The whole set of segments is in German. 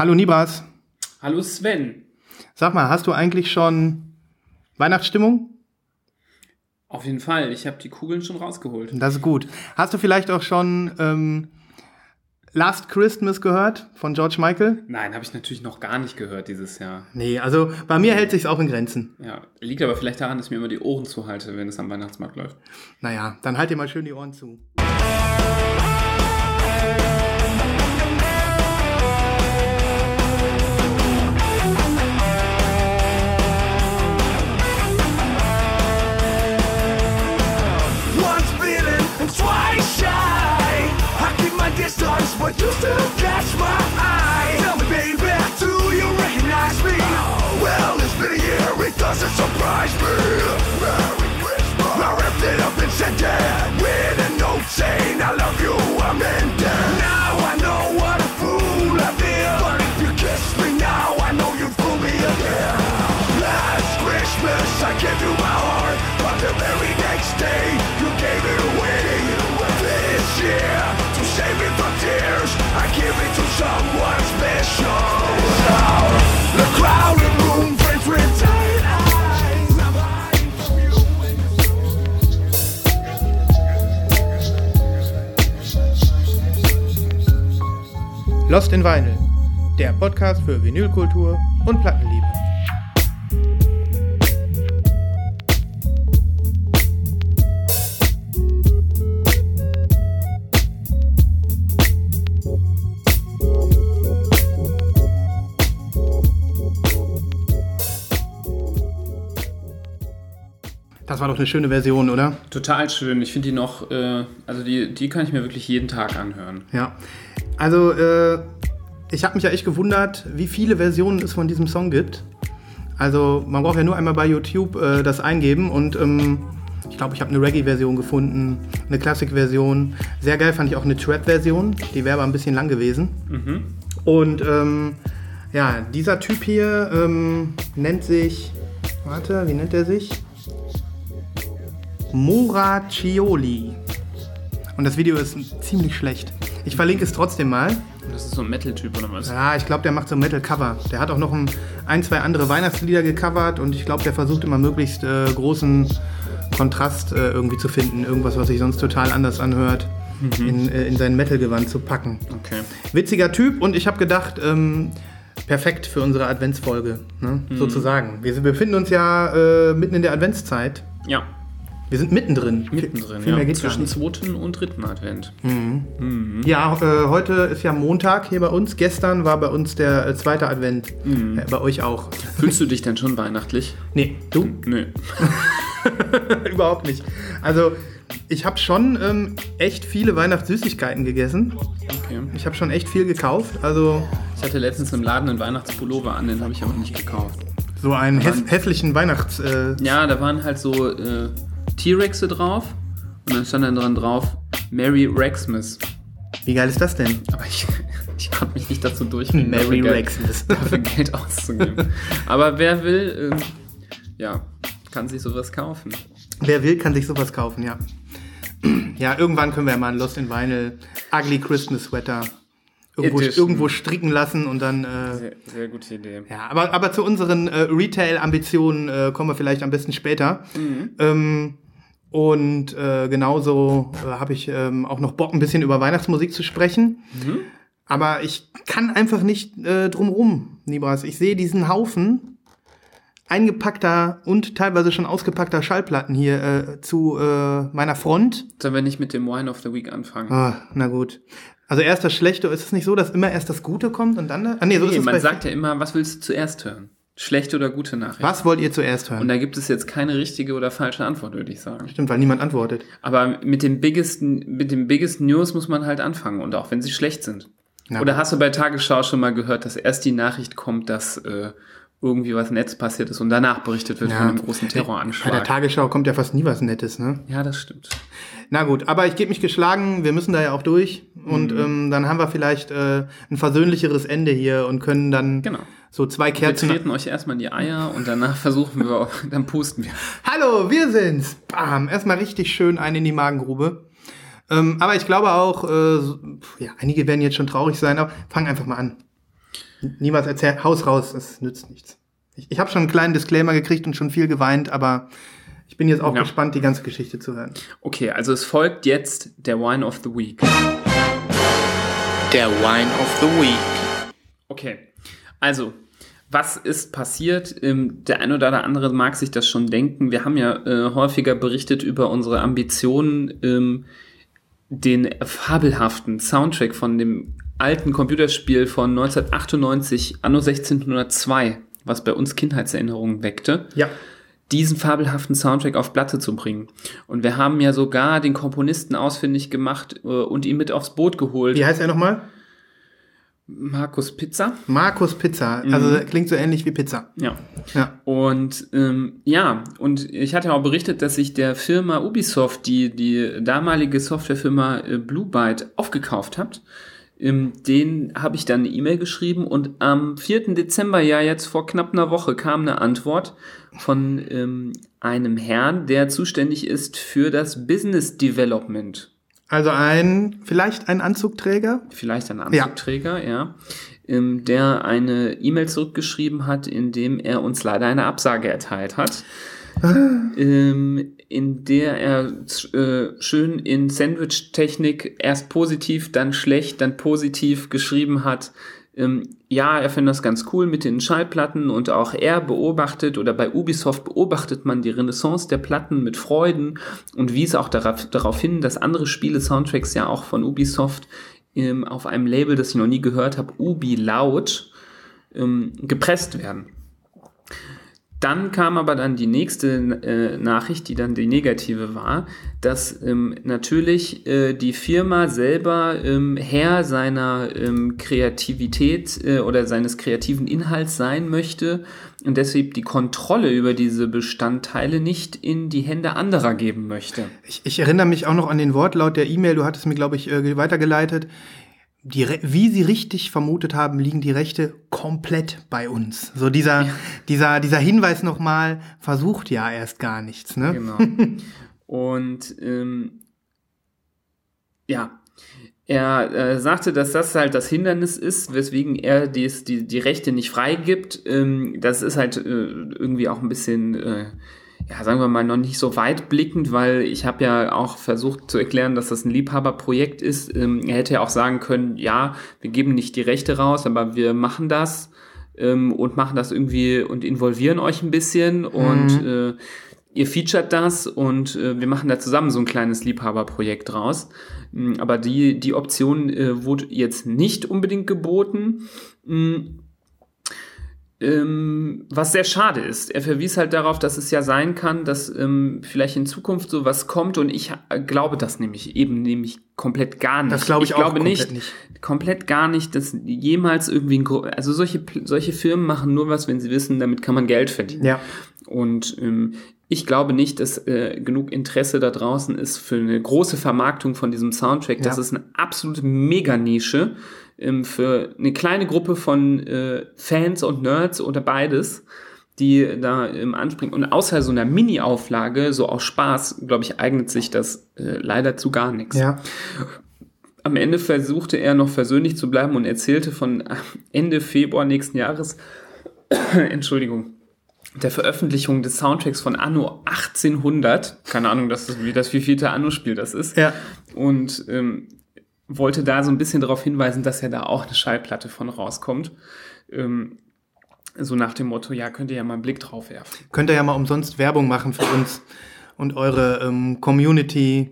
Hallo Nibras. Hallo Sven. Sag mal, hast du eigentlich schon Weihnachtsstimmung? Auf jeden Fall. Ich habe die Kugeln schon rausgeholt. Das ist gut. Hast du vielleicht auch schon ähm, Last Christmas gehört von George Michael? Nein, habe ich natürlich noch gar nicht gehört dieses Jahr. Nee, also bei mir hält sich's auch in Grenzen. Ja, liegt aber vielleicht daran, dass ich mir immer die Ohren zuhalte, wenn es am Weihnachtsmarkt läuft. Naja, dann halt dir mal schön die Ohren zu. Distance, but you still catch my eye. Tell me, baby, do you recognize me? Well, it's been a year, it doesn't surprise me. Merry Christmas. I wrapped it up and sent it with a note saying I love you, I'm in it. Now I know what a fool I feel. But if you kiss me now, I know you fool me again. Last Christmas I gave you my heart, but the very next day you gave it away. Year, to save me from tears, I give it to someone special. The crowded room, friends with. Lost in Vinyl, der Podcast für Vinylkultur und Plattenliebe. Das war doch eine schöne Version, oder? Total schön. Ich finde die noch, äh, also die, die kann ich mir wirklich jeden Tag anhören. Ja. Also, äh, ich habe mich ja echt gewundert, wie viele Versionen es von diesem Song gibt. Also, man braucht ja nur einmal bei YouTube äh, das eingeben und ähm, ich glaube, ich habe eine Reggae-Version gefunden, eine Classic-Version. Sehr geil fand ich auch eine Trap-Version, die wäre aber ein bisschen lang gewesen. Und ähm, ja, dieser Typ hier ähm, nennt sich, warte, wie nennt er sich? Moraccioli. Und das Video ist ziemlich schlecht. Ich verlinke es trotzdem mal. Das ist so ein Metal-Typ oder was? Ja, ich glaube, der macht so Metal-Cover. Der hat auch noch ein, ein, zwei andere Weihnachtslieder gecovert und ich glaube, der versucht immer möglichst äh, großen Kontrast äh, irgendwie zu finden. Irgendwas, was sich sonst total anders anhört, in, äh, in sein Metal-Gewand zu packen. Okay. Witziger Typ und ich habe gedacht, ähm, perfekt für unsere Adventsfolge, ne? sozusagen. Wir befinden uns ja äh, mitten in der Adventszeit. Ja, Wir sind mittendrin. mittendrin. Viel mehr ja. gar Zwischen zweiten und dritten Advent. Ja, äh, heute ist ja Montag hier bei uns. Gestern war bei uns der äh, zweite Advent. Äh, bei euch auch. Fühlst du dich denn schon weihnachtlich? Nee, du? Nö. Überhaupt nicht. Also, ich habe schon ähm, echt viele Weihnachtssüßigkeiten gegessen. Okay. Ich habe schon echt viel gekauft. Also, Ich hatte letztens im Laden einen Weihnachtspullover an, den habe ich aber nicht gekauft. so einen häss hässlichen Weihnachts... Äh, Ja, da waren halt so äh, T-Rexe drauf und dann stand dann dran drauf Merry Rexmas. wie geil ist das denn? Aber ich, ich konnte mich nicht dazu durchringen, Merry dafür Geld- Rexmas. dafür Geld auszugeben. Aber wer will, ähm, ja, kann sich sowas kaufen. Wer will, kann sich sowas kaufen, ja. Ja, irgendwann können wir ja mal ein Lost in Vinyl Ugly Christmas Sweater irgendwo, irgendwo stricken lassen und dann... Äh, Sehr, sehr gute Idee. Ja, aber, aber zu unseren äh, Retail-Ambitionen äh, kommen wir vielleicht am besten später. Ähm, und äh, genauso äh, habe ich ähm, auch noch Bock, ein bisschen über Weihnachtsmusik zu sprechen. Aber ich kann einfach nicht äh, drumrum, Nibras. Ich sehe diesen Haufen eingepackter und teilweise schon ausgepackter Schallplatten hier äh, zu äh, meiner Front. Sollen wir nicht mit dem Wine of the Week anfangen? Ah, na gut. Also erst das Schlechte, ist es nicht so, dass immer erst das Gute kommt und dann... Ah, nee, so nee, ist es man sagt ja immer, was willst du zuerst hören? Schlechte oder gute Nachricht? Was wollt ihr zuerst hören? Und da gibt es jetzt keine richtige oder falsche Antwort, würde ich sagen. Stimmt, weil niemand antwortet. Aber mit dem biggest, mit dem biggest News muss man halt anfangen und auch wenn sie schlecht sind. Ja. Oder hast du bei Tagesschau schon mal gehört, dass erst die Nachricht kommt, dass äh, irgendwie was Netz passiert ist und danach berichtet wird von einem großen Bei der Terroranschlag? Tagesschau kommt ja fast nie was Nettes, ne? Ja, das stimmt. Na gut, aber ich gebe mich geschlagen, wir müssen da ja auch durch. Und ähm, dann haben wir vielleicht äh, ein versöhnlicheres Ende hier und können dann Genau. So zwei Wir Kerzen. treten euch erstmal in die Eier und danach versuchen wir, auch- dann pusten wir. Hallo, wir sind's. Bam, erstmal richtig schön ein in die Magengrube. Ähm, aber ich glaube auch, äh, ja, einige werden jetzt schon traurig sein, aber fang einfach mal an. Niemals erzählt, Haus raus, es nützt nichts. Ich, ich habe schon einen kleinen Disclaimer gekriegt und schon viel geweint, aber ich bin jetzt auch Ja. gespannt, die ganze Geschichte zu hören. Okay, also es folgt jetzt der Wine of the Week. Der Wine of the Week. Okay, also, was ist passiert? Ähm, der ein oder der andere mag sich das schon denken. Wir haben ja äh, häufiger berichtet über unsere Ambitionen, ähm, den fabelhaften Soundtrack von dem alten Computerspiel von 1998, Anno 1602, was bei uns Kindheitserinnerungen weckte Ja. diesen fabelhaften Soundtrack auf Platte zu bringen. Und wir haben ja sogar den Komponisten ausfindig gemacht äh, und ihn mit aufs Boot geholt. Wie heißt er nochmal? Markus Pizza. Markus Pizza. Also klingt so ähnlich wie Pizza. Ja. Ja. Und ähm, ja, und ich hatte auch berichtet, dass sich der Firma Ubisoft, die die damalige Softwarefirma äh, Blue Byte aufgekauft hat, ähm, den habe ich dann eine E-Mail geschrieben und am 4. Dezember, ja jetzt vor knapp einer Woche, kam eine Antwort von ähm, einem Herrn, der zuständig ist für das Business Development. Also ein, vielleicht ein Anzugträger? vielleicht ein Anzugträger, ja, ähm, der eine E-Mail zurückgeschrieben hat, in dem er uns leider eine Absage erteilt hat, ähm, in der er äh, schön in Sandwich-Technik erst positiv, dann schlecht, dann positiv geschrieben hat. Ähm, ja, er findet das ganz cool mit den Schallplatten und auch er beobachtet oder bei Ubisoft beobachtet man die Renaissance der Platten mit Freuden und wies auch darauf, darauf hin, dass andere Spiele-Soundtracks ja auch von Ubisoft ähm, auf einem Label, das ich noch nie gehört habe, Ubi Loud, ähm, gepresst werden. Dann kam aber dann die nächste äh, Nachricht, die dann die negative war, dass ähm, natürlich äh, die Firma selber ähm, Herr seiner ähm, Kreativität äh, oder seines kreativen Inhalts sein möchte und deshalb die Kontrolle über diese Bestandteile nicht in die Hände anderer geben möchte. Ich, ich erinnere mich auch noch an den Wortlaut der E-Mail, du hattest mir, glaube ich, äh, weitergeleitet. Die, wie Sie richtig vermutet haben, liegen die Rechte komplett bei uns. So dieser, dieser, dieser Hinweis nochmal, versucht ja erst gar nichts, ne? Genau. Und ähm, ja, er äh, sagte, dass das halt das Hindernis ist, weswegen er dies, die, die Rechte nicht freigibt. Ähm, das ist halt äh, irgendwie auch ein bisschen, äh, ja, sagen wir mal, noch nicht so weitblickend, weil ich habe ja auch versucht zu erklären, dass das ein Liebhaberprojekt ist. Ähm, er hätte ja auch sagen können, ja, wir geben nicht die Rechte raus, aber wir machen das ähm, und machen das irgendwie und involvieren euch ein bisschen und äh, ihr featuret das und äh, wir machen da zusammen so ein kleines Liebhaberprojekt draus. Mm, Aber die, die Option äh, wurde jetzt nicht unbedingt geboten. Mm, ähm, was sehr schade ist. Er verwies halt darauf, dass es ja sein kann, dass ähm, vielleicht in Zukunft sowas kommt und ich äh, glaube das nämlich eben nämlich komplett gar nicht. Das glaube ich auch glaube komplett nicht, nicht. komplett gar nicht, dass jemals irgendwie ein, also solche solche Firmen machen nur was, wenn sie wissen, damit kann man Geld verdienen. Ja. Und ähm, ich glaube nicht, dass äh, genug Interesse da draußen ist für eine große Vermarktung von diesem Soundtrack. Das Ja. ist eine absolute Mega-Nische ähm, für eine kleine Gruppe von äh, Fans und Nerds oder beides, die da ähm, anspringen. Und außer so einer Mini-Auflage, so aus Spaß, glaube ich, eignet sich das äh, leider zu gar nichts. Ja. Am Ende versuchte er noch versöhnlich zu bleiben und erzählte von Ende Februar nächsten Jahres, Entschuldigung, der Veröffentlichung des Soundtracks von Anno 1800. Keine Ahnung, das ist, wie das wievielte Anno-Spiel das ist. Ja. Und ähm, wollte da so ein bisschen darauf hinweisen, dass ja da auch eine Schallplatte von rauskommt. Ähm, so nach dem Motto, ja, könnt ihr ja mal einen Blick drauf werfen. Könnt ihr ja mal umsonst Werbung machen für uns und eure ähm, Community.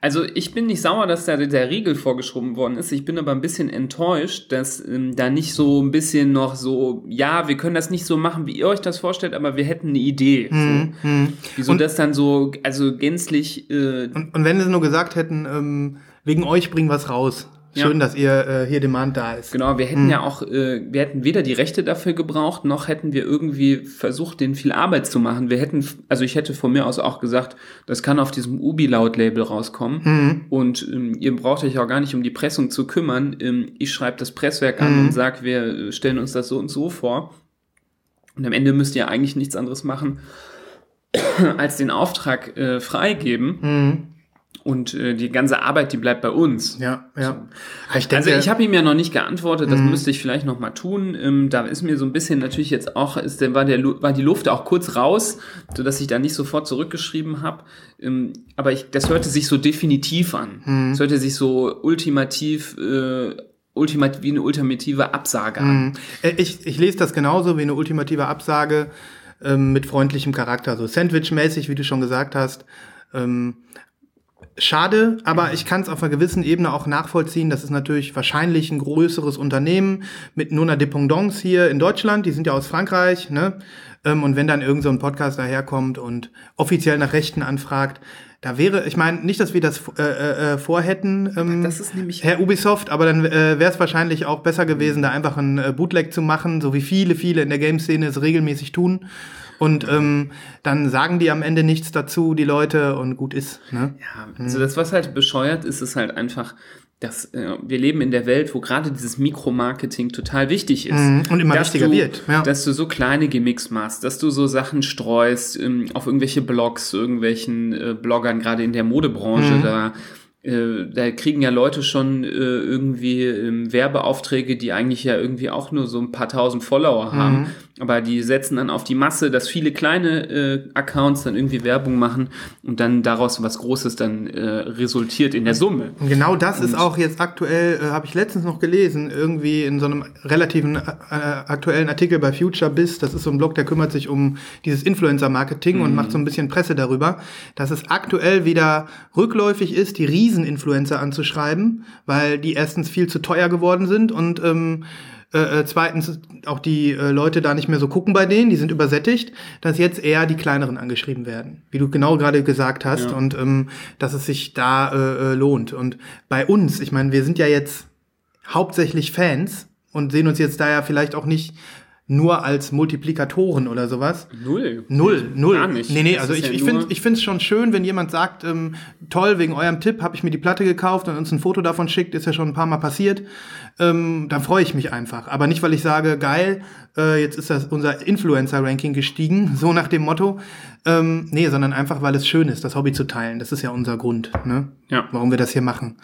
Also ich bin nicht sauer, dass da der Riegel vorgeschoben worden ist. Ich bin aber ein bisschen enttäuscht, dass ähm, da nicht so ein bisschen noch so, ja, wir können das nicht so machen, wie ihr euch das vorstellt, aber wir hätten eine Idee. Mhm, so. Wieso das dann so, also gänzlich, äh, Und, und wenn sie nur gesagt hätten, ähm, wegen euch bringen was raus. Schön, Ja. dass ihr äh, hier Demand da ist. genau, wir hätten ja auch, äh, wir hätten weder die Rechte dafür gebraucht, noch hätten wir irgendwie versucht, denen viel Arbeit zu machen. Wir hätten, also ich hätte von mir aus auch gesagt, das kann auf diesem Ubi-Laut-Label rauskommen. Und ähm, ihr braucht euch auch gar nicht um die Pressung zu kümmern. Ähm, ich schreibe das Presswerk an und sage, wir äh, stellen uns das so und so vor. Und am Ende müsst ihr eigentlich nichts anderes machen, als den Auftrag äh, freigeben. Und äh, die ganze Arbeit, die bleibt bei uns. Ja, ja. Ich Also ich habe ihm ja noch nicht geantwortet, das müsste ich vielleicht noch mal tun. Ähm, da ist mir so ein bisschen natürlich jetzt auch, ist, war, der, war die Luft auch kurz raus, sodass ich da nicht sofort zurückgeschrieben habe. Ähm, aber ich, das hörte sich so definitiv an. Es hörte sich so ultimativ, äh, ultimat, wie eine ultimative Absage an. Äh, Ich, ich lese das genauso wie eine ultimative Absage ähm, mit freundlichem Charakter, so Sandwich-mäßig, wie du schon gesagt hast. Ähm, schade, aber ich kann es auf einer gewissen Ebene auch nachvollziehen. Das ist natürlich wahrscheinlich ein größeres Unternehmen mit nur einer Dependance hier in Deutschland. Die sind ja aus Frankreich, ne? Ähm, und wenn dann irgend so ein Podcast daherkommt und offiziell nach Rechten anfragt, da wäre, ich meine, nicht, dass wir das äh, äh, äh, vorhätten, ähm, Das ist nämlich- Herr Ubisoft, aber dann äh, wäre es wahrscheinlich auch besser gewesen, da einfach ein äh, Bootleg zu machen, so wie viele, viele in der Game-Szene es regelmäßig tun. Und ähm, dann sagen die am Ende nichts dazu, die Leute, und gut ist. Ne? Ja, also das, was halt bescheuert ist, ist halt einfach, dass äh, wir leben in der Welt, wo gerade dieses Mikromarketing total wichtig ist. Mhm, und immer Dass wichtiger du, wird, ja. Dass du so kleine Gimmicks machst, dass du so Sachen streust ähm, auf irgendwelche Blogs, irgendwelchen äh, Bloggern, gerade in der Modebranche, Mhm. da äh, da kriegen ja Leute schon äh, irgendwie ähm, Werbeaufträge, die eigentlich ja irgendwie auch nur so ein paar tausend Follower Mhm. Aber die setzen dann auf die Masse, dass viele kleine äh, Accounts dann irgendwie Werbung machen und dann daraus was Großes dann äh, resultiert in der Summe. Und genau das ist auch jetzt aktuell, äh, habe ich letztens noch gelesen, irgendwie in so einem relativen äh, äh, aktuellen Artikel bei Future Biz. Das ist so ein Blog, der kümmert sich um dieses Influencer-Marketing und macht so ein bisschen Presse darüber, dass es aktuell wieder rückläufig ist, die Riesen-Influencer anzuschreiben, weil die erstens viel zu teuer geworden sind und ähm, äh, äh, zweitens auch die äh, Leute da nicht mehr so gucken bei denen, die sind übersättigt, dass jetzt eher die kleineren angeschrieben werden, wie du genau gerade gesagt hast, Ja. und ähm, dass es sich da äh, äh, lohnt. Und bei uns, ich meine, wir sind ja jetzt hauptsächlich Fans und sehen uns jetzt da ja vielleicht auch nicht nur als Multiplikatoren oder sowas. Null. Null, null. Gar nicht. Nee, nee, Das also ich, ja ich finde ich find's schon schön, wenn jemand sagt, ähm, toll, wegen eurem Tipp habe ich mir die Platte gekauft und uns ein Foto davon schickt, ist ja schon ein paar Mal passiert. Ähm, dann freue ich mich einfach. Aber nicht, weil ich sage, geil, äh, jetzt ist das unser Influencer-Ranking gestiegen, so nach dem Motto. Ähm, nee, sondern einfach, weil es schön ist, das Hobby zu teilen. Das ist ja unser Grund, ne? Ja. warum wir das hier machen.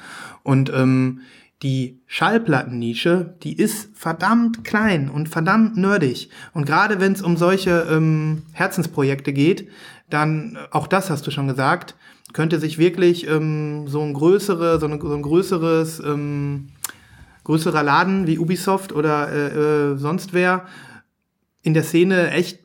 Und ähm, die Schallplattennische, die ist verdammt klein und verdammt nerdig. Und gerade wenn es um solche ähm, Herzensprojekte geht, dann, äh, auch das hast du schon gesagt, könnte sich wirklich ähm, so ein größere, so, eine, so ein größeres, ähm, größerer Laden wie Ubisoft oder äh, äh, sonst wer in der Szene echt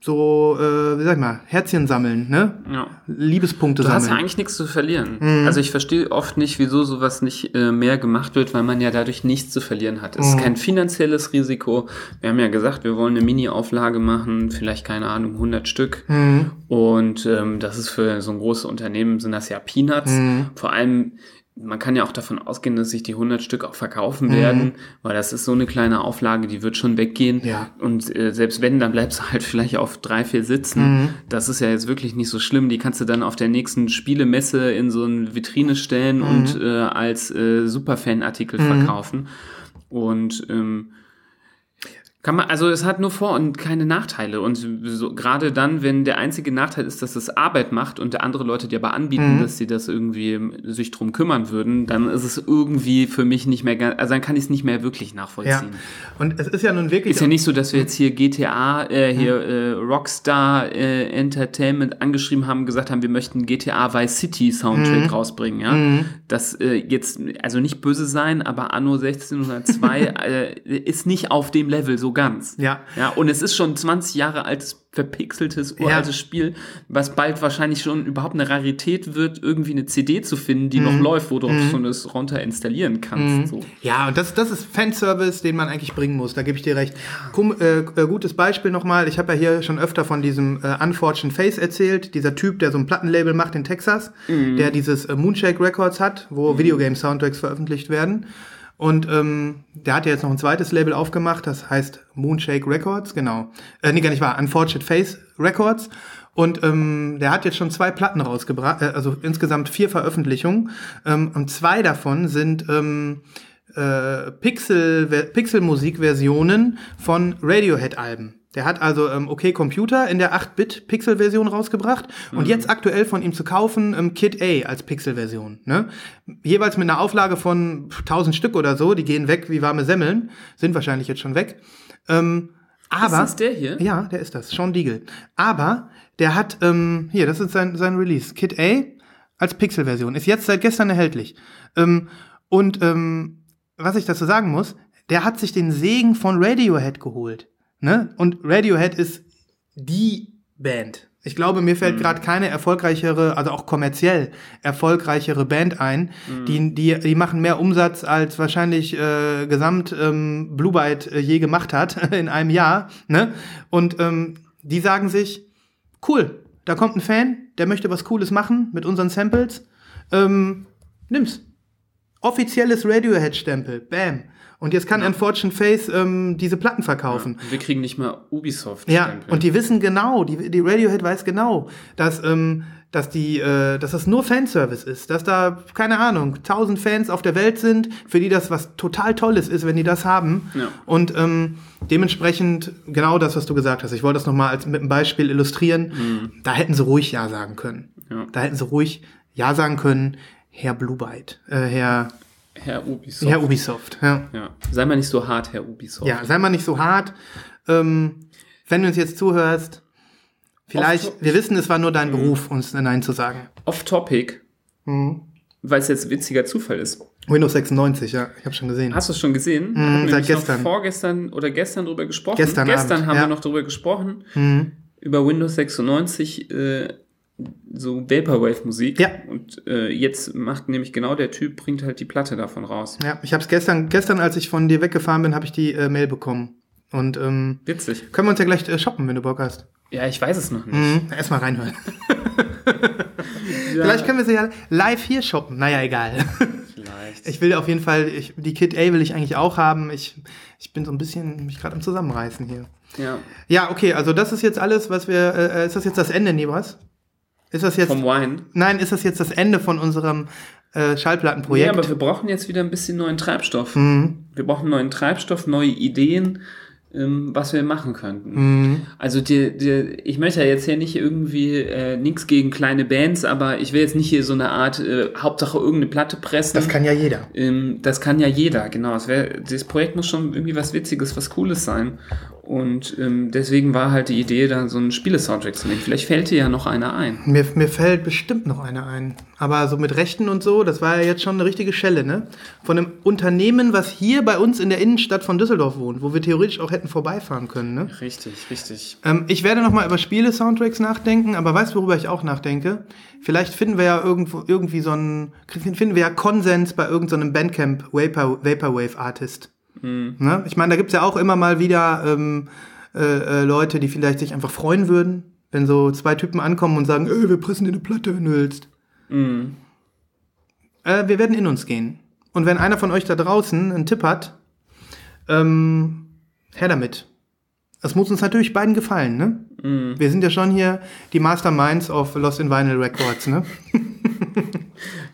so, äh, wie sag ich mal, Herzchen sammeln, ne? Ja. Liebespunkte Du hast ja sammeln. eigentlich nichts zu verlieren. Mhm. Also ich verstehe oft nicht, wieso sowas nicht äh, mehr gemacht wird, weil man ja dadurch nichts zu verlieren hat. Es Mhm. ist kein finanzielles Risiko. Wir haben ja gesagt, wir wollen eine Mini-Auflage machen, vielleicht keine Ahnung, 100 Stück. Mhm. Und ähm, das ist für so ein großes Unternehmen sind das ja Peanuts. Mhm. Vor allem man kann ja auch davon ausgehen, dass sich die 100 Stück auch Mhm. verkaufen werden, weil das ist so eine kleine Auflage, die wird schon weggehen. Ja. Und äh, selbst wenn, dann bleibst du halt vielleicht auf drei, vier Sitzen. Mhm. Das ist ja jetzt wirklich nicht so schlimm. Die kannst du dann auf der nächsten Spielemesse in so eine Vitrine stellen Mhm. und äh, als äh, Superfan-Artikel verkaufen. Und ähm, kann man, also es hat nur Vor- und keine Nachteile. Und so, gerade dann, wenn der einzige Nachteil ist, dass es Arbeit macht und andere Leute dir aber anbieten, Mhm. dass sie das irgendwie sich drum kümmern würden, dann ist es irgendwie für mich nicht mehr ganz, also dann kann ich es nicht mehr wirklich Ja. nachvollziehen. Und es ist ja nun wirklich. Ist ja nicht so, dass wir jetzt hier GTA, äh, hier äh, Rockstar äh, Entertainment angeschrieben haben, gesagt haben, wir möchten GTA Vice City Soundtrack Mhm. rausbringen, ja. Das äh, jetzt, also nicht böse sein, aber Anno 1602 äh, ist nicht auf dem Level so ganz. Ja. Ja, und es ist schon 20 Jahre altes, verpixeltes, uraltes Ja. Spiel, was bald wahrscheinlich schon überhaupt eine Rarität wird, irgendwie eine CD zu finden, die Mhm. noch läuft, wo du schon das runter installieren kannst. So. Ja, und das, das ist Fanservice, den man eigentlich bringen muss. Da gebe ich dir recht. Kum, äh, äh, gutes Beispiel nochmal. Ich habe ja hier schon öfter von diesem äh, Unfortunate Face erzählt. Dieser Typ, der so ein Plattenlabel macht in Texas, der dieses äh, Moonshake Records hat, wo Videogame-Soundtracks veröffentlicht werden. Und ähm, der hat ja jetzt noch ein zweites Label aufgemacht, das heißt Moonshake Records, genau. Äh, nee, gar nicht wahr, Unfortunate Face Records. Und ähm, der hat jetzt schon zwei Platten rausgebracht, äh, also insgesamt vier Veröffentlichungen. Ähm, und zwei davon sind ähm, äh, Pixel, Pixel-Musik-Versionen von Radiohead-Alben. Der hat also ähm, OK Computer in der 8-Bit-Pixel-Version rausgebracht und jetzt aktuell von ihm zu kaufen ähm, Kid A als Pixel-Version. Ne? Jeweils mit einer Auflage von 1000 Stück oder so, die gehen weg wie warme Semmeln, sind wahrscheinlich jetzt schon weg. Ähm, aber, Ist das der hier? Ja, der ist das, Sean Deagle. Aber der hat, ähm, hier, das ist sein, sein Release, Kid A als Pixel-Version, ist jetzt seit gestern erhältlich. Ähm, und ähm, was ich dazu sagen muss, der hat sich den Segen von Radiohead geholt. Ne? Und Radiohead ist die Band. Ich glaube, mir fällt gerade keine erfolgreichere, also auch kommerziell erfolgreichere Band ein. Die, die, die machen mehr Umsatz als wahrscheinlich äh, gesamt ähm, Blue Byte äh, je gemacht hat in einem Jahr. Ne? Und ähm, die sagen sich, cool, da kommt ein Fan, der möchte was Cooles machen mit unseren Samples. Ähm, nimm's. Offizielles Radiohead-Stempel. Bam. Und jetzt kann Unfortunate Face ähm, diese Platten verkaufen. Wir kriegen nicht mal Ubisoft. Ja, und die wissen genau, die, die Radiohead weiß genau, dass, ähm, dass, die, äh, dass das nur Fanservice ist, dass da, keine Ahnung, tausend Fans auf der Welt sind, für die das was total Tolles ist, wenn die das haben. Ja. Und ähm, dementsprechend genau das, was du gesagt hast. Ich wollte das nochmal als mit einem Beispiel illustrieren. Da hätten sie ruhig Ja sagen können. Ja. Da hätten sie ruhig Ja sagen können, Herr Blue Byte, äh, Herr, Herr Ubisoft. Herr Ubisoft. Ja. ja. Sei mal nicht so hart, Herr Ubisoft. Ja, sei mal nicht so hart. Ähm, wenn du uns jetzt zuhörst, vielleicht, wir wissen, es war nur dein Beruf, uns Nein zu sagen. Off-Topic, Mhm. weil es jetzt witziger Zufall ist. Windows 96, ja, ich habe schon gesehen. Hast du es schon gesehen? Mhm, seit gestern. Vorgestern oder gestern drüber gesprochen. Gestern gestern Abend, haben ja. wir noch drüber gesprochen. Mhm. Über Windows 96, äh, so Vaporwave-Musik. Ja. Und äh, jetzt macht nämlich genau der Typ, bringt halt die Platte davon raus. Ja, ich habe es gestern, gestern, als ich von dir weggefahren bin, habe ich die äh, Mail bekommen. Und ähm, Witzig. können wir uns ja gleich äh, shoppen, wenn du Bock hast. Ja, ich weiß es noch nicht. Mhm. Erstmal reinhören. Vielleicht können wir sie ja live hier shoppen. Naja, egal. Vielleicht. Ich will auf jeden Fall, ich, die Kid A will ich eigentlich auch haben. Ich, ich bin so ein bisschen mich gerade am Zusammenreißen hier. ja. Ja, okay, also das ist jetzt alles, was wir. Äh, ist das jetzt das Ende, Nibras? Ist das jetzt. Vom Wine. Nein, ist das jetzt das Ende von unserem äh, Ja, Schallplattenprojekt? aber wir brauchen jetzt wieder ein bisschen neuen Treibstoff. Mhm. Wir brauchen neuen Treibstoff, neue Ideen, was wir machen könnten. Mhm. Also die, die, ich möchte ja jetzt hier nicht irgendwie äh, nichts gegen kleine Bands, aber ich will jetzt nicht hier so eine Art äh, Hauptsache irgendeine Platte pressen. das kann ja jeder. ähm, das kann ja jeder, genau. Es wär, das Projekt muss schon irgendwie was Witziges, was Cooles sein. Und ähm, deswegen war halt die Idee, da so einen Spiele-Soundtrack zu nehmen. Vielleicht fällt dir ja noch einer ein. Mir, mir fällt bestimmt noch eine ein. Aber so mit Rechten und so, das war ja jetzt schon eine richtige Schelle, ne? Von einem Unternehmen, was hier bei uns in der Innenstadt von Düsseldorf wohnt, wo wir theoretisch auch hätten vorbeifahren können, ne? Richtig, richtig. Ähm, ich werde noch mal über Spiele-Soundtracks nachdenken, aber weißt du, worüber ich auch nachdenke? Vielleicht finden wir ja irgendwo irgendwie so einen, finden wir ja Konsens bei irgendeinem Bandcamp Vapor, Vaporwave Artist. Ne? Ich meine, da gibt's ja auch immer mal wieder ähm, äh, äh, Leute, die vielleicht sich einfach freuen würden, wenn so zwei Typen ankommen und sagen, ey, wir pressen dir eine Platte, wenn du willst. Mhm. Äh, wir werden in uns gehen. Und wenn einer von euch da draußen einen Tipp hat, ähm, her damit. Das muss uns natürlich beiden gefallen, ne? Wir sind ja schon hier die Masterminds of Lost in Vinyl Records, ne?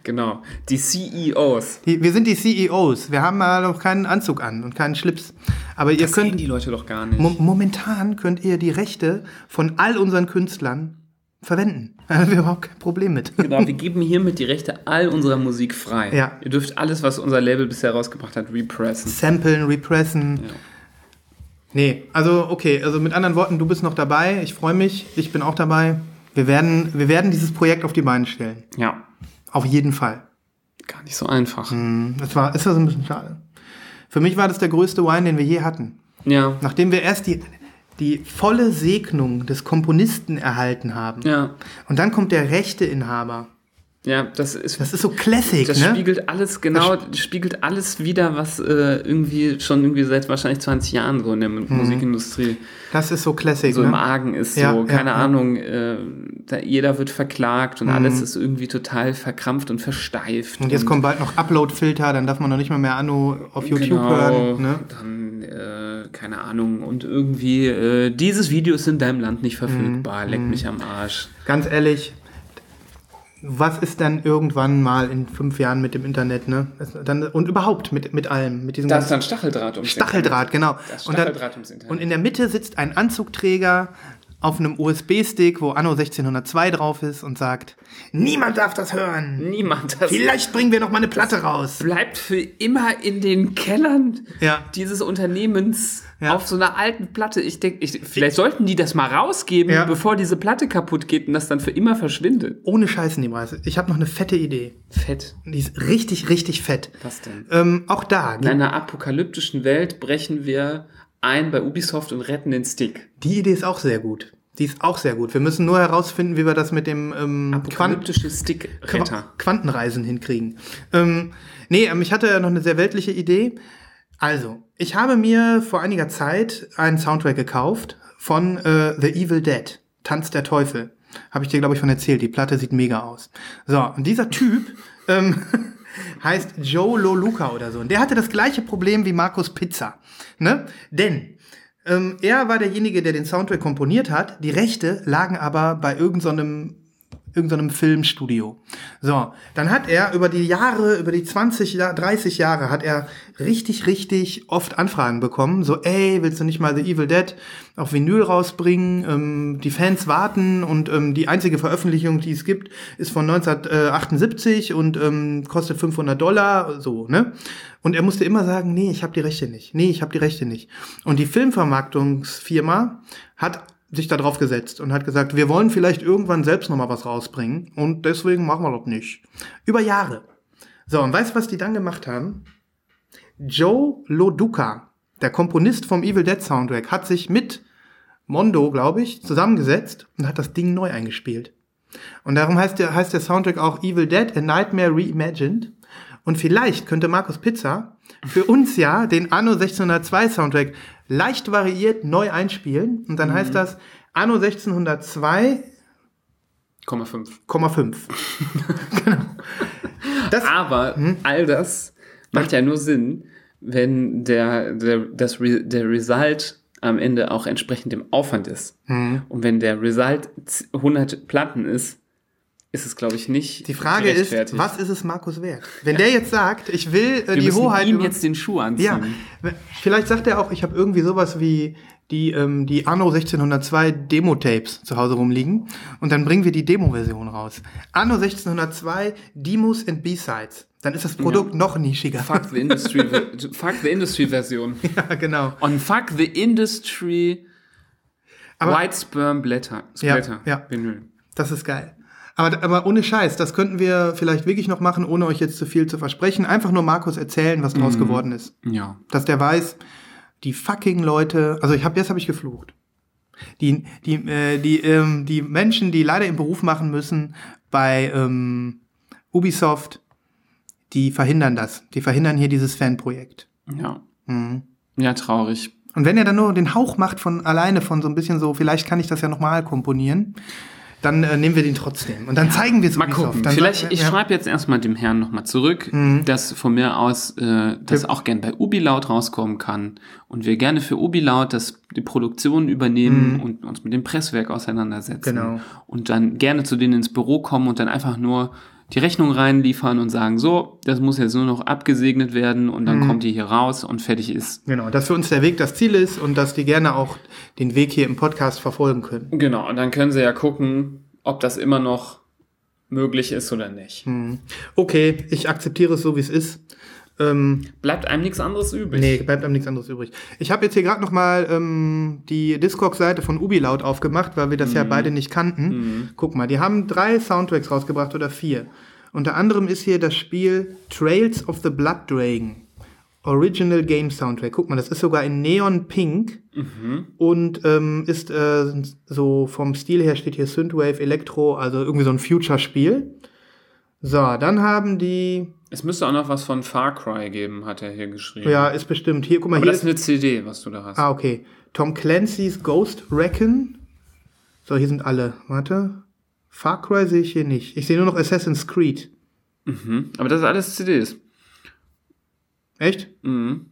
Genau. Die CEOs. Die, wir sind die CEOs. Wir haben mal noch keinen Anzug an und keinen Schlips. Aber ihr Das sehen könnt, die Leute doch gar nicht. mo momentan könnt ihr die Rechte von all unseren Künstlern verwenden. Da haben wir überhaupt kein Problem mit. Genau, wir geben hiermit die Rechte all unserer Musik frei. Ja. Ihr dürft alles, was unser Label bisher rausgebracht hat, repressen. Samplen, repressen. Nee, also okay, also mit anderen Worten, du bist noch dabei. Ich freue mich, ich bin auch dabei. Wir werden, wir werden dieses Projekt auf die Beine stellen. Ja. Auf jeden Fall. Gar nicht so einfach. Das war, ist das ein bisschen schade. Für mich war das der größte Wine, den wir je hatten. Ja. Nachdem wir erst die, die volle Segnung des Komponisten erhalten haben. Ja. Und dann kommt der rechte Inhaber. Ja, das ist. Das ist so Classic, das ne? spiegelt alles genau, spiegelt alles wieder, was äh, irgendwie schon irgendwie seit wahrscheinlich 20 Jahren so in der Musikindustrie Das ist so Classic, so im ne? Argen ist. Ja, so, keine ja. Ahnung, äh, da, jeder wird verklagt und alles ist irgendwie total verkrampft und versteift. Und jetzt kommen bald noch Upload-Filter, dann darf man noch nicht mal mehr Anno auf YouTube genau, hören. Ne? Dann, äh, keine Ahnung, und irgendwie, äh, dieses Video ist in deinem Land nicht Mhm. verfügbar, leck mich am Arsch. Ganz ehrlich, was ist dann irgendwann mal in fünf Jahren mit dem Internet, ne? Dann, und überhaupt mit, mit allem, mit diesem Da ist dann Stacheldraht ums Stacheldraht, genau. Das Und, dann, Stacheldraht ums Internet. und in der Mitte sitzt ein Anzugträger auf einem USB-Stick, wo Anno 1602 drauf ist und sagt, niemand darf das hören. Niemand. Das Vielleicht bringen wir noch mal eine Platte raus. bleibt für immer in den Kellern Ja. dieses Unternehmens Ja. auf so einer alten Platte. Ich denke, ich, vielleicht sollten die das mal rausgeben, Ja. bevor diese Platte kaputt geht und das dann für immer verschwindet. Ohne Scheißen, die Preise. Ich habe noch eine fette Idee. Fett. Die ist richtig, richtig fett. Was denn? Ähm, auch da, In einer apokalyptischen Welt brechen wir ein bei Ubisoft und retten den Stick. die Idee ist auch sehr gut. Die ist auch sehr gut. Wir müssen nur herausfinden, wie wir das mit dem ähm, Apokalyptische Stickretter. Quantenreisen hinkriegen. Ähm, nee, ähm, ich hatte ja noch eine sehr weltliche Idee. Also, ich habe mir vor einiger Zeit einen Soundtrack gekauft von äh, The Evil Dead, Tanz der Teufel. Habe ich dir, glaube ich, von erzählt. Die Platte sieht mega aus. So, und dieser Typ ähm, heißt Joe Loluca oder so. Und der hatte das gleiche Problem wie Markus Pizza. Ne? Denn ähm, er war derjenige, der den Soundtrack komponiert hat. Die Rechte lagen aber bei irgendeinem irgendeinem Filmstudio. So, dann hat er über die Jahre, über die 20, Ja- 30 Jahre, hat er richtig, richtig oft Anfragen bekommen. So, ey, willst du nicht mal The Evil Dead auf Vinyl rausbringen? Ähm, die Fans warten und ähm, die einzige Veröffentlichung, die es gibt, ist von 1978 und ähm, kostet 500 Dollar, so, ne? Und er musste immer sagen, nee, ich habe die Rechte nicht. Nee, ich habe die Rechte nicht. Und die Filmvermarktungsfirma hat sich da drauf gesetzt und hat gesagt, wir wollen vielleicht irgendwann selbst noch mal was rausbringen und deswegen machen wir das nicht. Über Jahre. So, und weißt du, was die dann gemacht haben? Joe Loduca, der Komponist vom Evil Dead Soundtrack, hat sich mit Mondo, glaube ich, zusammengesetzt und hat das Ding neu eingespielt. Und darum heißt der, heißt der Soundtrack auch Evil Dead, A Nightmare Reimagined. Und vielleicht könnte Markus Pizza für uns ja den Anno 1602 Soundtrack leicht variiert neu einspielen. Und dann heißt das Anno 1602,5. 0,5. genau. Das, Aber Hm? all das macht ja nur Sinn, wenn der, der, das Re, der Result am Ende auch entsprechend dem Aufwand ist. Hm. Und wenn der Result z- 100 Platten ist, ist es, glaube ich, nicht die Frage ist, was ist es Markus wert? Wenn der jetzt sagt, ich will äh, die Hoheit ihm jetzt den Schuh anziehen. Ja, vielleicht sagt er auch, ich habe irgendwie sowas wie die, ähm, die Anno 1602 Demo-Tapes zu Hause rumliegen und dann bringen wir die Demo-Version raus. Anno 1602 Demos and B-Sides. Dann ist das Produkt noch nischiger. Fuck the Industry, fuck the Industry Version. ja, genau. On Fuck the Industry Aber- White Sperm Blätter. Ja, ja. Vinyl. Das ist geil. Aber, aber ohne Scheiß, das könnten wir vielleicht wirklich noch machen, ohne euch jetzt zu viel zu versprechen. Einfach nur Markus erzählen, was draus geworden ist. Ja. dass der weiß, die fucking Leute, also ich habe jetzt habe ich geflucht. Die die äh, die ähm, die Menschen, die leider im Beruf machen müssen bei ähm, Ubisoft, die verhindern das. Die verhindern hier dieses Fanprojekt. Ja. Mhm. Ja, traurig. Und wenn er dann nur den Hauch macht von alleine von so ein bisschen so, vielleicht kann ich das ja noch mal komponieren, dann äh, nehmen wir den trotzdem und dann zeigen wir es Mal gucken. Dann Vielleicht, sagen- ich ja. Mhm. schreibe jetzt erstmal dem Herrn nochmal zurück, dass von mir aus äh, das auch gern bei Ubilaut rauskommen kann und wir gerne für Ubilaut das, die Produktion übernehmen und uns mit dem Presswerk auseinandersetzen. Mhm. Genau. Und dann gerne zu denen ins Büro kommen und dann einfach nur die Rechnung reinliefern und sagen, so, das muss jetzt nur noch abgesegnet werden und Mhm. dann kommt die hier raus und fertig ist. Genau, dass für uns der Weg das Ziel ist und dass die gerne auch den Weg hier im Podcast verfolgen können. Genau, und dann können sie ja gucken, ob das immer noch möglich ist oder nicht. Hm. Okay, ich akzeptiere es so, wie es ist. Ähm, Bleibt einem nichts anderes übrig. nee, bleibt einem nichts anderes übrig. Ich habe jetzt hier gerade noch mal ähm, die Discog-Seite von Ubilaut aufgemacht, weil wir das ja beide nicht kannten. Guck mal, die haben drei Soundtracks rausgebracht oder vier. Unter anderem ist hier das Spiel Trails of the Blood Dragon. Original Game Soundtrack. Guck mal, das ist sogar in Neon Pink und ähm, ist äh, so vom Stil her steht hier Synthwave, Elektro, also irgendwie so ein Future-Spiel. So, dann haben die, Es müsste auch noch was von Far Cry geben, hat er hier geschrieben. ja, ist bestimmt hier, guck mal, Aber hier das ist eine CD, was du da hast. Ah, okay. Tom Clancy's Ghost Recon. So, hier sind alle. Warte. Far Cry sehe ich hier nicht. Ich sehe nur noch Assassin's Creed. Mhm. Aber das sind alles CDs. Echt? Mhm.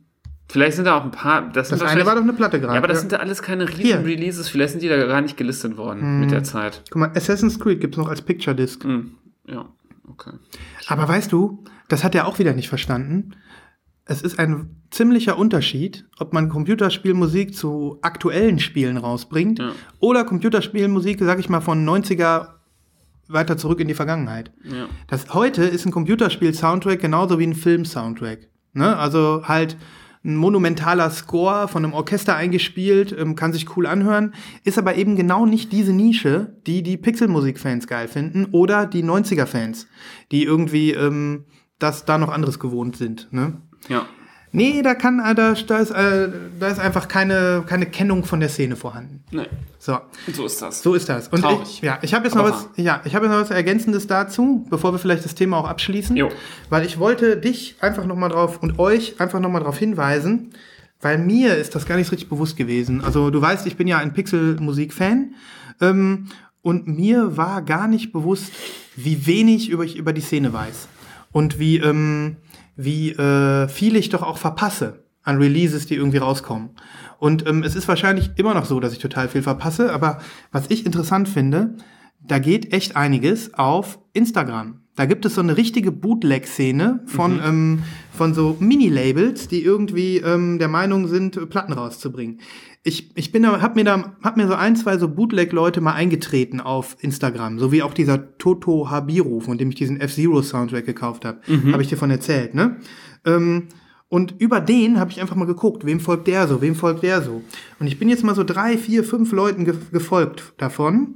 Vielleicht sind da auch ein paar. Das, Das eine war doch eine Platte gerade. Ja, aber das Ja. sind da alles keine riesen. Mhm. Releases. Vielleicht sind die da gar nicht gelistet worden mit der Zeit. Guck mal, Assassin's Creed gibt's noch als Picture Disc. Mhm. Ja, okay. Aber weißt du, das hat er auch wieder nicht verstanden. Es ist ein ziemlicher Unterschied, ob man Computerspielmusik zu aktuellen Spielen rausbringt Ja. oder Computerspielmusik, sag ich mal, von 90er weiter zurück in die Vergangenheit. Ja. Das heute ist ein Computerspiel-Soundtrack genauso wie ein Film-Soundtrack. Ne? Also halt ein monumentaler Score von einem Orchester eingespielt, ähm, kann sich cool anhören, ist aber eben genau nicht diese Nische, die die Pixelmusik-Fans geil finden oder die 90er-Fans, die irgendwie ähm, das da noch anderes gewohnt sind. Ne? Ja. Nee, da kann, äh, da, da, ist, äh, da ist einfach keine, keine Kennung von der Szene vorhanden. Nee. So. So ist das. So ist das. Und Traurig. ich, ja, ich habe jetzt noch was, ja, ich habe jetzt noch was Ergänzendes dazu, bevor wir vielleicht das Thema auch abschließen. Jo. Weil ich wollte dich einfach noch mal drauf und euch einfach noch mal drauf hinweisen, weil mir ist das gar nicht so richtig bewusst gewesen. Also du weißt, ich bin ja ein Pixelmusik-Fan ähm, und mir war gar nicht bewusst, wie wenig über ich über die Szene weiß und wie ähm, wie äh, viel ich doch auch verpasse an Releases, die irgendwie rauskommen. Und ähm, es ist wahrscheinlich immer noch so, dass ich total viel verpasse, aber was ich interessant finde, da geht echt einiges auf Instagram. Da gibt es so eine richtige Bootleg-Szene von, ähm, von so Mini-Labels, die irgendwie ähm, der Meinung sind, Platten rauszubringen. Ich, ich bin da, hab mir da, hab mir so ein, zwei so Bootleg-Leute mal eingetreten auf Instagram, so wie auch dieser Toto Habiru, von dem ich diesen F-Zero-Soundtrack gekauft habe. Habe ich dir von erzählt, ne? Ähm, und über den habe ich einfach mal geguckt, wem folgt der so, wem folgt der so. Und ich bin jetzt mal so drei, vier, fünf Leuten ge gefolgt davon.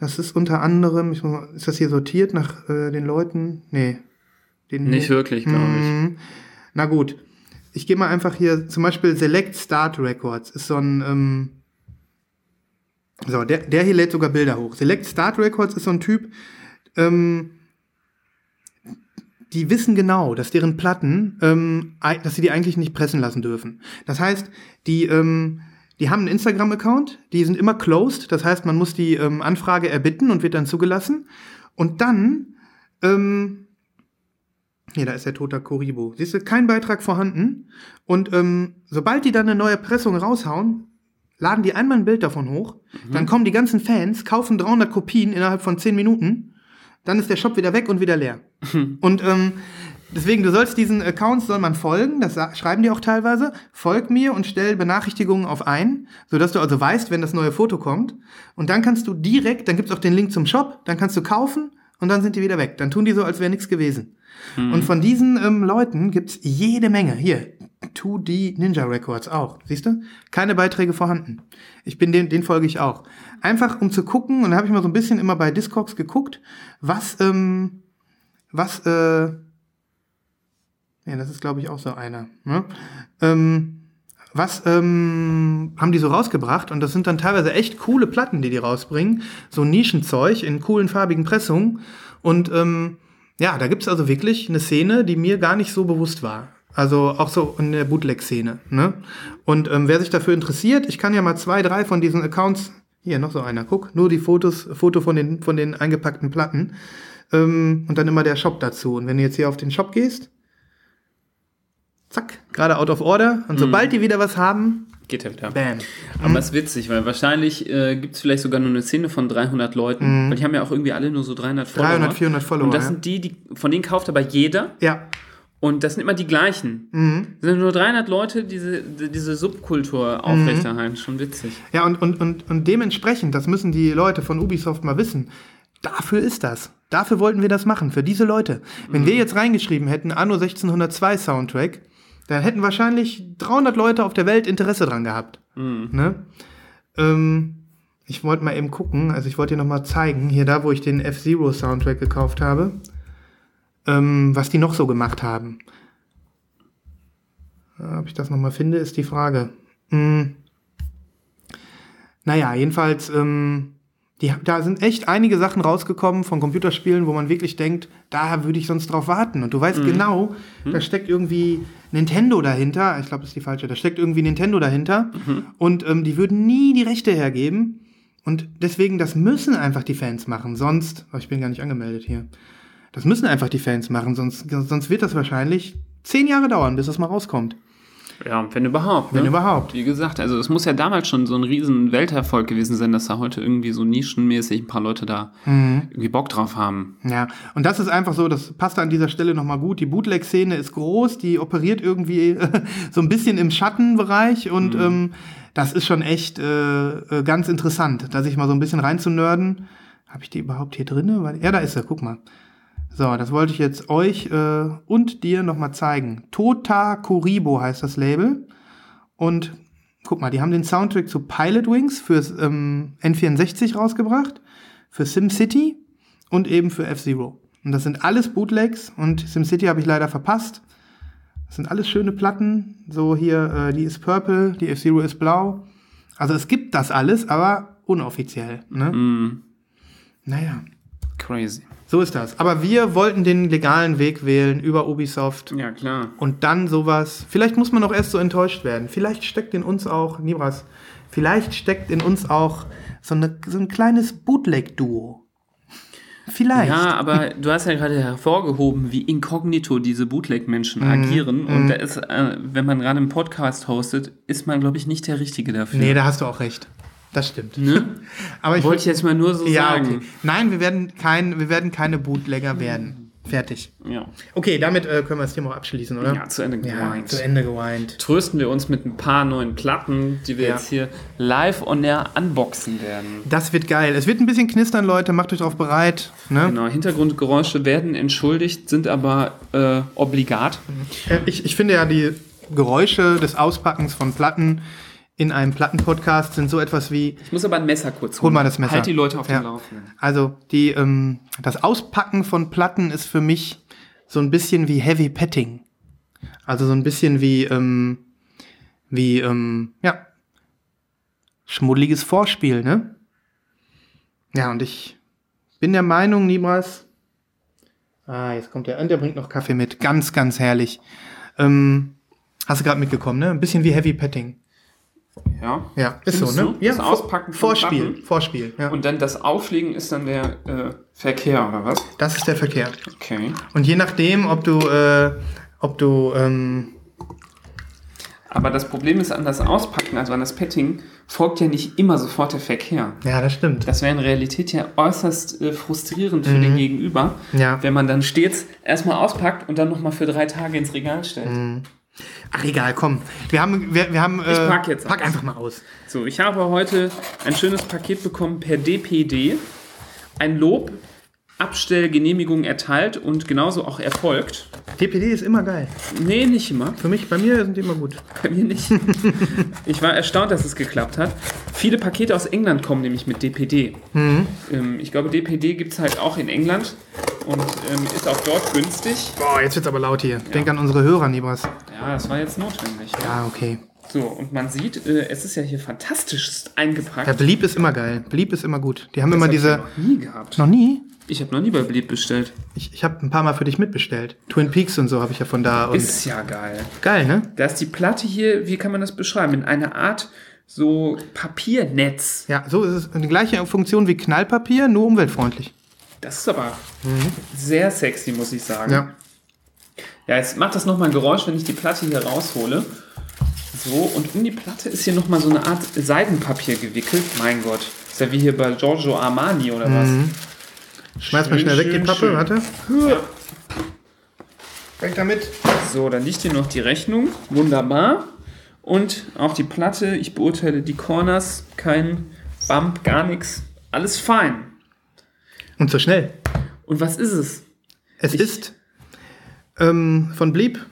Das ist unter anderem, ich muss mal, ist das hier sortiert nach äh, den Leuten? Nee. Den, Nicht wirklich, glaube ich. Mhm. Na gut. Ich gehe mal einfach hier, zum Beispiel Select Start Records ist so ein, ähm, so, der, der hier lädt sogar Bilder hoch. Select Start Records ist so ein Typ, ähm, die wissen genau, dass deren Platten, ähm, dass sie die eigentlich nicht pressen lassen dürfen. Das heißt, die, ähm, die haben einen Instagram-Account, die sind immer closed, das heißt, man muss die ähm, Anfrage erbitten und wird dann zugelassen. Und dann, ähm, hier, da ist der toter Koribo. Siehst du, kein Beitrag vorhanden. Und ähm, sobald die dann eine neue Pressung raushauen, laden die einmal ein Bild davon hoch, dann kommen die ganzen Fans, kaufen 300 Kopien innerhalb von 10 Minuten, dann ist der Shop wieder weg und wieder leer. und ähm, deswegen, du sollst diesen Accounts soll man folgen, das schreiben die auch teilweise, folg mir und stell Benachrichtigungen auf ein, sodass du also weißt, wenn das neue Foto kommt. Und dann kannst du direkt, dann gibt's auch den Link zum Shop, dann kannst du kaufen und dann sind die wieder weg. Dann tun die so, als wäre nichts gewesen. Und von diesen ähm, Leuten gibt's jede Menge. Hier, 2D Ninja Records auch. Siehst du? Keine Beiträge vorhanden. Ich bin den, den folge ich auch. Einfach um zu gucken, und da habe ich mal so ein bisschen immer bei Discogs geguckt, was, ähm, was, äh, ja, das ist glaube ich auch so einer. Ne? Ähm, was ähm, haben die so rausgebracht? Und das sind dann teilweise echt coole Platten, die die rausbringen. So Nischenzeug in coolen farbigen Pressungen. Und ähm, ja, da gibt's also wirklich eine Szene, die mir gar nicht so bewusst war. Also auch so in der Bootleg-Szene. Ne? Und ähm, wer sich dafür interessiert, ich kann ja mal zwei, drei von diesen Accounts, hier noch so einer, guck, nur die Fotos, Foto von den, von den eingepackten Platten ähm, und dann immer der Shop dazu. Und wenn du jetzt hier auf den Shop gehst, zack, gerade out of order. Und sobald die wieder was haben, Geht ja wieder. bam. Aber es ist witzig, weil wahrscheinlich äh, gibt es vielleicht sogar nur eine Szene von 300 Leuten. Weil die haben ja auch irgendwie alle nur so 300 Follower. 300, 400 Follower, Und das ja. sind die, die, von denen kauft aber jeder. Ja, Und das sind immer die gleichen. Mhm. Es sind nur 300 Leute, die diese, die diese Subkultur aufrechterhalten. Schon witzig. Ja, und, und, und, und dementsprechend, das müssen die Leute von Ubisoft mal wissen, dafür ist das. Dafür wollten wir das machen, für diese Leute. Wenn wir jetzt reingeschrieben hätten, Anno 1602 Soundtrack, dann hätten wahrscheinlich 300 Leute auf der Welt Interesse dran gehabt. Ne? Ähm, ich wollte mal eben gucken, also ich wollte dir noch mal zeigen, hier da, wo ich den F-Zero Soundtrack gekauft habe, ähm, was die noch so gemacht haben. Ob ich das noch mal finde, ist die Frage. Hm. Naja, jedenfalls, ähm, die, da sind echt einige Sachen rausgekommen von Computerspielen, wo man wirklich denkt, da würde ich sonst drauf warten. Und du weißt genau, da steckt irgendwie Nintendo dahinter. Ich glaube, das ist die falsche. Da steckt irgendwie Nintendo dahinter. Und ähm, die würden nie die Rechte hergeben. Und deswegen, das müssen einfach die Fans machen. Sonst, oh, ich bin gar nicht angemeldet hier. Das müssen einfach die Fans machen. Sonst, sonst wird das wahrscheinlich zehn Jahre dauern, bis das mal rauskommt. Ja, wenn überhaupt. Wenn ne? überhaupt. Wie gesagt, also es muss ja damals schon so ein riesen Welterfolg gewesen sein, dass da heute irgendwie so nischenmäßig ein paar Leute da Mhm. irgendwie Bock drauf haben. Ja, und das ist einfach so, das passt an dieser Stelle nochmal gut. Die Bootleg-Szene ist groß, die operiert irgendwie so ein bisschen im Schattenbereich und ähm, das ist schon echt äh, äh, ganz interessant, da sich mal so ein bisschen reinzunörden. Habe ich die überhaupt hier drinne? Weil- Ja, da ist sie, guck mal. So, das wollte ich jetzt euch äh, und dir nochmal zeigen. Tota Kuribo heißt das Label. Und guck mal, die haben den Soundtrack zu Pilot Wings fürs ähm, N64 rausgebracht, für SimCity und eben für F-Zero. Und das sind alles Bootlegs und SimCity habe ich leider verpasst. Das sind alles schöne Platten. So hier, äh, die ist purple, die F-Zero ist blau. Also es gibt das alles, aber unoffiziell. Ne? Mhm. Naja, Crazy. So ist das. Aber wir wollten den legalen Weg wählen über Ubisoft. Ja, klar. Und dann sowas. Vielleicht muss man auch erst so enttäuscht werden. Vielleicht steckt in uns auch, Nibras, vielleicht steckt in uns auch so, eine, so ein kleines Bootleg-Duo. Vielleicht. Ja, aber du hast ja gerade hervorgehoben, wie inkognito diese Bootleg-Menschen Mhm. agieren. Und da ist, äh, wenn man gerade einen Podcast hostet, ist man, glaube ich, nicht der Richtige dafür. Nee, da hast du auch recht. Das stimmt. ne? Aber ich Wollte ich jetzt mal nur so ja, sagen. okay. Nein, wir werden, kein, wir werden keine Bootlegger werden. Fertig. Ja. Okay, damit äh, können wir das Thema auch abschließen, oder? ja, zu Ende Ja, gemeint. zu Ende geweint. Trösten wir uns mit ein paar neuen Platten, die wir Ja. jetzt hier live on air unboxen werden. Das wird geil. Es wird ein bisschen knistern, Leute. Macht euch darauf bereit. Ne? Genau, Hintergrundgeräusche werden entschuldigt, sind aber äh, obligat. Äh, Ich, ich finde ja, die Geräusche des Auspackens von Platten in einem Plattenpodcast sind so etwas wie, Ich muss aber ein Messer kurz Hol mal das Messer. Halt die Leute auf Ja. dem Laufenden. also die, ähm, das Auspacken von Platten ist für mich so ein bisschen wie Heavy Petting. Also so ein bisschen wie, ähm, wie, ähm, ja, schmuddeliges Vorspiel, ne? Ja, und ich bin der Meinung, Nibras, ah, jetzt kommt der, und der bringt noch Kaffee mit. Ganz, ganz herrlich. Ähm, hast du gerade mitgekommen, ne? Ein bisschen wie Heavy Petting. Ja. Ja, ist Findest so, ne? du? Ja, Das Auspacken von Vorspiel, Platten? Vorspiel, ja. Und dann das Auflegen ist dann der äh, Verkehr, oder was? das ist der Verkehr. Okay. Und je nachdem, ob du, äh, ob du, ähm, Aber das Problem ist an das Auspacken, also an das Petting, folgt ja nicht immer sofort der Verkehr. ja, das stimmt. Das wäre in Realität ja äußerst äh, frustrierend für den Gegenüber, Mhm. Ja. wenn man dann stets erstmal auspackt und dann nochmal für drei Tage ins Regal stellt. Mhm. Ach egal, komm. Wir haben, wir, wir haben. Äh, Ich pack jetzt Pack aus. einfach mal aus. So, ich habe heute ein schönes Paket bekommen per DPD. Ein Lob, Abstellgenehmigung erteilt und genauso auch erfolgt. DPD ist immer geil. Nee, nicht immer. Für mich, bei mir sind die immer gut. Bei mir nicht. ich war erstaunt, dass es geklappt hat. Viele Pakete aus England kommen nämlich mit DPD. Mhm. Ähm, ich glaube, DPD gibt es halt auch in England und ähm, ist auch dort günstig. Boah, jetzt wird's aber laut hier. Denk an unsere Hörer, Nibras. Ja, das war jetzt notwendig. Ja, okay. So, und man sieht, äh, es ist ja hier fantastisch eingepackt. Ja, Blieb ist immer geil. Blieb ist immer gut. Die haben Das immer hab ich diese. ja noch nie gehabt. Noch nie? Ich habe noch nie bei Blieb bestellt. Ich, ich habe ein paar Mal für dich mitbestellt. Twin Peaks und so habe ich ja von da. Ist ja geil. geil, ne? Da ist die Platte hier, wie kann man das beschreiben? In einer Art so Papiernetz. Ja, so ist es. Die gleiche Funktion wie Knallpapier, nur umweltfreundlich. Das ist aber sehr sexy, muss ich sagen. Ja. Ja, jetzt macht das nochmal ein Geräusch, wenn ich die Platte hier raushole. So, und um die Platte ist hier nochmal so eine Art Seidenpapier gewickelt. Mein Gott. Ist ja wie hier bei Giorgio Armani oder was? Schmeiß mal schnell weg die Pappe, schön. warte. Weg damit. So, dann liegt hier noch die Rechnung. Wunderbar. Und auch die Platte. Ich beurteile die Corners. Kein Bump, gar nichts. Alles fein. Und so schnell. Und was ist es? Es Ich- ist ähm, von Blieb.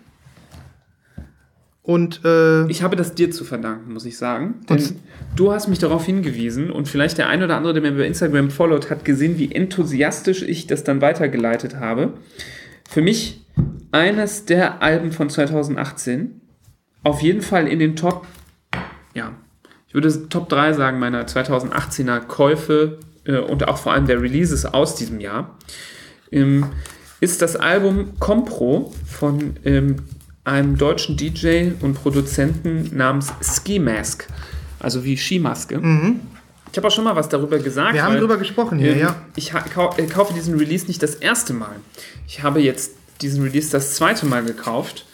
Und äh, Ich habe das dir zu verdanken, muss ich sagen. Denn du hast mich darauf hingewiesen und vielleicht der ein oder andere, der mir bei Instagram followt, hat gesehen, wie enthusiastisch ich das dann weitergeleitet habe. Für mich eines der Alben von 2018. Auf jeden Fall in den Top, ja, ich würde Top 3 sagen, meiner 2018er Käufe äh, und auch vor allem der Releases aus diesem Jahr. Ähm, ist das Album Compro von ähm, einem deutschen DJ und Produzenten namens Ski Mask, also wie Skimaske. Ich habe auch schon mal was darüber gesagt. Mhm. wir haben weil, drüber gesprochen hier, ähm, ja. Ich äh, kaufe diesen Release nicht das erste Mal. Ich habe jetzt diesen Release das zweite Mal gekauft.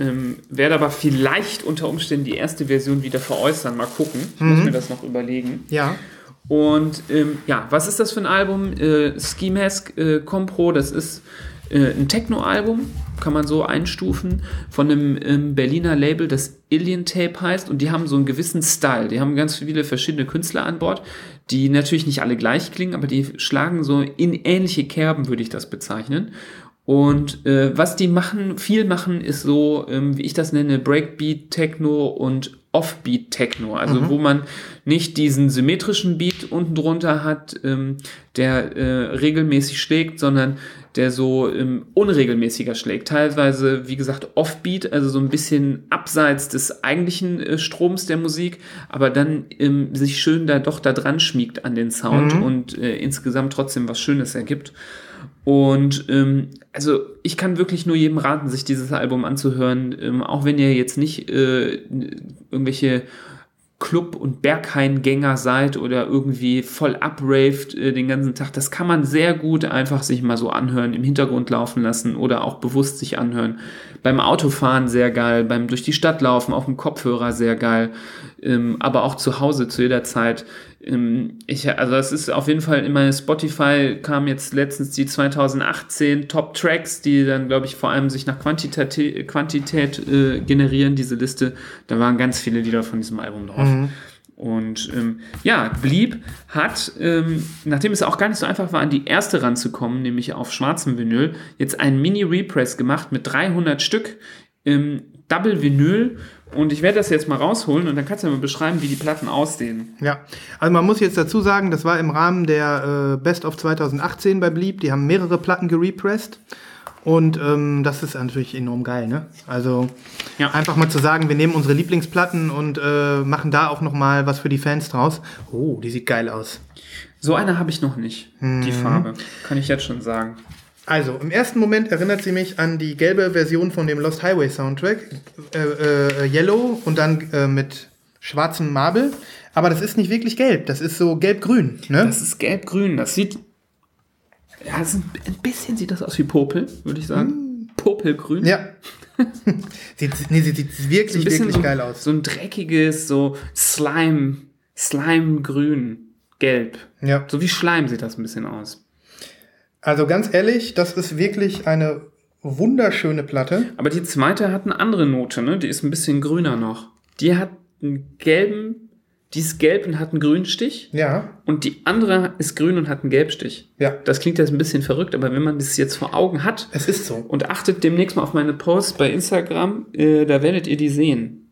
Ähm, werde aber vielleicht unter Umständen die erste Version wieder veräußern. Mal gucken. Ich muss mir das noch überlegen. Ja. Und ähm, ja, was ist das für ein Album? Äh, Ski Mask äh, Compro, das ist äh, ein Techno-Album, kann man so einstufen, von einem ähm, Berliner Label, das Alien Tape heißt. Und die haben so einen gewissen Style. Die haben ganz viele verschiedene Künstler an Bord, die natürlich nicht alle gleich klingen, aber die schlagen so in ähnliche Kerben, würde ich das bezeichnen. Und äh, was die machen, viel machen, ist so, ähm, wie ich das nenne, Breakbeat Techno und Offbeat Techno. Also wo man nicht diesen symmetrischen Beat unten drunter hat, ähm, der äh, regelmäßig schlägt, sondern der so ähm, unregelmäßiger schlägt. Teilweise, wie gesagt, Offbeat, also so ein bisschen abseits des eigentlichen äh, Stroms der Musik, aber dann ähm, sich schön da doch da dran schmiegt an den Sound und äh, insgesamt trotzdem was Schönes ergibt. Und ähm, also ich kann wirklich nur jedem raten, sich dieses Album anzuhören, ähm, auch wenn ihr jetzt nicht äh, irgendwelche Club- und Berghain-Gänger seid oder irgendwie voll upraved äh, den ganzen Tag. Das kann man sehr gut einfach sich mal so anhören, im Hintergrund laufen lassen oder auch bewusst sich anhören. Beim Autofahren sehr geil, beim durch die Stadt laufen, auf dem Kopfhörer sehr geil, ähm, aber auch zu Hause zu jeder Zeit. Ähm, ich, also das ist auf jeden Fall in meine Spotify kam jetzt letztens die 2018 Top Tracks, die dann glaube ich vor allem sich nach Quantität, Quantität äh, generieren, diese Liste. Da waren ganz viele Lieder von diesem Album drauf. Und ähm, ja, Blieb hat, ähm, nachdem es auch gar nicht so einfach war, an die erste ranzukommen, nämlich auf schwarzem Vinyl, jetzt einen Mini-Repress gemacht mit 300 Stück im Double Vinyl. Und ich werde das jetzt mal rausholen und dann kannst du mal beschreiben, wie die Platten aussehen. Ja, also man muss jetzt dazu sagen, das war im Rahmen der äh, Best of 2018 bei Bleep. Die haben mehrere Platten gerepressed. Und ähm, das ist natürlich enorm geil, ne? Also Ja. einfach mal zu sagen, wir nehmen unsere Lieblingsplatten und äh, machen da auch noch mal was für die Fans draus. Oh, die sieht geil aus. So eine habe ich noch nicht, die Farbe. Kann ich jetzt schon sagen. Also, im ersten Moment erinnert sie mich an die gelbe Version von dem Lost Highway Soundtrack. Äh, äh, Yellow und dann äh, mit schwarzem Marble. Aber das ist nicht wirklich gelb. Das ist so gelb-grün. Ne? Das ist gelb-grün. Das sieht. Ja, das ein bisschen sieht das aus wie Popel, würde ich sagen. Popelgrün. Ja. sieht, nee, sieht, wirklich, wirklich so, geil aus. so ein dreckiges, so Slime, Slime-grün, gelb. Ja. So wie Schleim sieht das ein bisschen aus. Also ganz ehrlich, das ist wirklich eine wunderschöne Platte. Aber die zweite hat eine andere Note, ne? Die ist ein bisschen grüner noch. Die hat einen gelben, die ist gelb und hat einen grünen Stich. Ja. Und die andere ist grün und hat einen Gelbstich. Ja. Das klingt jetzt ein bisschen verrückt, aber wenn man das jetzt vor Augen hat Es ist so. und achtet demnächst mal auf meine Posts bei Instagram, äh, da werdet ihr die sehen.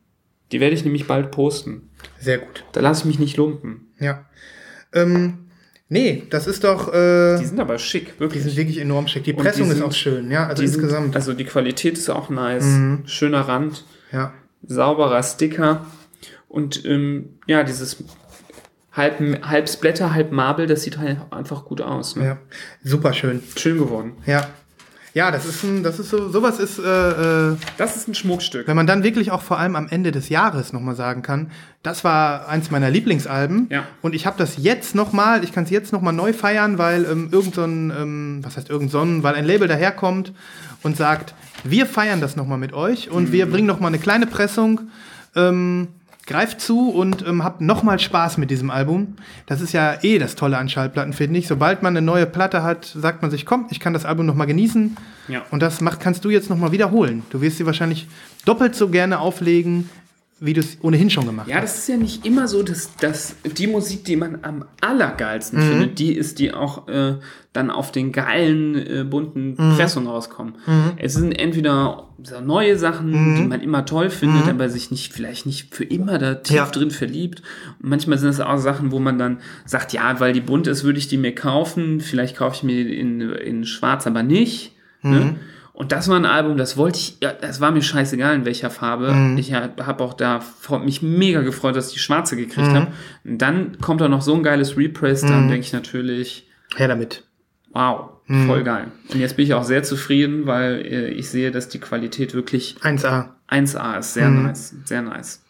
Die werde ich nämlich bald posten. Sehr gut. Da lasse ich mich nicht lumpen. Ja. Ähm, nee, das ist doch. Äh, Die sind aber schick, die wirklich. sind wirklich enorm schick. Die Und Pressung die ist sind- auch schön, ja. Also Die sind- insgesamt. Also die Qualität ist auch nice. Mhm. Schöner Rand, ja. sauberer Sticker und ähm, ja, dieses halb, halb Splatter, halb Marble, das sieht halt einfach gut aus. Ne? ja. Super schön. Schön geworden. Ja. Ja, das ist ein, das ist so, sowas ist, äh, äh, Das ist ein Schmuckstück. wenn man dann wirklich auch vor allem am Ende des Jahres nochmal sagen kann, das war eins meiner Lieblingsalben. Ja. Und ich habe das jetzt nochmal, ich kann es jetzt nochmal neu feiern, weil ähm, irgend so ein, ähm, was heißt irgend so ein, weil ein Label daherkommt und sagt, wir feiern das nochmal mit euch und Mhm. wir bringen nochmal eine kleine Pressung. Ähm, greift zu und ähm, habt nochmal Spaß mit diesem Album. Das ist ja eh das Tolle an Schallplatten, finde ich. Sobald man eine neue Platte hat, sagt man sich, komm, ich kann das Album nochmal genießen. Ja. Und das macht, kannst du jetzt nochmal wiederholen. Du wirst sie wahrscheinlich doppelt so gerne auflegen, wie du es ohnehin schon gemacht Ja, hast. das ist ja nicht immer so, dass, dass die Musik, die man am allergeilsten Mhm. findet, die ist, die auch äh, dann auf den geilen, äh, bunten Mhm. Pressungen rauskommen. Es sind entweder so neue Sachen, Mhm. die man immer toll findet, aber sich nicht, vielleicht nicht für immer da tief Ja. drin verliebt. Und manchmal sind es auch Sachen, wo man dann sagt, ja, weil die bunt ist, würde ich die mir kaufen. Vielleicht kaufe ich mir in, in schwarz, aber nicht. Mhm. Ne? Und das war ein Album, das wollte ich, ja, das war mir scheißegal in welcher Farbe. Mhm. Ich habe auch da mich mega gefreut, dass ich die schwarze Mhm. gekriegt habe. Und dann kommt da noch so ein geiles Repress, dann denke ich natürlich, Her damit. wow, Mhm. voll geil. Und jetzt bin ich auch sehr zufrieden, weil äh, ich sehe, dass die Qualität wirklich 1A. 1A ist. Sehr Mhm. nice, sehr nice.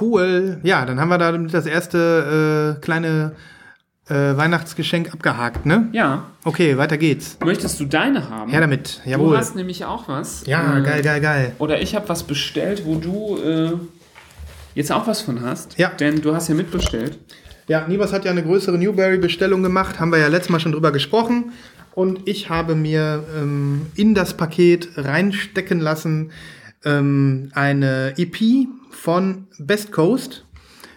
Cool. Ja, dann haben wir da das erste äh, kleine Äh, Weihnachtsgeschenk abgehakt, ne? Ja. Okay, weiter geht's. Möchtest du deine haben? Her damit, Du jawohl. hast nämlich auch was. Ja, Äh, geil, geil, geil. Oder ich habe was bestellt, wo du äh, jetzt auch was von hast. Ja. Denn du hast ja mitbestellt. Ja, Nibas hat ja eine größere Newberry-Bestellung gemacht, haben wir ja letztes Mal schon drüber gesprochen. Und ich habe mir ähm, in das Paket reinstecken lassen ähm, eine EP von Best Coast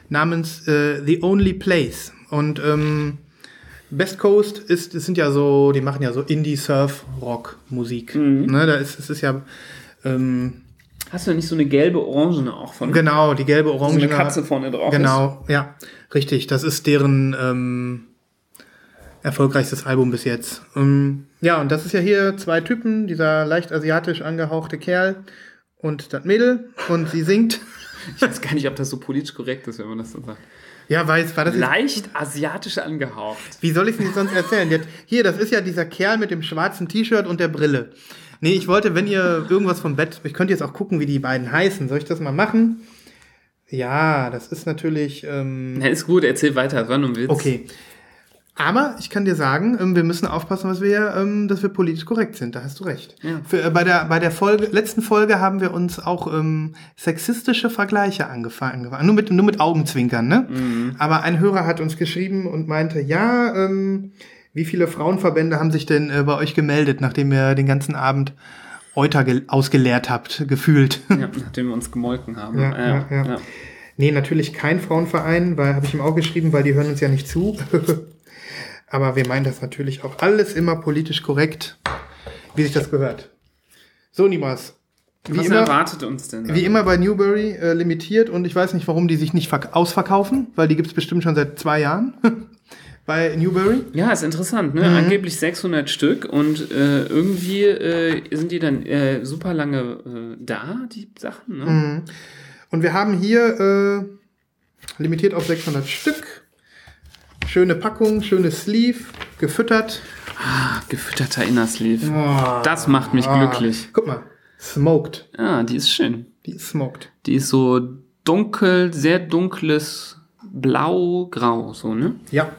namens äh, The Only Place. Und ähm, Best Coast ist, es sind ja so, die machen ja so Indie-Surf-Rock-Musik. Ne, da ist, es ist ja ähm, Hast du nicht so eine gelbe Orangene auch von? genau die gelbe So Orange. eine Katze vorne drauf. Genau, ja, richtig. Das ist deren ähm, erfolgreichstes Album bis jetzt. Ähm, ja, und das ist ja hier zwei Typen, dieser leicht asiatisch angehauchte Kerl und das Mädel. Und sie singt. Ist. Ich weiß gar nicht, ob das so politisch korrekt ist, wenn man das so sagt. Ja, weiß, war das Leicht asiatisch angehaucht. Wie soll ich es denn sonst erzählen? Jetzt, hier, das ist ja dieser Kerl mit dem schwarzen T-Shirt und der Brille. Nee, ich wollte, wenn ihr irgendwas vom Bett, ich könnte jetzt auch gucken, wie die beiden heißen. Soll ich das mal machen? Ja, das ist natürlich. Ähm, Na, ist gut, erzähl weiter, wann du willst. Okay. Aber ich kann dir sagen, ähm, wir müssen aufpassen, was wir, ähm, dass wir politisch korrekt sind. Da hast du recht. Ja. Für, äh, bei der, bei der Folge, letzten Folge haben wir uns auch ähm, sexistische Vergleiche angefangen. Nur mit, nur mit Augenzwinkern, ne? Aber ein Hörer hat uns geschrieben und meinte, ja, ähm, wie viele Frauenverbände haben sich denn äh, bei euch gemeldet, nachdem ihr den ganzen Abend Euter ge- ausgeleert habt, gefühlt? Ja, nachdem wir uns gemolken haben. Ja, ja, ja. Nee, natürlich kein Frauenverein, weil habe ich ihm auch geschrieben, weil die hören uns ja nicht zu. Aber wir meinen das natürlich auch alles immer politisch korrekt, wie sich das gehört. So, Nimas. Wie Was immer, erwartet uns denn? wie immer bei Newberry äh, limitiert und ich weiß nicht, warum die sich nicht verk- ausverkaufen, weil die gibt's bestimmt schon seit zwei Jahren bei Newberry. Ja, ist interessant, Mhm. ne? Angeblich 600 Stück und äh, irgendwie äh, sind die dann äh, super lange äh, da, die Sachen, ne? Mhm. Und wir haben hier äh, limitiert auf 600 Stück. Schöne Packung, schönes Sleeve, gefüttert. Ah, gefütterter Innersleeve. Oh, Das macht mich glücklich. Guck mal, smoked. Ja, die ist schön. Die ist smoked. Die ist so dunkel, sehr dunkles Blau-Grau, so, ne? Ja.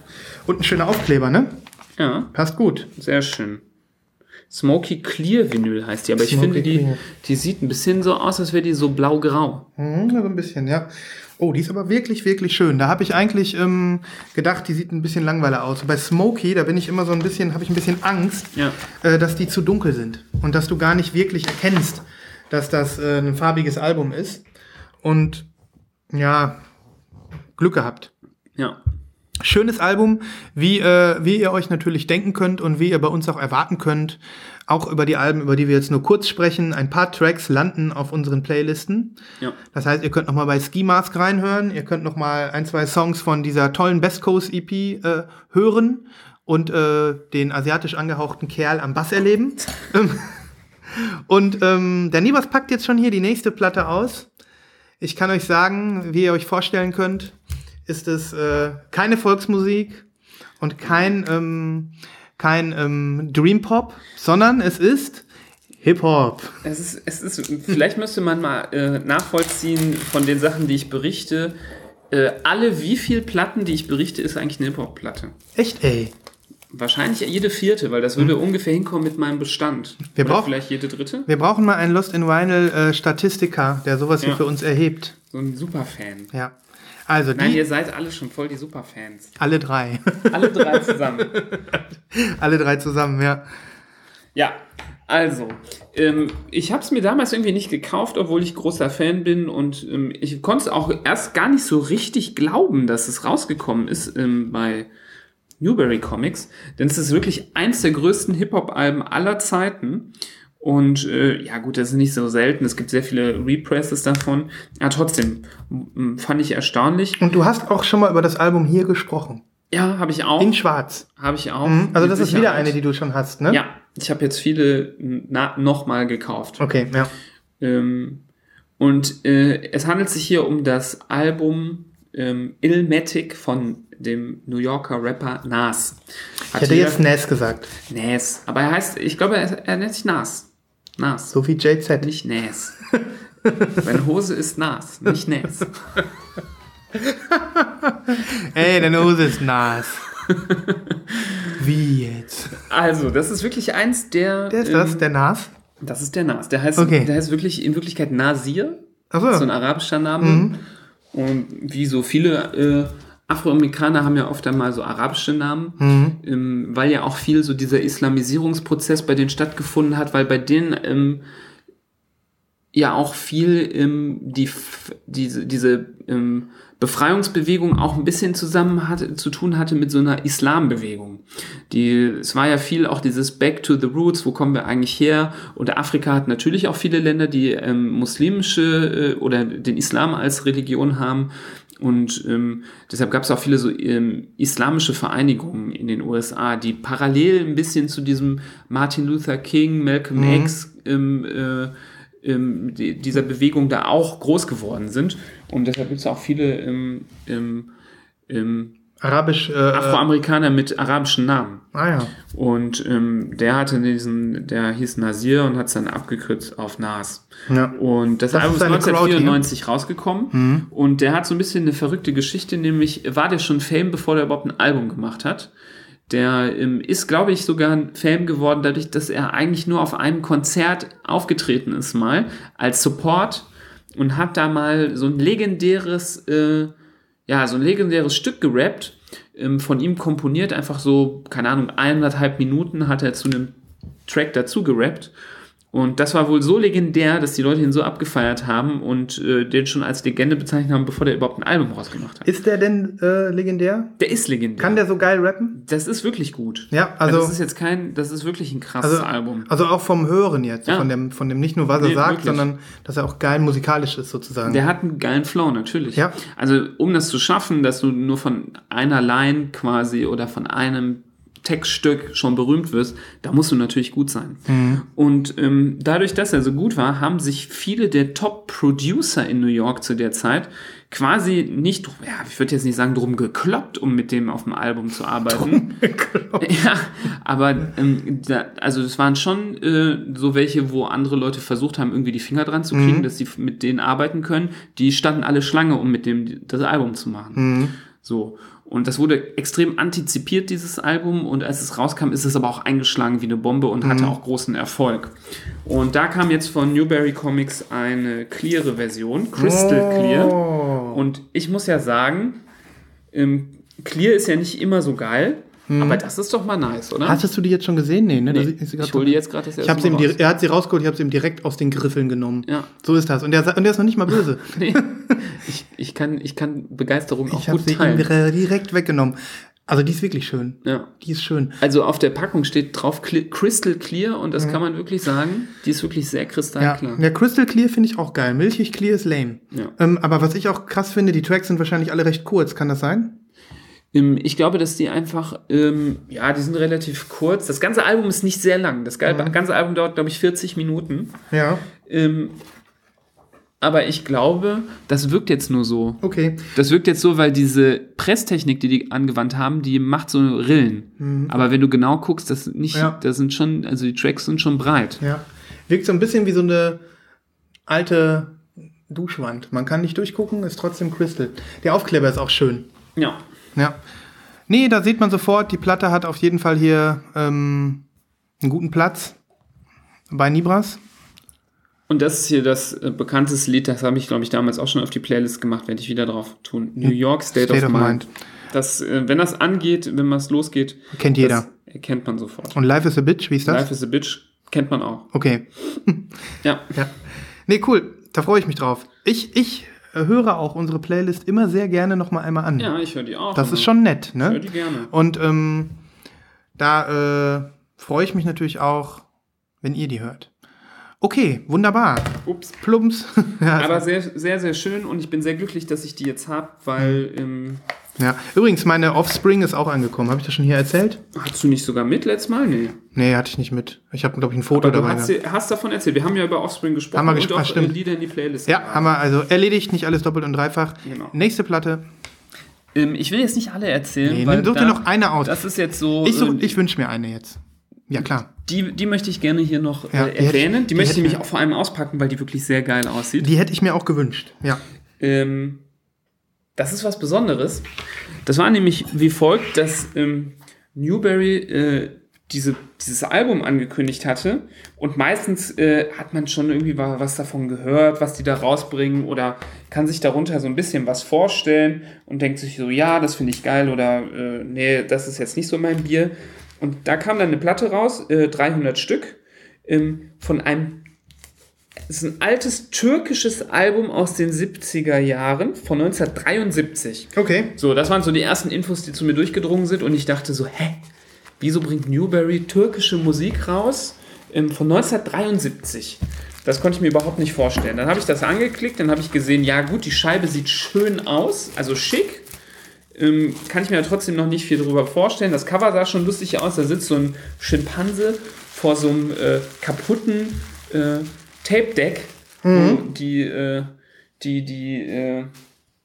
Und ein schöner Aufkleber, ne? Ja, Passt gut. sehr schön. Smoky Clear Vinyl heißt die, aber ich Smoky finde, die, Clear. die sieht ein bisschen so aus, als wäre die so blau-grau. Mhm, so ein bisschen, ja. Oh, die ist aber wirklich, wirklich schön. Da habe ich eigentlich ähm, gedacht, die sieht ein bisschen langweilig aus. Bei Smoky, da bin ich immer so ein bisschen, habe ich ein bisschen Angst, Ja. äh, dass die zu dunkel sind und dass du gar nicht wirklich erkennst, dass das äh, ein farbiges Album ist. Und ja, Glück gehabt. Ja. Schönes Album, wie, äh, wie ihr euch natürlich denken könnt und wie ihr bei uns auch erwarten könnt. Auch über die Alben, über die wir jetzt nur kurz sprechen. Ein paar Tracks landen auf unseren Playlisten. Ja. Das heißt, ihr könnt noch mal bei Ski Mask reinhören. Ihr könnt noch mal ein, zwei Songs von dieser tollen Best Coast EP äh, hören und äh, den asiatisch angehauchten Kerl am Bass erleben. Ähm, und ähm, der Nibas packt jetzt schon hier die nächste Platte aus. Ich kann euch sagen, wie ihr euch vorstellen könnt, ist es äh, keine Volksmusik und kein, ähm, kein ähm, Dream Pop, sondern es ist Hip Hop. Es ist, es ist, vielleicht müsste man mal äh, nachvollziehen von den Sachen, die ich berichte. Äh, alle wie viel Platten, die ich berichte, ist eigentlich eine Hip-Hop-Platte. Echt, ey. Wahrscheinlich jede vierte, weil das würde ungefähr hinkommen mit meinem Bestand. Wir Oder brauchen- vielleicht jede dritte. Wir brauchen mal einen Lost in Vinyl äh, Statistiker, der sowas hier Ja. für uns erhebt. So ein Superfan. Ja. Also Nein, die, ihr seid alle schon voll die Superfans. alle drei. Alle drei zusammen. alle drei zusammen, ja. Ja, also, ähm, ich habe es mir damals irgendwie nicht gekauft, obwohl ich großer Fan bin und ähm, ich konnte es auch erst gar nicht so richtig glauben, dass es rausgekommen ist ähm, bei Newberry Comics, denn es ist wirklich eins der größten Hip-Hop-Alben aller Zeiten. Und äh, ja gut, das ist nicht so selten. Es gibt sehr viele Represses davon. Aber trotzdem fand ich erstaunlich. Und du hast auch schon mal über das Album hier gesprochen. Ja, habe ich auch. In Schwarz. Habe ich auch. Mhm. Also das ist wieder Sicherheit. eine, die du schon hast, ne? Ja, ich habe jetzt viele nochmal gekauft. Okay, ja. Ähm, und äh, es handelt sich hier um das Album ähm, Illmatic von dem New Yorker Rapper Nas. Ich Hat hätte hier- jetzt Nas gesagt. Nas. Aber er heißt, ich glaube, er, er nennt sich Nas. Nas. So wie JZ. Nicht Nas. Seine Hose ist Nas, nicht Nas. Ey, deine Hose ist Nas. Wie jetzt? Also, das ist wirklich eins der. Der ist das, ähm, der Nas? Das ist der Nas. Der heißt, Okay. der heißt wirklich in Wirklichkeit Nasir. Achso. So ein arabischer Name. Mhm. Und wie so viele äh, Afroamerikaner haben ja oft einmal so arabische Namen, Mhm. ähm, weil ja auch viel so dieser Islamisierungsprozess bei denen stattgefunden hat, weil bei denen ähm, ja auch viel ähm, die, diese, diese ähm, Befreiungsbewegung auch ein bisschen zusammen hatte, zu tun hatte mit so einer Islambewegung. Die, es war ja viel auch dieses Back to the Roots, wo kommen wir eigentlich her? Und Afrika hat natürlich auch viele Länder, die ähm, muslimische äh, oder den Islam als Religion haben. Und ähm, deshalb gab es auch viele so ähm, islamische Vereinigungen in den USA, die parallel ein bisschen zu diesem Martin Luther King, Malcolm X ähm, äh, ähm, die, dieser Bewegung da auch groß geworden sind. Und deshalb gibt es auch viele ähm, ähm, ähm, Arabisch. Äh, Afroamerikaner mit arabischen Namen. ah ja. Und ähm, der hatte diesen, der hieß Nasir und hat es dann abgekürzt auf Nas. ja. Und das, Das Album ist ist seine Crowd hier. 1994 rausgekommen. Und der hat so ein bisschen eine verrückte Geschichte, nämlich war der schon Fame, bevor der überhaupt ein Album gemacht hat. Der ähm, ist, glaube ich, sogar ein Fame geworden, dadurch, dass er eigentlich nur auf einem Konzert aufgetreten ist mal als Support und hat da mal so ein legendäres, äh, ja, so ein legendäres Stück gerappt, ähm, von ihm komponiert, einfach so, keine Ahnung, eineinhalb Minuten hat er zu einem Track dazu gerappt. Und das war wohl so legendär, dass die Leute ihn so abgefeiert haben und äh, den schon als Legende bezeichnet haben, bevor der überhaupt ein Album rausgemacht hat. Ist der denn äh, legendär? Der ist legendär. Kann der so geil rappen? das ist wirklich gut. Ja, also- das ist jetzt kein, das ist wirklich ein krasses Also, Album. also auch vom Hören jetzt, Ja. von, dem, von dem nicht nur, was er Nee, sagt, wirklich. sondern dass er auch geil musikalisch ist sozusagen. Der hat einen geilen Flow, natürlich. Ja. Also, um das zu schaffen, dass du nur von einer Line quasi oder von einem Textstück schon berühmt wirst, da musst du natürlich gut sein. Mhm. Und ähm, dadurch, dass er so gut war, haben sich viele der Top-Producer in New York zu der Zeit quasi nicht, ja, ich würde jetzt nicht sagen, drum gekloppt, um mit dem auf dem Album zu arbeiten. ja, aber ähm, da, also es waren schon äh, so welche, wo andere Leute versucht haben, irgendwie die Finger dran zu kriegen, dass sie mit denen arbeiten können. Die standen alle Schlange, um mit dem das Album zu machen. So. Und das wurde extrem antizipiert, dieses Album. Und als es rauskam, ist es aber auch eingeschlagen wie eine Bombe und hatte auch großen Erfolg. Und da kam jetzt von Newberry Comics eine cleare Version, Crystal Clear. Und ich muss ja sagen, ähm, Clear ist ja nicht immer so geil. Aber das ist doch mal nice, oder? Hattest du die jetzt schon gesehen? Nee, ne? Nee, sie ich hol so- die jetzt gerade das Ich erste hab's ihm raus. er hat sie rausgeholt, ich habe sie ihm direkt aus den Griffeln genommen. Ja. So ist das. Und der, und der ist noch nicht mal böse. Nee. Ich, ich, kann, ich kann Begeisterung auch Ich habe gut sie ihm teilen. dire- direkt weggenommen. Also die ist wirklich schön. Ja. Die ist schön. Also auf der Packung steht drauf Crystal Clear und das kann man wirklich sagen. Die ist wirklich sehr Ja, kristallklar. ja Crystal Clear finde ich auch geil. Milchig Clear ist lame. Ja. Ähm, aber was ich auch krass finde, die Tracks sind wahrscheinlich alle recht kurz. Kann das sein? Ähm, Ich glaube, dass die einfach, ähm, ja, die sind relativ kurz. Das ganze Album ist nicht sehr lang. Das ge- ganze Album dauert, glaube ich, 40 Minuten. Ja. Ähm, aber ich glaube, das wirkt jetzt nur so. Okay. Das wirkt jetzt so, weil diese Presstechnik, die die angewandt haben, die macht so Rillen. Aber wenn du genau guckst, das nicht, Ja. das sind schon, also die Tracks sind schon breit. Ja. Wirkt so ein bisschen wie so eine alte Duschwand. Man kann nicht durchgucken, ist trotzdem Crystal. Der Aufkleber ist auch schön. Ja. Ja. Nee, da sieht man sofort, die Platte hat auf jeden Fall hier ähm, einen guten Platz bei Nibras. Und das ist hier das äh, bekannteste Lied, das habe ich, glaube ich, damals auch schon auf die Playlist gemacht, werde ich wieder drauf tun. New York State, State of, Mind. Mind. Das, äh, wenn das angeht, wenn was losgeht, Kennt jeder. erkennt man sofort. Und Life is a Bitch, wie ist das? Life is a Bitch kennt man auch. Okay. Ja. Ja. Nee, cool. Da freue ich mich drauf. Ich, ich höre auch unsere Playlist immer sehr gerne noch mal einmal an. Ja, ich höre die auch. Das ist schon nett, Ich höre ne? die gerne. Und ähm, da äh, freue ich mich natürlich auch, wenn ihr die hört. Okay, wunderbar. Ups. Plumps. ja, Aber sehr, sehr, sehr schön und ich bin sehr glücklich, dass ich die jetzt habe, weil ähm, ja. Übrigens, meine Offspring ist auch angekommen. Habe ich das schon hier erzählt? hast du nicht sogar mit letztes Mal? Nee. Nee, hatte ich nicht mit. Ich habe, glaube ich, ein Foto Aber du dabei. hast, dir- hast davon erzählt. Wir haben ja über Offspring gesprochen Haben wir und gesprochen, auch äh, stimmt. Lieder in die Playlist. Ja, haben wir also erledigt, nicht alles doppelt und dreifach. Genau. Nächste Platte. Ähm, ich will jetzt nicht alle erzählen. Nee, weil such dir noch eine aus. Das ist jetzt so. Ich, such- äh, ich wünsche mir eine jetzt. Ja, klar. die, die möchte ich gerne hier noch Ja, äh, die erwähnen. Die, die möchte ich nämlich mir- auch vor allem auspacken, weil die wirklich sehr geil aussieht. Die hätte ich mir auch gewünscht. Ja. Ähm, das ist was Besonderes. Das war nämlich wie folgt, dass ähm, Newberry äh, diese, dieses Album angekündigt hatte und meistens äh, hat man schon irgendwie wa- was davon gehört, was die da rausbringen oder kann sich darunter so ein bisschen was vorstellen und denkt sich so, ja, das finde ich geil oder äh, nee, das ist jetzt nicht so mein Bier. Und da kam dann eine Platte raus, äh, 300 Stück, ähm, von einem ist ein altes türkisches Album aus den 70er Jahren von 1973. Okay. So, das waren so die ersten Infos, die zu mir durchgedrungen sind und ich dachte so, hä? Wieso bringt Newberry türkische Musik raus ähm, von 1973? Das konnte ich mir überhaupt nicht vorstellen. Dann habe ich das angeklickt, dann habe ich gesehen, ja gut, die Scheibe sieht schön aus, also schick. Ähm, kann ich mir ja trotzdem noch nicht viel darüber vorstellen. Das Cover sah schon lustig aus. Da sitzt so ein Schimpanse vor so einem äh, kaputten äh, Tape-Deck, wo die, äh, die, die, äh,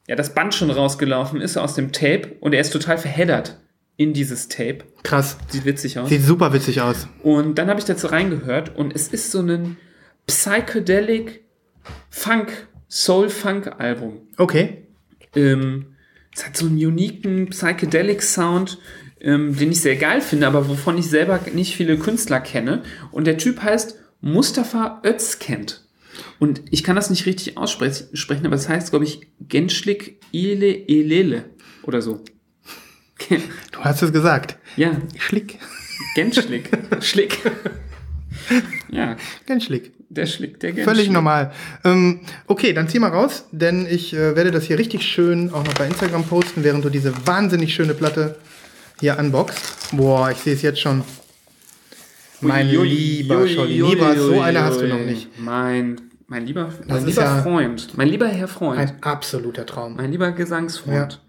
ja, das Band schon rausgelaufen ist aus dem Tape und er ist total verheddert in dieses Tape. Krass. Sieht witzig aus. Sieht super witzig aus. Und dann habe ich dazu reingehört und es ist so ein Psychedelic Funk, Soul-Funk-Album. Okay. Ähm, es hat so einen uniken Psychedelic Sound, ähm, den ich sehr geil finde, aber wovon ich selber nicht viele Künstler kenne. Und der Typ heißt Mustafa Özkent. Und ich kann das nicht richtig aussprechen, sprechen, aber es heißt, glaube ich, Genschlik Ile Elele oder so. Du hast es gesagt. ja, Schlick. Genschlik. Schlick. Ja, Ganz schlick. der Schlick, der Genschlik. Völlig normal. Ähm, okay, dann zieh mal raus, denn ich äh, werde das hier richtig schön auch noch bei Instagram posten, während du diese wahnsinnig schöne Platte hier unboxst. Boah, ich sehe es jetzt schon. Mein Ui, lieber ui, Scholli. ui, Lieber, so eine hast du noch nicht. Mein, mein lieber, mein lieber ja- Freund, mein lieber Herr Freund, Ein absoluter Traum. mein lieber Gesangsfreund.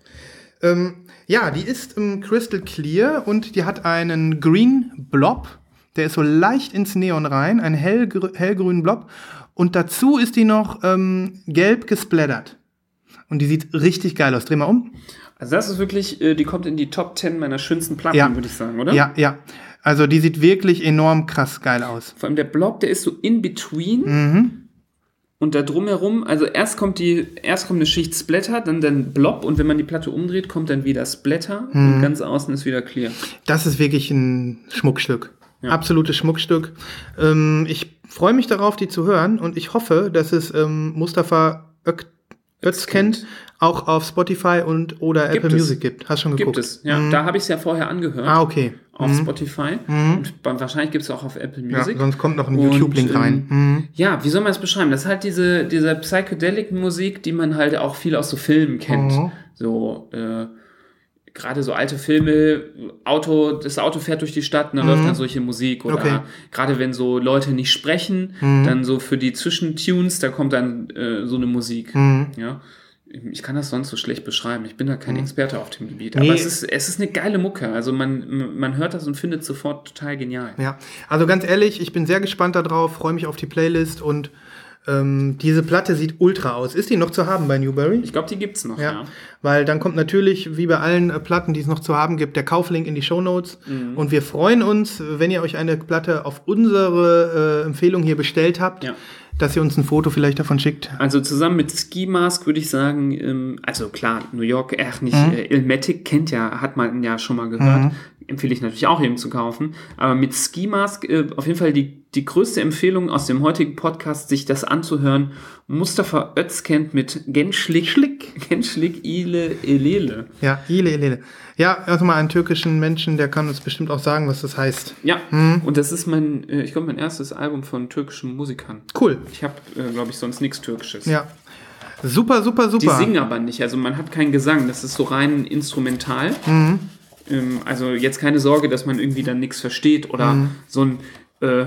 Ähm, ja, die ist ähm, crystal clear und die hat einen Green Blob. Der ist so leicht ins Neon rein, einen hellgrü hellgrünen Blob. Und dazu ist die noch ähm, gelb gesplattert. Und die sieht richtig geil aus. Dreh mal um. Also das ist wirklich, äh, die kommt in die Top 10 meiner schönsten Platten, Ja. würde ich sagen, oder? Ja, ja. Also die sieht wirklich enorm krass geil aus. Vor allem der Blob, der ist so in between. Mhm. Und da drumherum, also erst kommt die, erst kommt eine Schicht Splatter, dann dann Blob und wenn man die Platte umdreht, kommt dann wieder Splatter Mhm. und ganz außen ist wieder clear. Das ist wirklich ein Schmuckstück. Absolutes Schmuckstück. Ähm, ich freue mich darauf, die zu hören und ich hoffe, dass es ähm, Mustafa Ök Özkent auch auf Spotify und oder Gibt Apple es. Music gibt. Hast schon geguckt? Gibt es, ja. Da habe ich es ja vorher angehört. Ah, okay. Auf Spotify. Und ba- wahrscheinlich gibt es auch auf Apple Ja, Music. sonst kommt noch ein Und, YouTube-Link rein. ähm, Mhm. Ja, wie soll man es beschreiben? Das ist halt diese, diese Psychedelic-Musik, die man halt auch viel aus so Filmen kennt. Mhm. So, äh, gerade so alte Filme, Auto, das Auto fährt durch die Stadt und dann läuft dann solche Musik. Oder Mhm. Okay. Mhm. gerade wenn so Leute nicht sprechen, dann so für die Zwischentunes, da kommt dann äh, so eine Musik. Mhm. Ja. Ich kann das sonst so schlecht beschreiben. Ich bin da kein Experte auf dem Gebiet. Nee. Aber es ist, es ist eine geile Mucke. Also man, man hört das und findet es sofort total genial. Ja, also ganz ehrlich, ich bin sehr gespannt darauf, freue mich auf die Playlist und ähm, diese Platte sieht ultra aus. Ist die noch zu haben bei Newberry? Ich glaube, die gibt's noch, Ja, ja. weil dann kommt natürlich, wie bei allen äh, Platten, die es noch zu haben gibt, der Kauflink in die Shownotes. Mhm. Und wir freuen uns, wenn ihr euch eine Platte auf unsere äh, Empfehlung hier bestellt habt, Ja. Dass ihr uns ein Foto vielleicht davon schickt. Also zusammen mit Ski Mask würde ich sagen, ähm, also klar, New York, äh, nicht Mhm. äh, Ilmatic kennt ja, hat man ja schon mal gehört. Empfehle ich natürlich auch jedem zu kaufen. Aber mit Ski Mask äh, auf jeden Fall die, die größte Empfehlung aus dem heutigen Podcast, sich das anzuhören. Mustafa Özkent mit Genschlik, Schlick. Genschlik Ile Elele. Ja, Ile, Ile. Ja, also mal einen türkischen Menschen, der kann uns bestimmt auch sagen, was das heißt. Ja, Mhm. und das ist mein, äh, ich glaube, mein erstes Album von türkischen Musikern. Cool. Ich habe, äh, glaube ich, sonst nichts Türkisches. Ja. Super, super, Die super. singen aber nicht, also man hat keinen Gesang, das ist so rein instrumental. Mhm. Ähm, also jetzt keine Sorge, dass man irgendwie dann nichts versteht oder Mhm. so ein äh,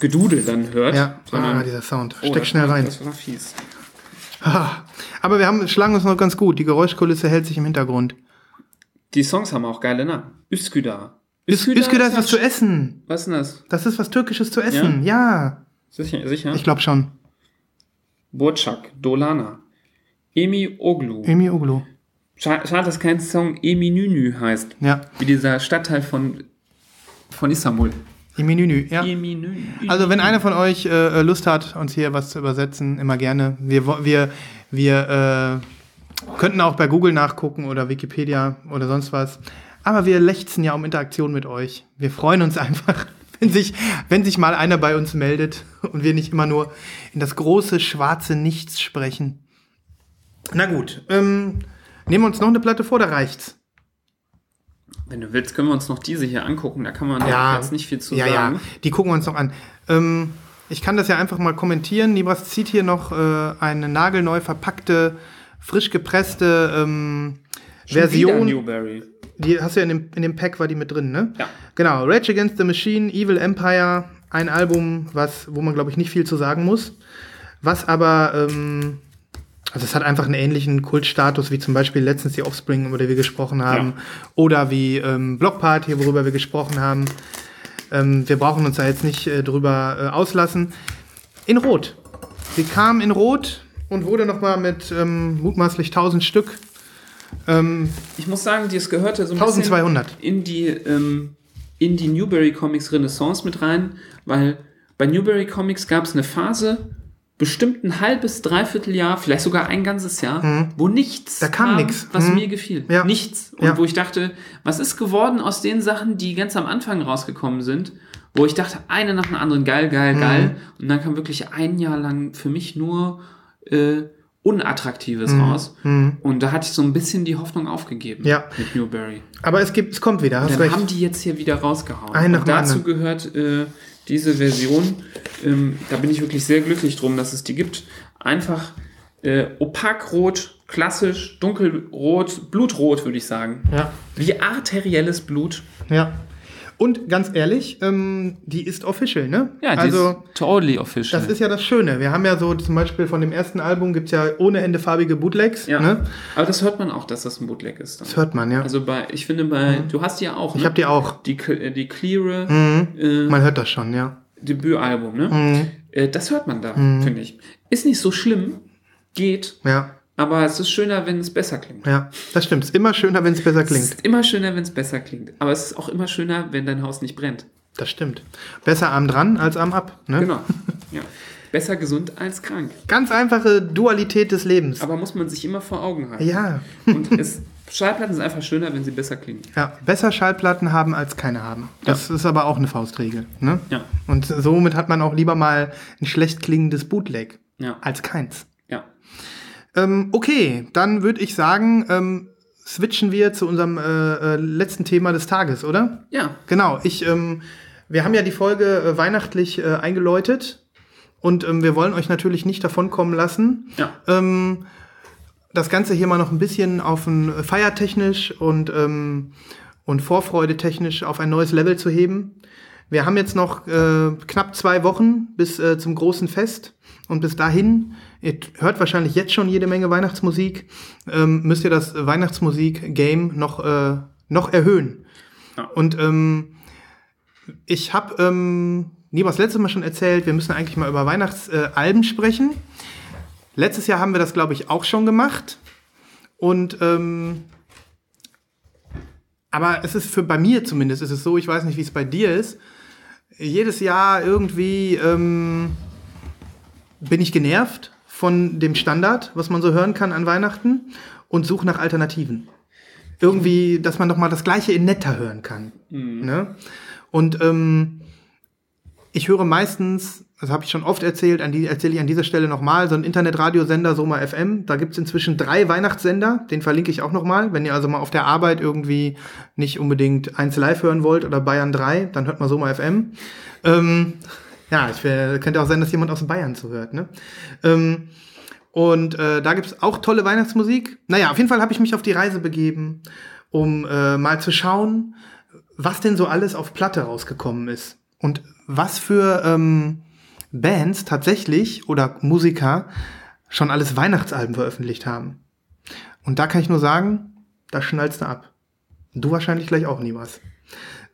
Gedudel dann hört. Ja, sondern, ah, dieser Sound. Oh, Steck das schnell rein. Das war fies. Aber wir haben, schlagen uns noch ganz gut. Die Geräuschkulisse hält sich im Hintergrund. Die Songs haben auch geile Namen. Üsküdar. Üs- Üsküdar ist was zu essen. Was ist denn das? Das ist was Türkisches zu essen. Ja, Sicher? sicher? ich glaube schon. Burçak, Dolana, Emi Oglu. Emi Uglu. Scha- Schade, dass kein Song Eminünü heißt. Ja, Wie dieser Stadtteil von, von Istanbul. Emi Nünü. Ja. Eminünü. Also wenn einer von euch äh, Lust hat, uns hier was zu übersetzen, immer gerne. Wir, wir, wir Könnten auch bei Google nachgucken oder Wikipedia oder sonst was. Aber wir lechzen ja um Interaktion mit euch. Wir freuen uns einfach, wenn sich, wenn sich mal einer bei uns meldet und wir nicht immer nur in das große schwarze Nichts sprechen. Na gut, ähm, nehmen wir uns noch eine Platte vor, da reicht's. Wenn du willst, können wir uns noch diese hier angucken. Da kann man Ja, jetzt nicht viel zu ja, sagen. Ja, die gucken wir uns noch an. Ähm, ich kann das ja einfach mal kommentieren. Nibras zieht hier noch äh, eine nagelneu verpackte, frisch gepresste ähm, Version. Newberry. Die hast du ja in dem, in dem Pack, war die mit drin, ne? Ja. Genau, Rage Against the Machine, Evil Empire, ein Album, was, wo man, glaube ich, nicht viel zu sagen muss. Was aber, ähm, also es hat einfach einen ähnlichen Kultstatus wie zum Beispiel letztens die Offspring, über die wir gesprochen haben. Oder wie ähm, Block Party, worüber wir gesprochen haben. Ähm, wir brauchen uns da jetzt nicht äh, drüber äh, auslassen. In Rot. Sie kam in Rot und wurde nochmal mit ähm, mutmaßlich 1000 Stück. Ähm, Ich muss sagen, das gehörte so ein 1200. bisschen in die, ähm, in die Newberry Comics Renaissance mit rein, weil bei Newberry Comics gab es eine Phase, bestimmt ein halbes, dreiviertel Jahr, vielleicht sogar ein ganzes Jahr, wo nichts Mhm. Da kam nix. was Mhm. mir gefiel. Ja. Nichts. Und Ja. wo ich dachte, was ist geworden aus den Sachen, die ganz am Anfang rausgekommen sind, wo ich dachte, eine nach der anderen, geil, Mhm. geil, geil. Und dann kam wirklich ein Jahr lang für mich nur äh, Unattraktives Mhm. raus. Und da hatte ich so ein bisschen die Hoffnung aufgegeben Ja. mit Newberry. aber es, gibt, es kommt wieder, hast Dann recht. haben die jetzt hier wieder rausgehauen. Einen nach Und dazu anderen. gehört äh, diese Version, ähm, da bin ich wirklich sehr glücklich drum, dass es die gibt. Einfach äh, opakrot, klassisch, dunkelrot, blutrot, würde ich sagen. Ja. Wie arterielles Blut. Ja. Und ganz ehrlich, ähm, die ist official, ne? Ja, die also, ist totally official. das ist ja das Schöne. Wir haben ja so zum Beispiel von dem ersten Album gibt es ja ohne Ende farbige Bootlegs. ja. Ne? Aber das hört man auch, dass das ein Bootleg ist. Dann. Das hört man, ja. Also bei, ich finde bei, du hast die ja auch, ich ne? habe die auch. die, äh, die cleare Mhm. Man hört das schon, ja. Debütalbum, ne? Mhm. Äh, das hört man da, finde ich. Ist nicht so schlimm, geht, Ja, aber es ist schöner, wenn es besser klingt. ja. Das stimmt. Ist immer schöner, wenn es besser Es klingt. ist immer schöner, wenn es besser klingt. Aber es ist auch immer schöner, wenn dein Haus nicht brennt. Das stimmt. Besser arm dran als arm ab. Ne? Genau. ja. Besser gesund als krank. Ganz einfache Dualität des Lebens. Aber muss man sich immer vor Augen halten. ja. Und es, Schallplatten sind einfach schöner, wenn sie besser klingen. Ja, besser Schallplatten haben als keine haben. Das ist aber auch eine Faustregel. Ne? Ja. Und somit hat man auch lieber mal ein schlecht klingendes Bootleg Ja. als keins. Ähm, okay, dann würde ich sagen, ähm, switchen wir zu unserem äh, äh, letzten Thema des Tages, oder? Ja. Genau, ich, ähm, wir haben ja die Folge äh, weihnachtlich äh, eingeläutet und ähm, wir wollen euch natürlich nicht davonkommen lassen. Ja. Ähm, das Ganze hier mal noch ein bisschen auf ein äh, feiertechnisch und, ähm, und vorfreudetechnisch auf ein neues Level zu heben. Wir haben jetzt noch äh, knapp zwei Wochen bis äh, zum großen Fest. Und bis dahin, ihr hört wahrscheinlich jetzt schon jede Menge Weihnachtsmusik, ähm, müsst ihr das Weihnachtsmusik-Game noch, äh, noch erhöhen. Ja. Und ähm, ich habe ähm, nie was letztes Mal schon erzählt, wir müssen eigentlich mal über Weihnachtsalben sprechen. Letztes Jahr haben wir das, glaube ich, auch schon gemacht. Und ähm, aber es ist für bei mir zumindest ist es so, ich weiß nicht, wie es bei dir ist. Jedes Jahr irgendwie ähm, bin ich genervt von dem Standard, was man so hören kann an Weihnachten und suche nach Alternativen. Irgendwie, dass man doch mal das Gleiche in netter hören kann. Ne? Und ähm, ich höre meistens, das habe ich schon oft erzählt, an die erzähle ich an dieser Stelle nochmal, so ein Internetradiosender Soma FM. Da gibt es inzwischen drei Weihnachtssender, den verlinke ich auch nochmal. Wenn ihr also mal auf der Arbeit irgendwie nicht unbedingt 1 Live hören wollt oder Bayern 3, dann hört mal Soma FM. Ähm, ja, ich wär, könnte auch sein, dass jemand aus Bayern zuhört. Ne? Ähm, und äh, da gibt es auch tolle Weihnachtsmusik. Naja, auf jeden Fall habe ich mich auf die Reise begeben, um äh, mal zu schauen, was denn so alles auf Platte rausgekommen ist. Und was für ähm, Bands tatsächlich oder Musiker schon alles Weihnachtsalben veröffentlicht haben. Und da kann ich nur sagen, da schnallst du ab. Du wahrscheinlich gleich auch nie was.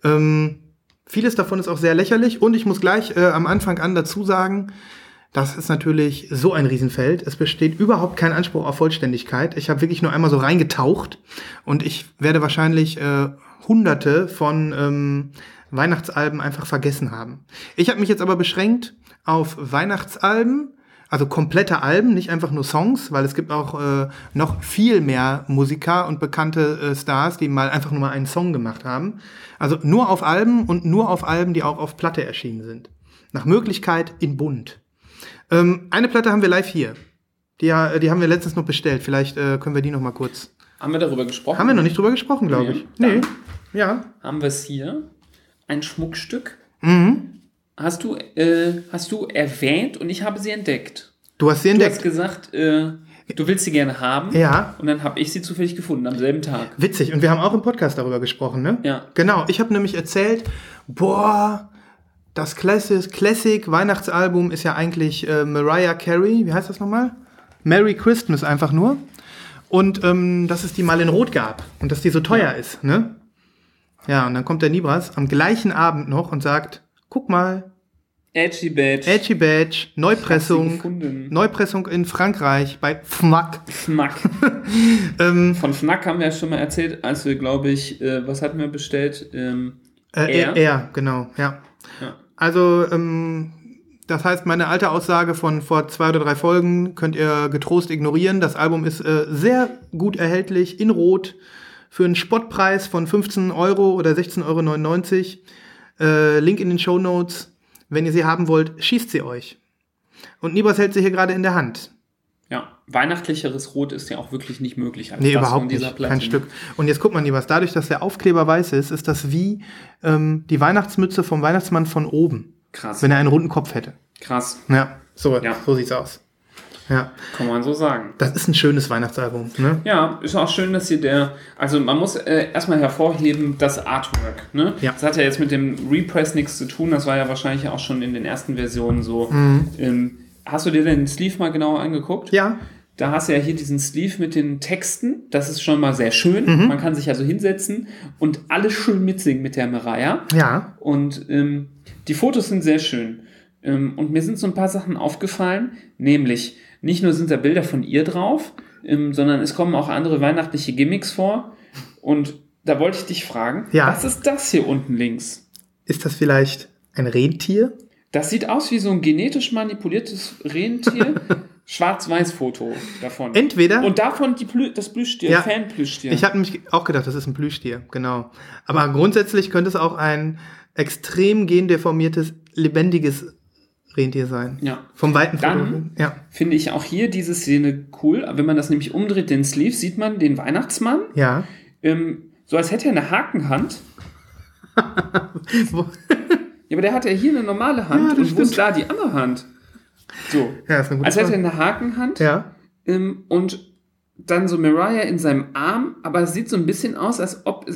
Ähm, vieles davon ist auch sehr lächerlich und ich muss gleich äh, am Anfang an dazu sagen, das ist natürlich so ein Riesenfeld. Es besteht überhaupt kein Anspruch auf Vollständigkeit. Ich habe wirklich nur einmal so reingetaucht und ich werde wahrscheinlich äh, hunderte von ähm, Weihnachtsalben einfach vergessen haben. Ich habe mich jetzt aber beschränkt auf Weihnachtsalben Also komplette Alben, nicht einfach nur Songs, weil es gibt auch äh, noch viel mehr Musiker und bekannte äh, Stars, die mal einfach nur mal einen Song gemacht haben. Also nur auf Alben und nur auf Alben, die auch auf Platte erschienen sind. Nach Möglichkeit in bunt. Ähm, eine Platte haben wir live hier. Die, ja- die haben wir letztens noch bestellt. Vielleicht äh, können wir die noch mal kurz. Haben wir darüber gesprochen? Haben wir noch nicht drüber gesprochen, glaube Nee. ich. Nee. Ja. Haben wir es hier? Ein Schmuckstück. Mhm. Hast du, äh, hast du erwähnt und ich habe sie entdeckt. Du hast sie Du entdeckt. hast gesagt, äh, du willst sie gerne haben. Ja. Und dann habe ich sie zufällig gefunden am selben Tag. Witzig. Und wir haben auch im Podcast darüber gesprochen, ne? Ja. Genau. Ich habe nämlich erzählt, boah, das Classic, Classic Weihnachtsalbum ist ja eigentlich äh, Mariah Carey. Wie heißt das nochmal? Merry Christmas einfach nur. Und ähm, dass es die mal in Rot gab und dass die so teuer ist, ne? Ja, und dann kommt der Nibras am gleichen Abend noch und sagt, guck mal, Edgy Badge. Edgy Badge, Neupressung. Neupressung in Frankreich bei FMAC. Fnack. Ähm, Von Fnack haben wir ja schon mal erzählt, als wir, glaube ich, äh, was hatten wir bestellt? Ähm, Äh, Air? er? er, genau, ja. Ja. Also, ähm, das heißt, meine alte Aussage von vor zwei oder drei Folgen könnt ihr getrost ignorieren. Das Album ist äh, sehr gut erhältlich in Rot für einen Spottpreis von 15 Euro oder 16,99 Euro. Äh, Link in den Show Notes. Wenn ihr sie haben wollt, schießt sie euch. Und Nibas hält sie hier gerade in der Hand. ja, weihnachtlicheres Rot ist ja auch wirklich nicht möglich als Nee, überhaupt nicht. Kein Stück. Und jetzt guck mal, Nibas, dadurch, dass der Aufkleber weiß ist, ist das wie ähm, die Weihnachtsmütze vom Weihnachtsmann von oben. Krass. Wenn er einen runden Kopf hätte. Krass. Ja, so, Ja. so sieht's aus. Ja, Kann man so sagen. das ist ein schönes Weihnachtsalbum. Ne? Ja, ist auch schön, dass hier der, also man muss äh, erstmal hervorheben, das Artwork. Ne? Ja. Das hat ja jetzt mit dem Repress nichts zu tun, das war ja wahrscheinlich auch schon in den ersten Versionen so. Ähm, hast du dir den Sleeve mal genauer angeguckt? Mhm. Ja, Da hast du ja hier diesen Sleeve mit den Texten, das ist schon mal sehr schön. Mhm. Man kann sich also hinsetzen und alles schön mitsingen mit der Mariah. ja, Und ähm, die Fotos sind sehr schön. Ähm, und mir sind so ein paar Sachen aufgefallen, nämlich nicht nur sind da Bilder von ihr drauf, ähm, sondern es kommen auch andere weihnachtliche Gimmicks vor. Und da wollte ich dich fragen, Ja. was ist das hier unten links? ist das vielleicht ein Rentier? Das sieht aus wie so ein genetisch manipuliertes Rentier. Schwarz-Weiß-Foto davon. Entweder. Und davon die Plü das Plüschtier, Ja. Fan-Plüschtier. ich habe nämlich auch gedacht, das ist ein Plüschtier, genau. Aber grundsätzlich könnte es auch ein extrem gendeformiertes, lebendiges Rentier sein. ja. Vom weiten Dann-. Ja, Finde ich auch hier diese Szene cool. Wenn man das nämlich umdreht, den Sleeve, sieht man den Weihnachtsmann. ja. Ähm, so als hätte er eine Hakenhand. Wo- Ja, aber der hat ja hier eine normale Hand. Ja, und wo stimmt. ist da die andere Hand? So. ja, ist eine gute Als hätte er eine Hakenhand. Ja, Ähm, und dann so Mariah in seinem Arm. Aber es sieht so ein bisschen aus, als ob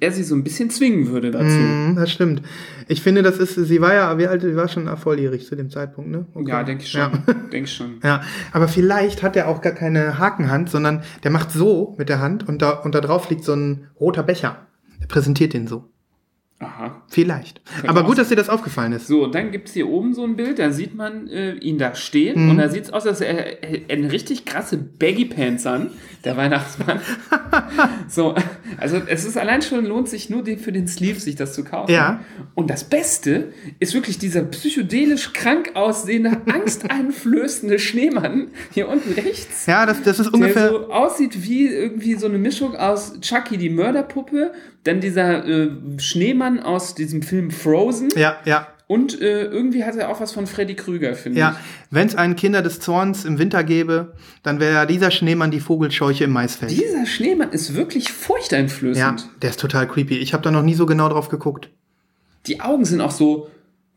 er sie so ein bisschen zwingen würde dazu. mm, das stimmt. Ich finde, das ist, sie war ja, wie alt, sie war schon volljährig zu dem Zeitpunkt, ne? Okay. Ja, denke ich schon. Ja. Denke ich schon. Ja, aber vielleicht hat er auch gar keine Hakenhand, sondern der macht so mit der Hand und da, und da drauf liegt so ein roter Becher. Er präsentiert den so. Aha. Vielleicht. Könnte aber gut, dass dir das aufgefallen ist. So, dann gibt es hier oben so ein Bild, da sieht man äh, ihn da stehen Mhm. und da sieht es aus, als er, er eine richtig krasse Baggy Pants an, der Weihnachtsmann. so, also es ist allein schon, lohnt sich nur die, für den Sleeve sich das zu kaufen. Ja. Und das Beste ist wirklich dieser psychedelisch krank aussehende, angsteinflößende Schneemann hier unten rechts. Ja, das, das ist Der ungefähr. so aussieht wie irgendwie so eine Mischung aus Chucky die Mörderpuppe, dann dieser äh, Schneemann aus diesem Film Frozen ja, ja, und äh, irgendwie hat er auch was von Freddy Krüger, finde ja. Wenn es einen Kinder des Zorns im Winter gäbe, dann wäre ja dieser Schneemann die Vogelscheuche im ich. Maisfeld. Dieser Schneemann ist wirklich Ja, furchteinflößend. der ist total creepy. Ich habe da noch nie so genau drauf geguckt. Die Augen sind auch so,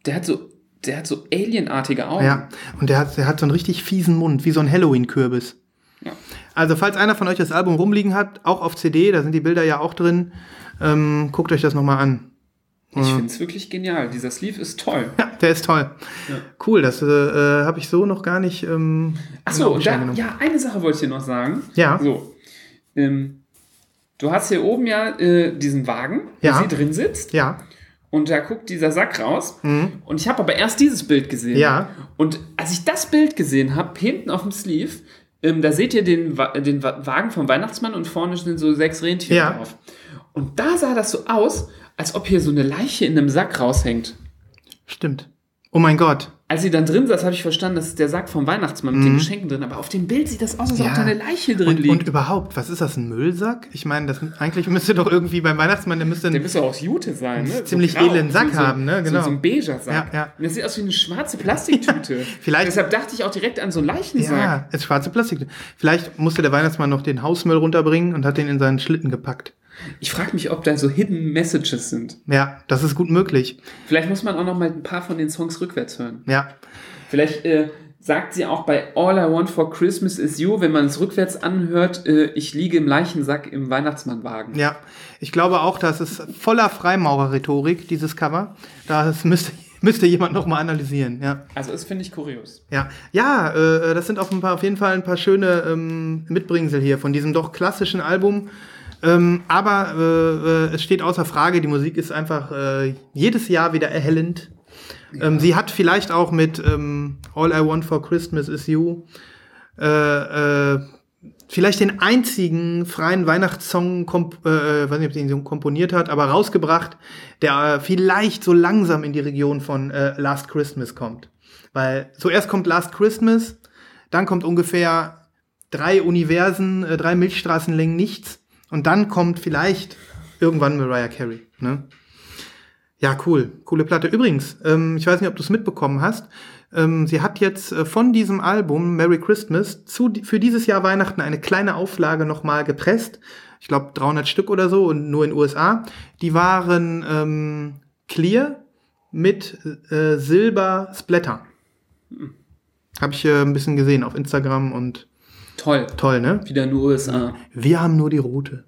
der hat so, der hat so alienartige Augen. Ja, und der hat, der hat so einen richtig fiesen Mund, wie so ein Halloween-Kürbis. Ja. Also, falls einer von euch das Album rumliegen hat, auch auf CD, da sind die Bilder ja auch drin, ähm, guckt euch das nochmal an. Ich finde es wirklich genial. Dieser Sleeve ist toll. Ja, der ist toll. Cool, das äh, habe ich so noch gar nicht. Ähm, Achso, ja, eine Sache wollte ich dir noch sagen. Ja. So. Ähm, du hast hier oben ja äh, diesen Wagen, wo Ja. sie drin sitzt. Ja, Und da guckt dieser Sack raus. Und ich habe aber erst dieses Bild gesehen. Mhm. Ja. Und als ich das Bild gesehen habe, hinten auf dem Sleeve, ähm, da seht ihr den, Wa- den Wa- Wagen vom Weihnachtsmann und vorne sind so sechs Rentiere Ja. drauf. Und da sah das so aus, als ob hier so eine Leiche in einem Sack raushängt. stimmt. Oh mein Gott. als sie dann drin saß, habe ich verstanden, das ist der Sack vom Weihnachtsmann mit Mhm. den Geschenken drin. Aber auf dem Bild sieht das aus, als ob da eine Leiche drin und, liegt. und überhaupt, was ist das, ein Müllsack? Ich meine, das eigentlich müsste doch irgendwie beim Weihnachtsmann, der müsste der müsste auch aus Jute sein, ne? ziemlich edlen Sack haben, ne? Genau. So, so ein beiger Sack. Ja, ja. Und das sieht aus wie eine schwarze Plastiktüte. Vielleicht- Deshalb dachte ich auch direkt an so einen Leichensack. ja, ist schwarze Plastik. Vielleicht musste der Weihnachtsmann noch den Hausmüll runterbringen und hat den in seinen Schlitten gepackt. Ich frage mich, ob da so Hidden Messages sind. Ja, das ist gut möglich. Vielleicht muss man auch noch mal ein paar von den Songs rückwärts hören. Ja, Vielleicht äh, sagt sie auch bei All I Want for Christmas is You, wenn man es rückwärts anhört, äh, ich liege im Leichensack im Weihnachtsmannwagen. ja. Ich glaube auch, das ist voller Freimaurer-Rhetorik, dieses Cover. Das müsste, müsste jemand noch mal analysieren, ja. Also das finde ich kurios. Ja, ja äh, das sind auf, ein paar, auf jeden Fall ein paar schöne ähm, Mitbringsel hier von diesem doch klassischen Album. Ähm, aber äh, äh, es steht außer Frage, die Musik ist einfach äh, jedes Jahr wieder erhellend. Ähm, sie hat vielleicht auch mit ähm, All I Want for Christmas is You äh, äh, vielleicht den einzigen freien Weihnachtssong, komp äh, weiß nicht, ob sie ihn so komponiert hat, aber rausgebracht, der äh, vielleicht so langsam in die Region von äh, Last Christmas kommt. Weil zuerst kommt Last Christmas, dann kommt ungefähr drei Universen, äh, drei Milchstraßenlängen nichts und dann kommt vielleicht irgendwann Mariah Carey. Ne? Ja, cool. Coole Platte. Übrigens, ähm, ich weiß nicht, ob du es mitbekommen hast. Ähm, sie hat jetzt äh, von diesem Album Merry Christmas zu, für dieses Jahr Weihnachten eine kleine Auflage nochmal gepresst. Ich glaube 300 Stück oder so und nur in den USA. Die waren ähm, clear mit äh, Silber Splatter. Habe ich äh, ein bisschen gesehen auf Instagram und Toll. toll, ne? Wieder nur USA. Wir haben nur die rote.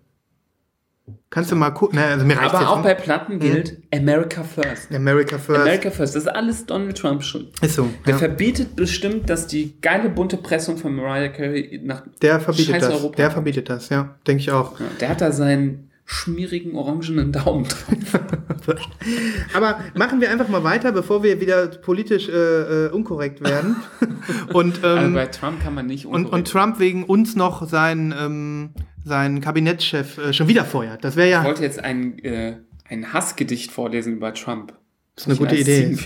Kannst du mal gucken? Ne, also mir reicht's Aber auch bei Platten gilt America First. America First. America First, das ist alles Donald Trump schuld. ist so. Der ja. verbietet bestimmt, dass die geile bunte Pressung von Mariah Carey nach Der verbietet scheiß das. Europa Der verbietet das, ja. Denke ich auch. Ja, der hat da seinen schmierigen orangenen Daumen drauf. Aber machen wir einfach mal weiter, bevor wir wieder politisch äh, äh, unkorrekt werden. und, Also ähm, bei Trump kann man nicht und, und unkorrekt- Trump wegen uns noch seinen, ähm, seinen Kabinettschef äh, schon wieder feuert. Das wäre ja Ich wollte jetzt ein, äh, ein Hassgedicht vorlesen über Trump. Das ist eine gute Idee.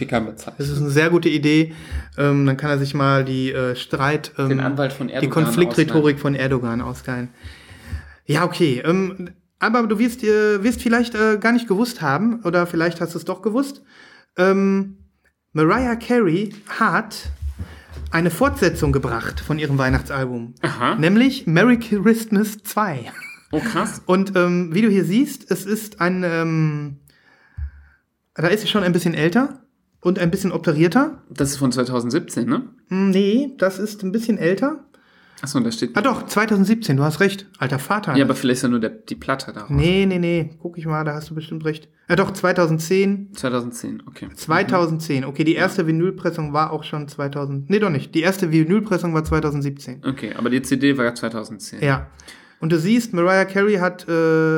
Das ist eine sehr gute Idee. Ähm, dann kann er sich mal die äh, Streit, ähm, Den Anwalt von die Erdogan Konfliktrhetorik von Erdogan ausgeilen. Ja, okay. Ähm, aber du wirst, äh, wirst vielleicht äh, gar nicht gewusst haben, oder vielleicht hast du es doch gewusst. Ähm, Mariah Carey hat eine Fortsetzung gebracht von ihrem Weihnachtsalbum. Aha. Nämlich Merry Christmas 2. Oh, krass. Und ähm, wie du hier siehst, es ist ein, ähm, da ist sie schon ein bisschen älter und ein bisschen operierter. Das ist von 2017, ne? Nee, das ist ein bisschen älter. Achso, und da steht. Ah doch, 2017, du hast recht. Alter Vater. Ja, aber vielleicht ist ja nur der, die Platte da. nee, nee, nee, guck ich mal, da hast du bestimmt recht. Ja doch, 2010. 2010, okay. 2010. Okay, die erste Vinylpressung war auch schon 2000. Nee, doch nicht. Die erste Vinylpressung war 2017. Okay, aber die CD war 2010. Ja. Und du siehst, Mariah Carey hat äh,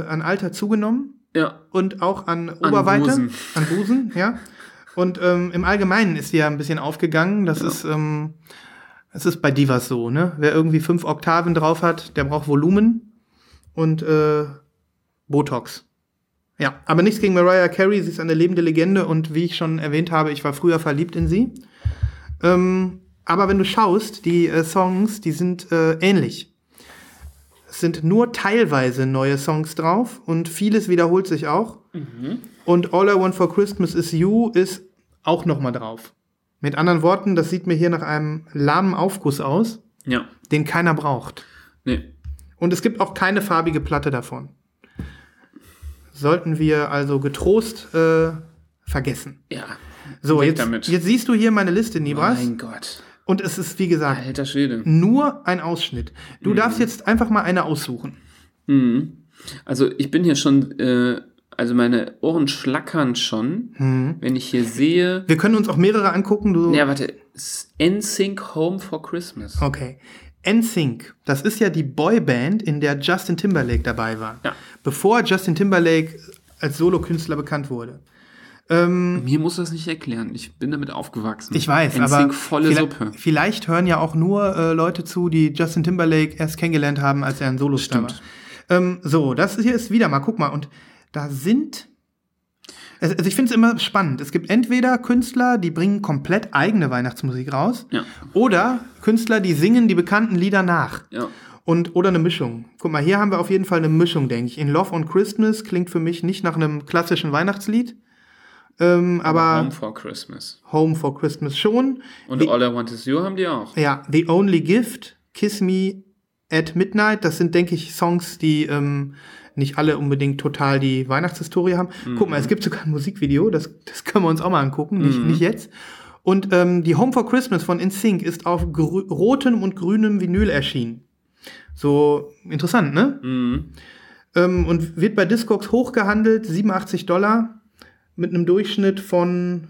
an Alter zugenommen Ja. und auch an Oberweite. Busen. An Busen, ja. Und ähm, im Allgemeinen ist sie ja ein bisschen aufgegangen. Das ist, ähm, das ist bei Divas so, ne? Wer irgendwie fünf Oktaven drauf hat, der braucht Volumen und äh, Botox. Ja, aber nichts gegen Mariah Carey, sie ist eine lebende Legende und wie ich schon erwähnt habe, ich war früher verliebt in sie. Ähm, aber wenn du schaust, die äh, Songs, die sind äh, ähnlich. Es sind nur teilweise neue Songs drauf und vieles wiederholt sich auch. Und All I Want for Christmas is You ist auch noch mal drauf. Mit anderen Worten, das sieht mir hier nach einem lahmen Aufguss aus, Ja. den keiner braucht. Nee. Und es gibt auch keine farbige Platte davon. Sollten wir also getrost äh, vergessen. Ja. So, jetzt, damit. jetzt siehst du hier meine Liste, Nibras. Mein Gott. Und es ist, wie gesagt, Alter Schwede. nur ein Ausschnitt. Du darfst jetzt einfach mal eine aussuchen. Mhm. Also ich bin hier schon, äh, also meine Ohren schlackern schon, Mhm. wenn ich hier sehe. Wir können uns auch mehrere angucken. Du, Ja, warte. NSYNC Home for Christmas. Okay. NSYNC, das ist ja die Boyband, in der Justin Timberlake dabei war. Ja. Bevor Justin Timberlake als Solokünstler bekannt wurde. Mir muss das nicht erklären. Ich bin damit aufgewachsen. Ich weiß, NSYNC aber volle vielleicht, Suppe. vielleicht hören ja auch nur äh, Leute zu, die Justin Timberlake erst kennengelernt haben, als er ein Solostar war. Ähm, so, das hier ist wieder mal, guck mal, und da sind Also ich finde es immer spannend. Es gibt entweder Künstler, die bringen komplett eigene Weihnachtsmusik raus, Ja. oder Künstler, die singen die bekannten Lieder nach. Ja. Und, oder eine Mischung. Guck mal, hier haben wir auf jeden Fall eine Mischung, denke ich. In Love on Christmas klingt für mich nicht nach einem klassischen Weihnachtslied, ähm, aber Home for Christmas. Home for Christmas schon. Und Die- All I Want Is You haben die auch. Ja, The Only Gift, Kiss Me at Midnight, das sind, denke ich, Songs, die ähm, nicht alle unbedingt total die Weihnachtshistorie haben. Guck mal, es gibt sogar ein Musikvideo, das, das können wir uns auch mal angucken, nicht, nicht jetzt. Und ähm, die Home for Christmas von InSync ist auf rotem und grünem Vinyl erschienen. So interessant, ne? Ähm, und wird bei Discogs hochgehandelt, 87 Dollar, mit einem Durchschnitt von,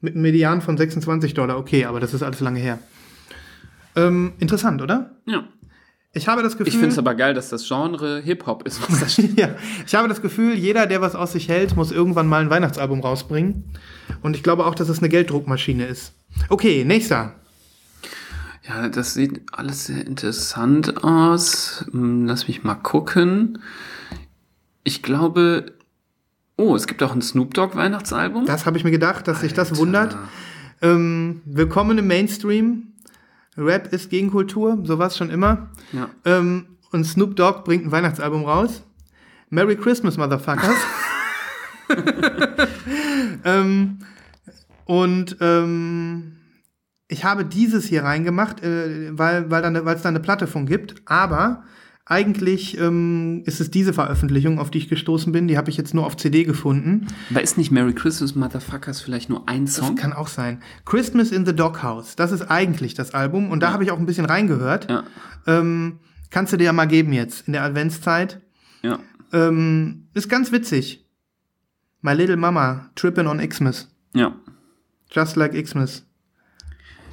mit einem Median von 26 Dollar. Okay, aber das ist alles lange her. Ähm, interessant, oder? Ja. Ich habe das Gefühl. Ich finde es aber geil, dass das Genre Hip-Hop ist, was da steht. ja, ich habe das Gefühl, jeder, der was aus sich hält, muss irgendwann mal ein Weihnachtsalbum rausbringen. Und ich glaube auch, dass es eine Gelddruckmaschine ist. Okay, nächster. Ja, das sieht alles sehr interessant aus. Hm, Lass mich mal gucken. Ich glaube. Oh, es gibt auch ein Snoop Dogg Weihnachtsalbum. Das habe ich mir gedacht, dass sich das wundert. Ähm, willkommen im Mainstream. Rap ist Gegenkultur, sowas schon immer. Ja. Ähm, und Snoop Dogg bringt ein Weihnachtsalbum raus. Merry Christmas, Motherfuckers. ähm, und ähm, ich habe dieses hier reingemacht, äh, weil weil da ne- weil es da eine Platte von gibt. Aber eigentlich ähm, ist es diese Veröffentlichung, auf die ich gestoßen bin. Die habe ich jetzt nur auf CD gefunden. Aber ist nicht Merry Christmas Motherfuckers vielleicht nur ein Song? Kann auch sein. Christmas in the Doghouse. Das ist eigentlich das Album. Und da habe ich auch ein bisschen reingehört. Ja. Ähm, kannst du dir ja mal geben jetzt in der Adventszeit. Ja. Ähm, ist ganz witzig. My Little Mama, Trippin' on Xmas. Ja. Just like Xmas.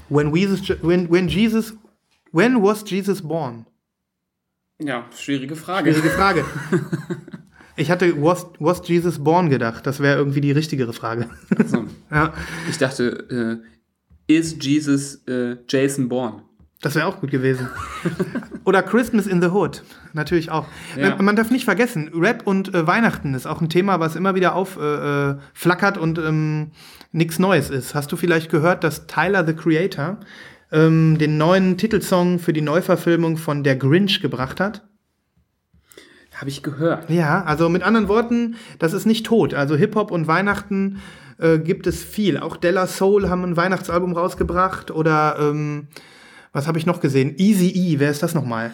When Jesus, when, when Jesus, when was Jesus born? Ja, schwierige Frage. Schwierige Frage. Ich hatte was, was Jesus born gedacht. Das wäre irgendwie die richtigere Frage. So. ja, Ich dachte, äh, is Jesus äh, Jason Bourne? das wäre auch gut gewesen. Oder Christmas in the Hood. Natürlich auch. Ja. Man- Man darf nicht vergessen, Rap und äh, Weihnachten ist auch ein Thema, was immer wieder aufflackert äh, flackert und ähm, nichts Neues ist. Hast du vielleicht gehört, dass Tyler the Creator ähm, den neuen Titelsong für die Neuverfilmung von Der Grinch gebracht hat? Habe ich gehört. Ja, also mit anderen Worten, das ist nicht tot. Also Hip-Hop und Weihnachten äh, gibt es viel. Auch Della Soul haben ein Weihnachtsalbum rausgebracht oder ähm, was habe ich noch gesehen? Easy E, wer ist das nochmal?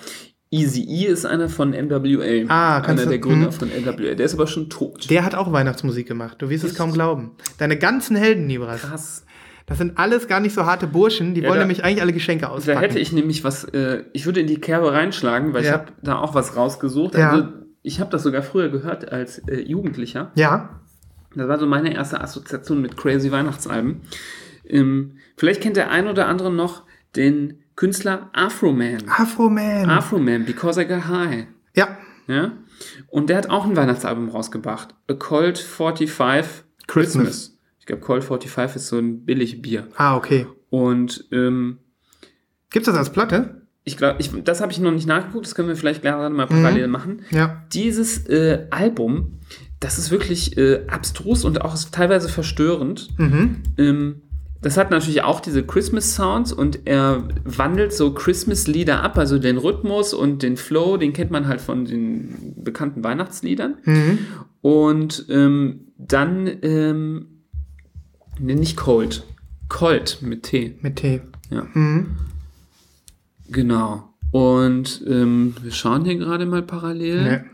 Easy E ist einer von NWA. Ah, einer du- der Gründer hm. von NWA. Der ist aber schon tot. Der hat auch Weihnachtsmusik gemacht. Du wirst es kaum glauben. Deine ganzen Helden, Nibras. Krass. Das sind alles gar nicht so harte Burschen. Die Ja, wollen da- nämlich eigentlich alle Geschenke Da auspacken. hätte ich nämlich was, äh, ich würde in die Kerbe reinschlagen, weil ich Ja. habe da auch was rausgesucht. Ja. Also, ich habe das sogar früher gehört als äh, Jugendlicher. ja, Das war so meine erste Assoziation mit crazy Weihnachtsalben. Ähm, vielleicht kennt der ein oder andere noch den Künstler Afro-Man. Afro-Man. Afro-Man, Because I Got High. ja, Ja? Und der hat auch ein Weihnachtsalbum rausgebracht. A Colt 45 Christmas. Christmas. Ich glaube, Colt 45 ist so ein billig Bier. ah, okay. Und ähm, Gibt's das als Platte? ich glaube, ich, das habe ich noch nicht nachgeguckt, das können wir vielleicht gerade mal parallel machen. Ja. Dieses äh, Album, das ist wirklich äh, abstrus und auch teilweise verstörend. Mhm. Ähm, das hat natürlich auch diese Christmas-Sounds und er wandelt so Christmas-Lieder ab, also den Rhythmus und den Flow, den kennt man halt von den bekannten Weihnachtsliedern. Mhm. Und ähm, dann, ähm, nee, nicht Cold, Cold mit T, Mit T. ja. Mhm. Genau. Und ähm, wir schauen hier gerade mal parallel. Nee.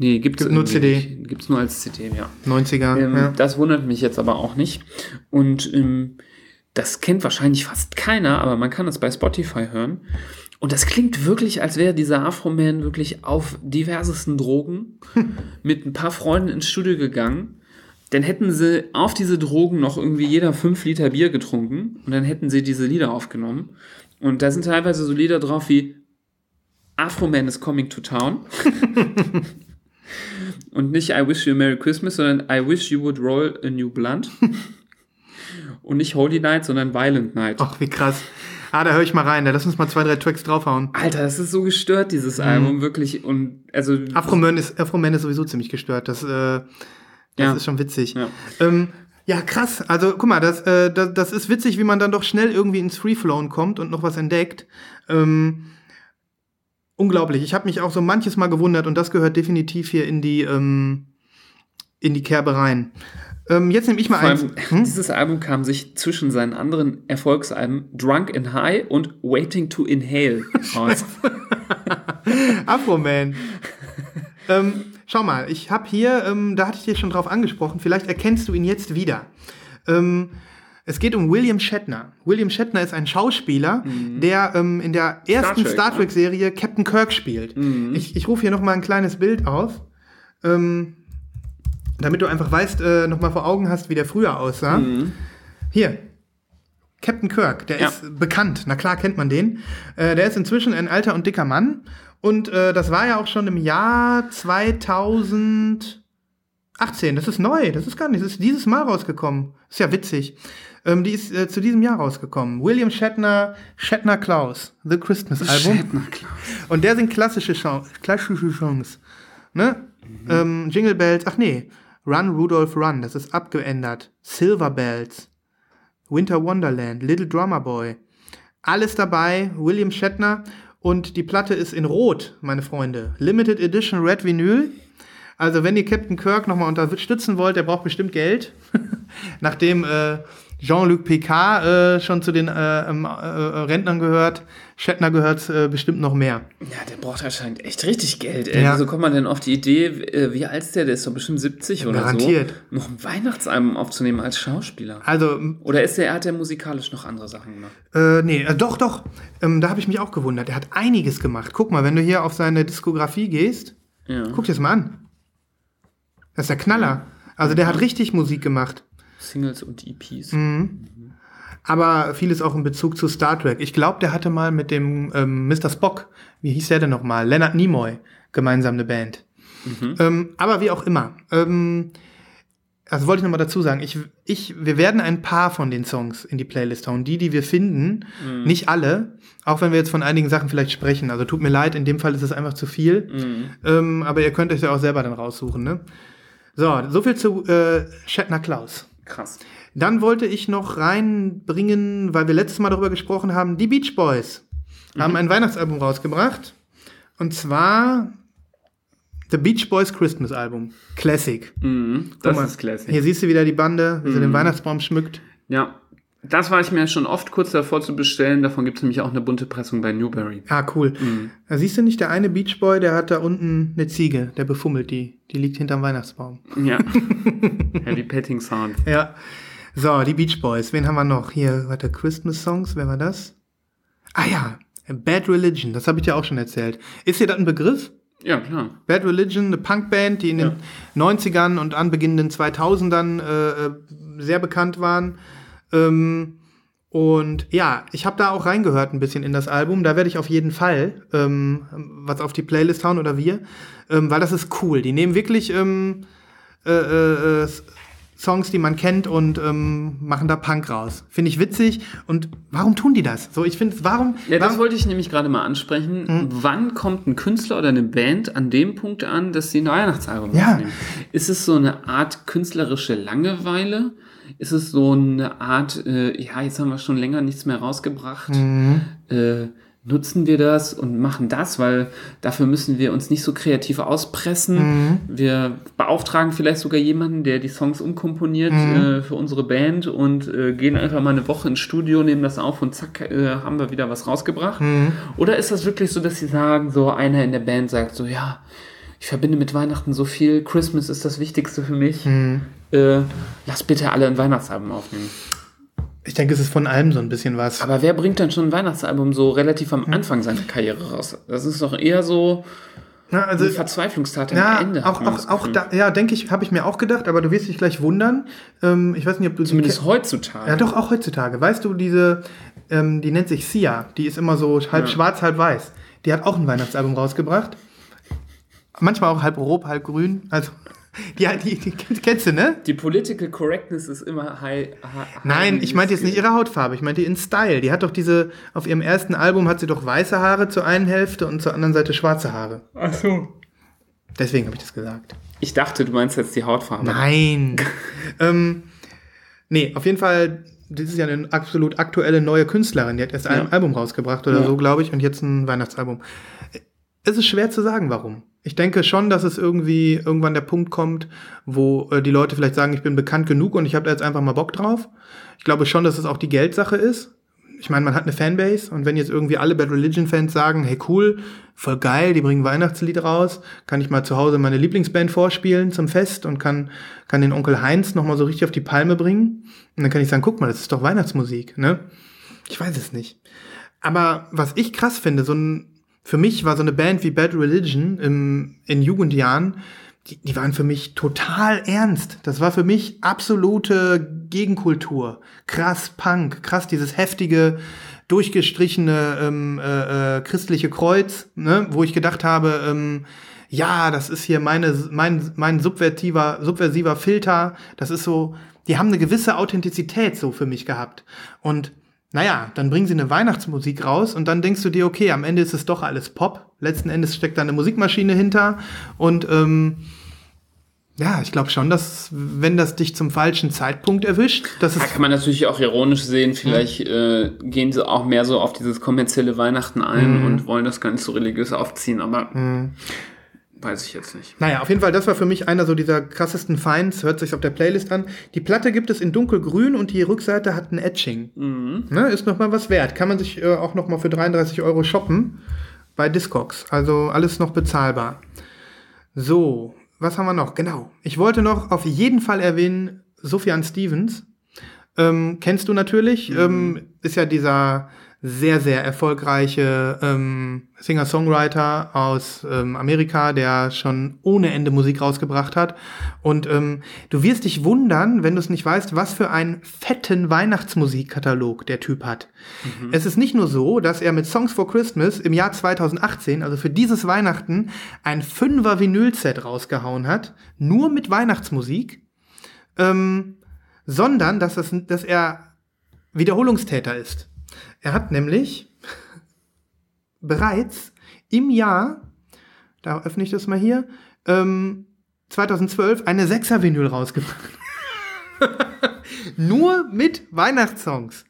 Nee, gibt's Gibt nur CD. nicht. Gibt's nur als CD, ja. 90er. Ähm, ja. Das wundert mich jetzt aber auch nicht. Und ähm, das kennt wahrscheinlich fast keiner, aber man kann das bei Spotify hören. Und das klingt wirklich, als wäre dieser Afro-Man wirklich auf diversesten Drogen mit ein paar Freunden ins Studio gegangen. Dann hätten sie auf diese Drogen noch irgendwie jeder fünf Liter Bier getrunken und dann hätten sie diese Lieder aufgenommen. Und da sind teilweise so Lieder drauf wie Afro-Man is coming to town. Und nicht I wish you a Merry Christmas, sondern I wish you would roll a new blunt. Und nicht Holy Night, sondern Violent Night. Ach, wie krass. Ah, da höre ich mal rein. Da lass uns mal zwei, drei Tracks draufhauen. Alter, das ist so gestört, dieses Album, wirklich. Und also. Afro-Man ist, Afro ist sowieso ziemlich gestört. Das, äh, Das Ja. ist schon witzig. Ja. Ähm, ja, krass. Also, guck mal, das, äh, das, das ist witzig, wie man dann doch schnell irgendwie ins Free-Flown kommt und noch was entdeckt. Ähm, unglaublich. Ich habe mich auch so manches Mal gewundert und das gehört definitiv hier in die, ähm, in die Kerbe rein. Ähm, jetzt nehme ich mal Vor eins. Hm? dieses Album kam sich zwischen seinen anderen Erfolgsalben Drunk and High und Waiting to Inhale aus. Afro-Man. ähm, schau mal, ich habe hier, ähm, da hatte ich dir schon drauf angesprochen, vielleicht erkennst du ihn jetzt wieder. Ähm, es geht um William Shatner. William Shatner ist ein Schauspieler, der ähm, in der ersten Trek, Star ne? Trek-Serie Captain Kirk spielt. Ich, ich rufe hier noch mal ein kleines Bild auf, ähm, damit du einfach weißt, äh, noch mal vor Augen hast, wie der früher aussah. Hier, Captain Kirk, der Ja. ist bekannt. Na klar kennt man den. Äh, der ist inzwischen ein alter und dicker Mann. Und äh, das war ja auch schon im Jahr 2018. Das ist neu. Das ist gar nicht. Das ist dieses Mal rausgekommen. Ist ja witzig. Ähm, die ist äh, zu diesem Jahr rausgekommen. William Shatner, Shatner Klaus, The Christmas Album. Shatner, klar. Und der singt klassische, Song, klassische Songs. Ne? Ähm, Jingle Bells, ach nee. Run, Rudolph, Run, das ist abgeändert. Silver Bells. Winter Wonderland, Little Drummer Boy. Alles dabei, William Shatner. Und die Platte ist in Rot, meine Freunde. Limited Edition Red Vinyl. Also, wenn ihr Captain Kirk nochmal unterstützen wollt, der braucht bestimmt Geld. Nachdem äh, Jean-Luc Picard äh, schon zu den äh, ähm, äh, äh, Rentnern gehört, Shatner gehört äh, bestimmt noch mehr. Ja, der braucht anscheinend echt richtig Geld. Ey. Ja. Wieso kommt man denn auf die Idee, äh, wie alt ist der? Der ist doch bestimmt 70 oder Garantiert. so. Noch ein Weihnachtsalbum aufzunehmen als Schauspieler. Also, Oder ist der, hat der musikalisch noch andere Sachen gemacht? Äh, nee, äh, doch, doch. Ähm, da habe ich mich auch gewundert. Er hat einiges gemacht. Guck mal, wenn du hier auf seine Diskografie gehst, Ja. guck dir das mal an. Das ist der Knaller. Also der hat richtig Musik gemacht. Singles und EPs. Mhm. Aber vieles auch in Bezug zu Star Trek. Ich glaube, der hatte mal mit dem ähm, Mr. Spock, wie hieß der denn nochmal? Leonard Nimoy, gemeinsam eine Band. Ähm, aber wie auch immer. Ähm, also wollte ich nochmal dazu sagen, ich, ich, wir werden ein paar von den Songs in die Playlist hauen. Die, die wir finden, nicht alle. Auch wenn wir jetzt von einigen Sachen vielleicht sprechen. Also tut mir leid, in dem Fall ist es einfach zu viel. Ähm, aber ihr könnt euch ja auch selber dann raussuchen. Ne? So, soviel zu äh, Shatner Klaus. Krass. Dann wollte ich noch reinbringen, weil wir letztes Mal darüber gesprochen haben, die Beach Boys haben ein Weihnachtsalbum rausgebracht. Und zwar The Beach Boys Christmas Album. Classic. Mhm, das mal, ist classic. Hier siehst du wieder die Bande, wie sie den Weihnachtsbaum schmückt. Ja. Das war ich mir schon oft kurz davor zu bestellen. Davon gibt es nämlich auch eine bunte Pressung bei Newberry. Ah, cool. Da siehst du nicht, der eine Beach Boy, der hat da unten eine Ziege, der befummelt die. Die liegt hinterm Weihnachtsbaum. Ja. Heavy Petting Sound. Ja. So, die Beach Boys. Wen haben wir noch? Hier, warte, Christmas Songs, wer war das? Ah ja, Bad Religion, das habe ich dir auch schon erzählt. Ist dir das ein Begriff? Ja, klar. Bad Religion, eine Punkband, die in den 90ern und anbeginnenden 2000ern äh, äh, sehr bekannt waren. Ähm, und ja, ich habe da auch reingehört ein bisschen in das Album. Da werde ich auf jeden Fall ähm, was auf die Playlist hauen oder wir, ähm, weil das ist cool. Die nehmen wirklich ähm, äh, äh, äh, Songs, die man kennt und ähm, machen da Punk raus. Finde ich witzig. Und warum tun die das? So, ich finde, warum? Ja, das warum wollte ich nämlich gerade mal ansprechen. Wann kommt ein Künstler oder eine Band an dem Punkt an, dass sie ein Weihnachtsalbum Ja. aufnehmen? Ist es so eine Art künstlerische Langeweile? Ist es so eine Art, äh, ja, jetzt haben wir schon länger nichts mehr rausgebracht. Äh, nutzen wir das und machen das, weil dafür müssen wir uns nicht so kreativ auspressen. Wir beauftragen vielleicht sogar jemanden, der die Songs umkomponiert äh, für unsere Band und äh, gehen einfach mal eine Woche ins Studio, nehmen das auf und zack, äh, haben wir wieder was rausgebracht. Oder ist das wirklich so, dass sie sagen, so einer in der Band sagt so, ja, ich verbinde mit Weihnachten so viel, Christmas ist das Wichtigste für mich. Äh, lass bitte alle ein Weihnachtsalbum aufnehmen. ich denke, es ist von allem so ein bisschen was. Aber wer bringt dann schon ein Weihnachtsalbum so relativ am Anfang seiner Karriere raus? Das ist doch eher so Na, also, eine Verzweiflungstat am Ja, Ende. auch, auch, auch da, ja, denke ich, habe ich mir auch gedacht, aber du wirst dich gleich wundern. Ähm, ich weiß nicht, ob du Zumindest heutzutage. Ja, doch, auch heutzutage. Weißt du, diese, ähm, die nennt sich Sia, die ist immer so halb schwarz, halb weiß. Die hat auch ein Weihnachtsalbum rausgebracht. Manchmal auch halb rot, halb grün. Also, die, die, die, kennst du, ne? Die Political Correctness ist immer high. high Nein, ich meinte jetzt nicht ihre Hautfarbe, ich meinte ihren Style. Die hat doch diese, auf ihrem ersten Album hat sie doch weiße Haare zur einen Hälfte und zur anderen Seite schwarze Haare. Ach so. Deswegen habe ich das gesagt. Ich dachte, du meinst jetzt die Hautfarbe. Nein. ähm, nee, auf jeden Fall, das ist ja eine absolut aktuelle neue Künstlerin. Die hat erst ein Ja. Album rausgebracht oder Ja. so, glaube ich, und jetzt ein Weihnachtsalbum. Es ist schwer zu sagen, warum. Ich denke schon, dass es irgendwie irgendwann der Punkt kommt, wo äh, die Leute vielleicht sagen, ich bin bekannt genug und ich habe da jetzt einfach mal Bock drauf. Ich glaube schon, dass es auch die Geldsache ist. Ich meine, man hat eine Fanbase und wenn jetzt irgendwie alle Bad Religion Fans sagen, hey cool, voll geil, die bringen Weihnachtslied raus, kann ich mal zu Hause meine Lieblingsband vorspielen zum Fest und kann, kann den Onkel Heinz nochmal so richtig auf die Palme bringen. Und dann kann ich sagen, guck mal, das ist doch Weihnachtsmusik, ne? Ich weiß es nicht. Aber was ich krass finde, so ein, für mich war so eine Band wie Bad Religion im, in Jugendjahren, die, die waren für mich total ernst. Das war für mich absolute Gegenkultur. Krass Punk, krass dieses heftige, durchgestrichene ähm, äh, äh, christliche Kreuz, ne? wo ich gedacht habe, ähm, ja, das ist hier meine, mein, mein subvertiver, subversiver Filter. Das ist so, die haben eine gewisse Authentizität so für mich gehabt. Und naja, dann bringen sie eine Weihnachtsmusik raus und dann denkst du dir, okay, am Ende ist es doch alles Pop. Letzten Endes steckt da eine Musikmaschine hinter und ähm, ja, ich glaube schon, dass wenn das dich zum falschen Zeitpunkt erwischt, dass es Da kann man natürlich auch ironisch sehen, vielleicht äh, gehen sie auch mehr so auf dieses kommerzielle Weihnachten ein und wollen das gar nicht so religiös aufziehen, aber weiß ich jetzt nicht. Naja, auf jeden Fall, das war für mich einer so dieser krassesten Finds, hört sich auf der Playlist an. Die Platte gibt es in dunkelgrün und die Rückseite hat ein Etching. Ne, ist nochmal was wert. Kann man sich äh, auch nochmal für 33 Euro shoppen bei Discogs. Also alles noch bezahlbar. So, was haben wir noch? Genau. Ich wollte noch auf jeden Fall erwähnen, Sufjan Stevens. Ähm, kennst du natürlich, ähm, ist ja dieser sehr, sehr erfolgreiche ähm, Singer-Songwriter aus ähm, Amerika, der schon ohne Ende Musik rausgebracht hat. Und ähm, du wirst dich wundern, wenn du es nicht weißt, was für einen fetten Weihnachtsmusikkatalog der Typ hat. Es ist nicht nur so, dass er mit Songs for Christmas im Jahr 2018, also für dieses Weihnachten, ein Fünfer Vinyl-Set rausgehauen hat, nur mit Weihnachtsmusik, ähm, sondern dass, es, dass er Wiederholungstäter ist. Er hat nämlich bereits im Jahr, da öffne ich das mal hier, ähm, 2012 eine Sechser-Vinyl rausgebracht. Nur mit Weihnachtssongs.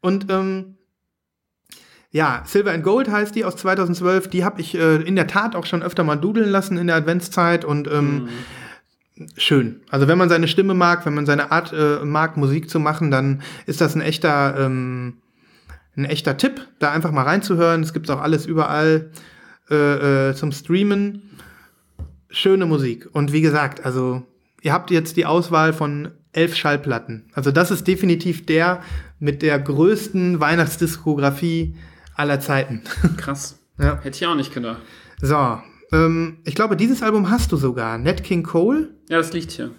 Und ähm, ja, Silver and Gold heißt die aus 2012. Die habe ich äh, in der Tat auch schon öfter mal dudeln lassen in der Adventszeit und ähm, schön. Also wenn man seine Stimme mag, wenn man seine Art äh, mag, Musik zu machen, dann ist das ein echter, ähm, ein echter Tipp, da einfach mal reinzuhören. Es gibt auch alles überall äh, äh, zum Streamen. Schöne Musik. Und wie gesagt, also ihr habt jetzt die Auswahl von elf Schallplatten. Also das ist definitiv der mit der größten Weihnachtsdiskografie aller Zeiten. Krass. Ja. Hätte ich auch nicht gedacht. So, ähm, ich glaube, dieses Album hast du sogar. Nat King Cole. Ja, das liegt hier.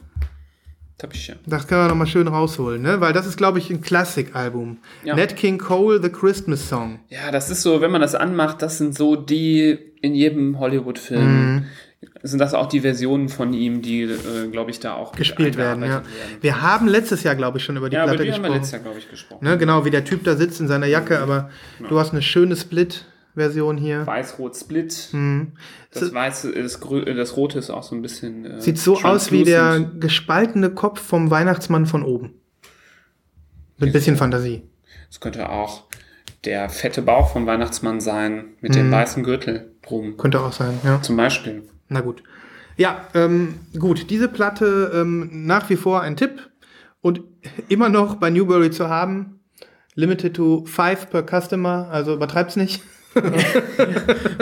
Hier. Das können wir noch mal schön rausholen, ne? Weil das ist, glaube ich, ein Klassikalbum. Ja. Nat King Cole, The Christmas Song. Ja, das ist so, wenn man das anmacht, das sind so die in jedem Hollywood-Film. Mhm. Sind das auch die Versionen von ihm, die, äh, glaube ich, da auch Gespielt werden, ja. werden. Wir haben letztes Jahr, glaube ich, schon über die Ja, über Platte die haben wir gesprochen. letztes Jahr, glaube ich, gesprochen. Ne, genau, wie der Typ da sitzt in seiner Jacke, aber du hast eine schöne Split-Version hier. Weiß-Rot-Split. Mhm. Das Weiße, das, äh, das Rote ist auch so ein bisschen. Äh, Sieht so aus wie der gespaltene Kopf vom Weihnachtsmann von oben. Mit ein bisschen Fantasie. Es könnte auch der fette Bauch vom Weihnachtsmann sein, mit Mhm. dem weißen Gürtel drum. Könnte auch sein, ja. Zum Beispiel. Na gut. Ja, ähm, gut, diese Platte ähm, nach wie vor ein Tipp und immer noch bei Newberry zu haben. Limited to five per customer, also übertreib's nicht.